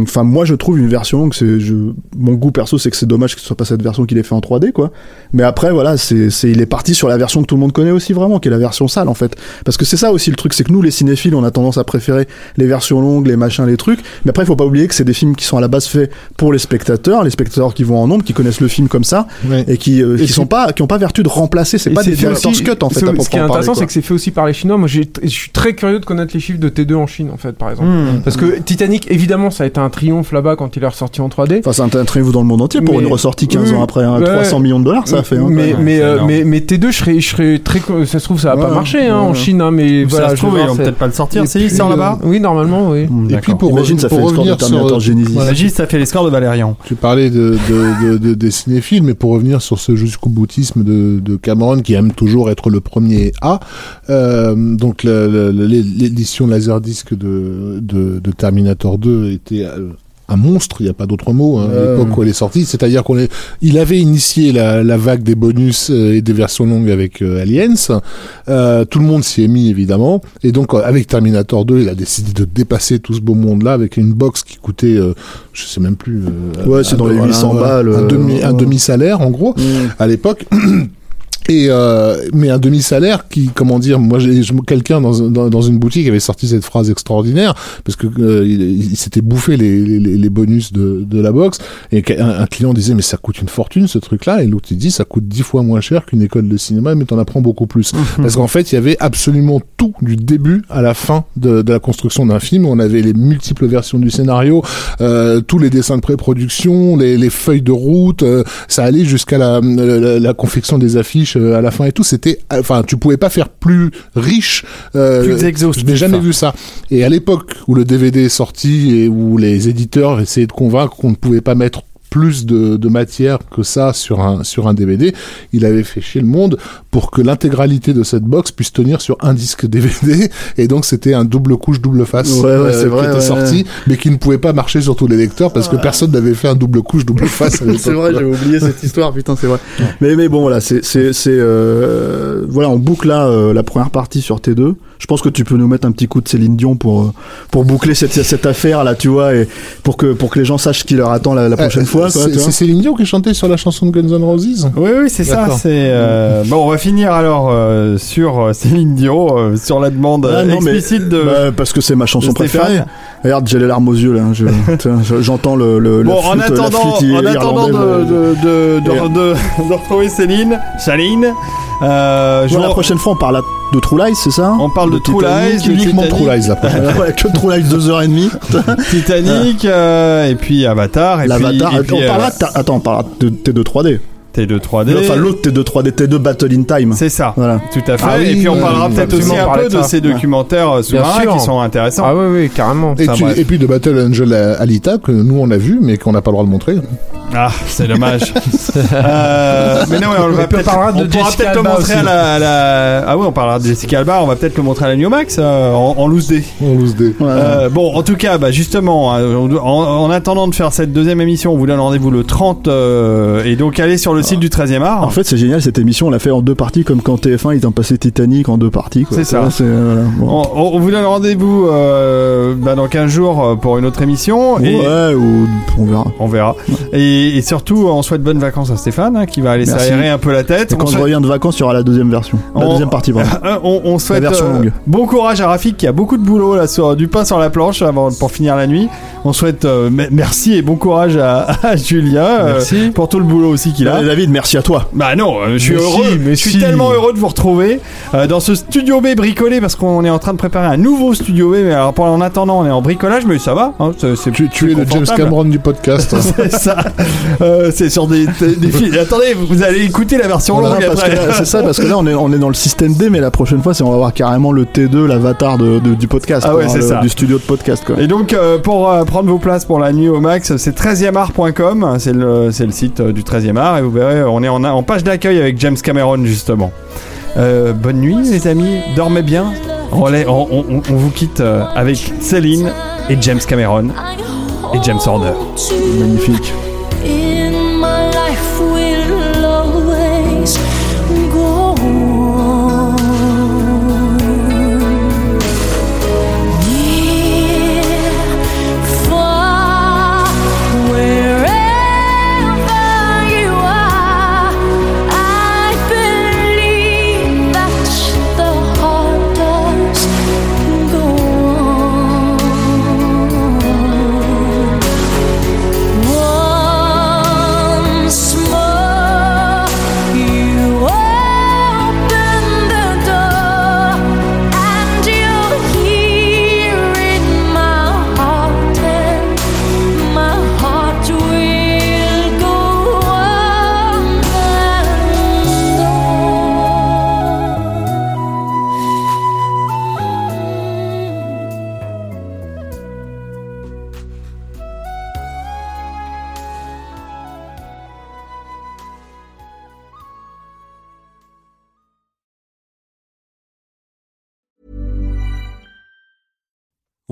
enfin moi je trouve une version longue, c'est, je, mon goût perso c'est que c'est dommage que ce soit pas cette version qu'il ait fait en 3D quoi. Mais après voilà, c'est, c'est, il est parti sur la version que tout le monde connaît aussi vraiment, qui est la version sale en fait. Parce que c'est ça aussi le truc, c'est que nous les cinéphiles on a tendance à préférer les versions longues, les machins, les trucs. Mais après il faut pas oublier que c'est des films qui sont à la base faits pour les spectateurs, les spectateurs qui vont en nombre, qui connaissent le film comme ça Ouais. et qui, euh, Et qui sont pas, qui ont pas vertu de remplacer. C'est pas des fait director's cut en fait. ce- qui est intéressant, c'est que c'est fait aussi par les Chinois. Moi, je suis très curieux de connaître les chiffres de T2 en Chine, en fait, par exemple. Hmm. Parce que Titanic, évidemment, ça a été un triomphe là-bas quand il est ressorti en 3D. Enfin, c'est un triomphe dans le monde entier pour Mais- une ressortie 15 ans Oui. après, hein, Ouais. 300 millions de dollars, ça a fait. hein, mais, mais, euh, énorme. mais, mais T2, je serais, je serais très. Ça se trouve, ça va pas Ouais, marcher hein, en. Chine, hein, mais Ça voilà. se je trouve, ils vont peut-être pas le sortir. Si, il sort euh, là-bas. Oui, normalement, oui. Hmm, Et puis pour, Imagine, ça fait le score de revenir sur, Terminator Genesis. Magis, ça fait les scores de Valérian. Tu parlais de, de, de, de- des cinéphiles, mais pour revenir sur ce jusqu'au de, Cameron, qui aime toujours être le premier A, euh, donc l'édition Laserdisc de, de, de Terminator 2 était euh, un monstre, il n'y a pas d'autre mot, hein, à Euh. l'époque où elle est sortie. C'est-à-dire qu'on est, il avait initié la, la vague des bonus euh, et des versions longues avec euh, Aliens. Euh, tout le monde s'y est mis évidemment, et donc euh, avec Terminator 2, il a décidé de dépasser tout ce beau monde-là avec une box qui coûtait, euh, je sais même plus. euh, Ouais, c'est un- dans les voilà, 800 un- balles, Un demi, un ouais. demi-salaire en gros Mm. à l'époque. Et euh, mais un demi-salaire qui, comment dire, moi, j'ai quelqu'un dans, dans, dans une boutique avait sorti cette phrase extraordinaire parce que euh, il, il s'était bouffé les, les, les bonus de, de la box et qu'un- un client disait mais ça coûte une fortune ce truc-là et l'autre il dit ça coûte dix fois moins cher qu'une école de cinéma mais t'en apprends beaucoup plus parce qu'en fait il y avait absolument tout du début à la fin de, de la construction d'un film. On avait les multiples versions du scénario, euh, tous les dessins de pré-production, les, les feuilles de route, euh, ça allait jusqu'à la, la, la confection des affiches euh, à la fin et tout. C'était, enfin, tu pouvais pas faire plus riche. euh, Plus exhaustif. Je n'ai jamais vu ça. Et à l'époque où le DVD est sorti et où les éditeurs essayaient de convaincre qu'on ne pouvait pas mettre plus de, de matière que ça sur un sur un DVD. Il avait fait chier le monde pour que l'intégralité de cette box puisse tenir sur un disque DVD. Et donc c'était un double couche double face Ouais, ouais, euh, c'est vrai, qui était ouais, sorti, mais qui ne pouvait pas marcher sur tous les lecteurs parce que personne n'avait fait un double couche double face. c'est vrai, j'ai oublié cette histoire, putain, c'est vrai. Mais, mais bon, voilà, c'est, c'est, euh, voilà, on boucle là euh, la première partie sur T2. Je pense que tu peux nous mettre un petit coup de Céline Dion pour euh, pour boucler cette cette affaire là, tu vois, et pour que pour que les gens sachent ce qui leur attend la, la prochaine Euh, fois. C'est tu vois. c'est Céline Dion qui chantait sur la chanson de Guns N' Roses. Oui, oui, c'est ça. C'est euh, bon. On va finir alors euh, sur euh, Céline Dion, euh, sur la demande Ah, mais- explicite de. Bah, parce que c'est ma chanson préférée. Regarde, j'ai les larmes aux yeux là. Je- J'entends le, le, Bon, la en la attendant, flûte en attendant de, de, de, de, de- de retrouver Céline, Chaline, euh, je la prochaine fois, on parle de True Lies, c'est ça on parle de True Lies, Uniquement True Lies ouais, que True Lies 2h30. Titanic, euh, et puis Avatar, et L'Avatar. puis, et puis, on euh, parlera de ta- Attends, on parlera de T2 3D. T2 3D. Enfin, l'autre T2 3D, T2 Battle in Time. C'est ça. Voilà. Tout à fait. Ah oui, et puis on euh, parlera peut-être aussi un peu de ces documentaires euh, sous-marins sûr. qui sont intéressants. Ah oui, oui, carrément. Et, tu- puis de Battle Angel Alita que nous on a vu mais qu'on n'a pas le droit de montrer. Ah, c'est dommage. euh, mais non, on, va puis on de on pourra peut-être le montrer à aussi. la, à la- Ah oui, on parlera de Jessica Alba. On va peut-être le montrer à la New Max euh, en, en loose day. On loose des. Euh, bon, en tout cas, bah, justement, hein, en, en attendant de faire cette deuxième émission, on vous donne rendez-vous le 30 euh, et donc allez sur le du 13e art. En fait, c'est génial cette émission. On l'a fait en deux parties, comme quand TF1 ils ont passé Titanic en deux parties. C'est ça. Euh. Bon. on, on vous donne rendez-vous euh, bah, dans 15 jours euh, pour une autre émission. Et Ouais, ou on verra. On verra. Et, et surtout, on souhaite bonnes vacances à Stéphane, hein, qui va aller s'aérer un peu la tête. Et quand on je souhaite- reviens de vacances, il y aura la deuxième version. La On- deuxième partie, pardon. On, on souhaite version euh, longue. bon courage à Rafik qui a beaucoup de boulot là sur du pain sur la planche avant pour finir la nuit. On souhaite me- merci et bon courage à, à Julien pour tout le boulot aussi qu'il a. David, merci à toi. Bah non, euh, je suis Mais si, heureux. mais je suis si. tellement heureux de vous retrouver euh, dans ce studio B bricolé parce qu'on est en train de préparer un nouveau studio B. Mais alors pour en attendant, on est en bricolage, mais ça va. hein, c'est- c'est- Tu, tu c'est es le James. Cameron du podcast. C'est ça. Euh, c'est sur des, des, films. Attendez, vous allez écouter la version longue c'est ça, parce que là, on est, on est dans le système D, mais la prochaine fois, c'est on va avoir carrément le T2, l'avatar de, de- du podcast. Ah quoi, ouais, hein, c'est le- ça. Du studio de podcast, quoi. Et donc, euh, pour euh, prendre vos places pour la nuit au max, c'est 13eart.com, c'est le, c'est le site du 13e art, et vous on est en, page d'accueil avec James Cameron, justement. Euh, bonne nuit, les amis, dormez bien. On vous quitte euh, avec Céline et James Cameron et James Horner. Magnifique.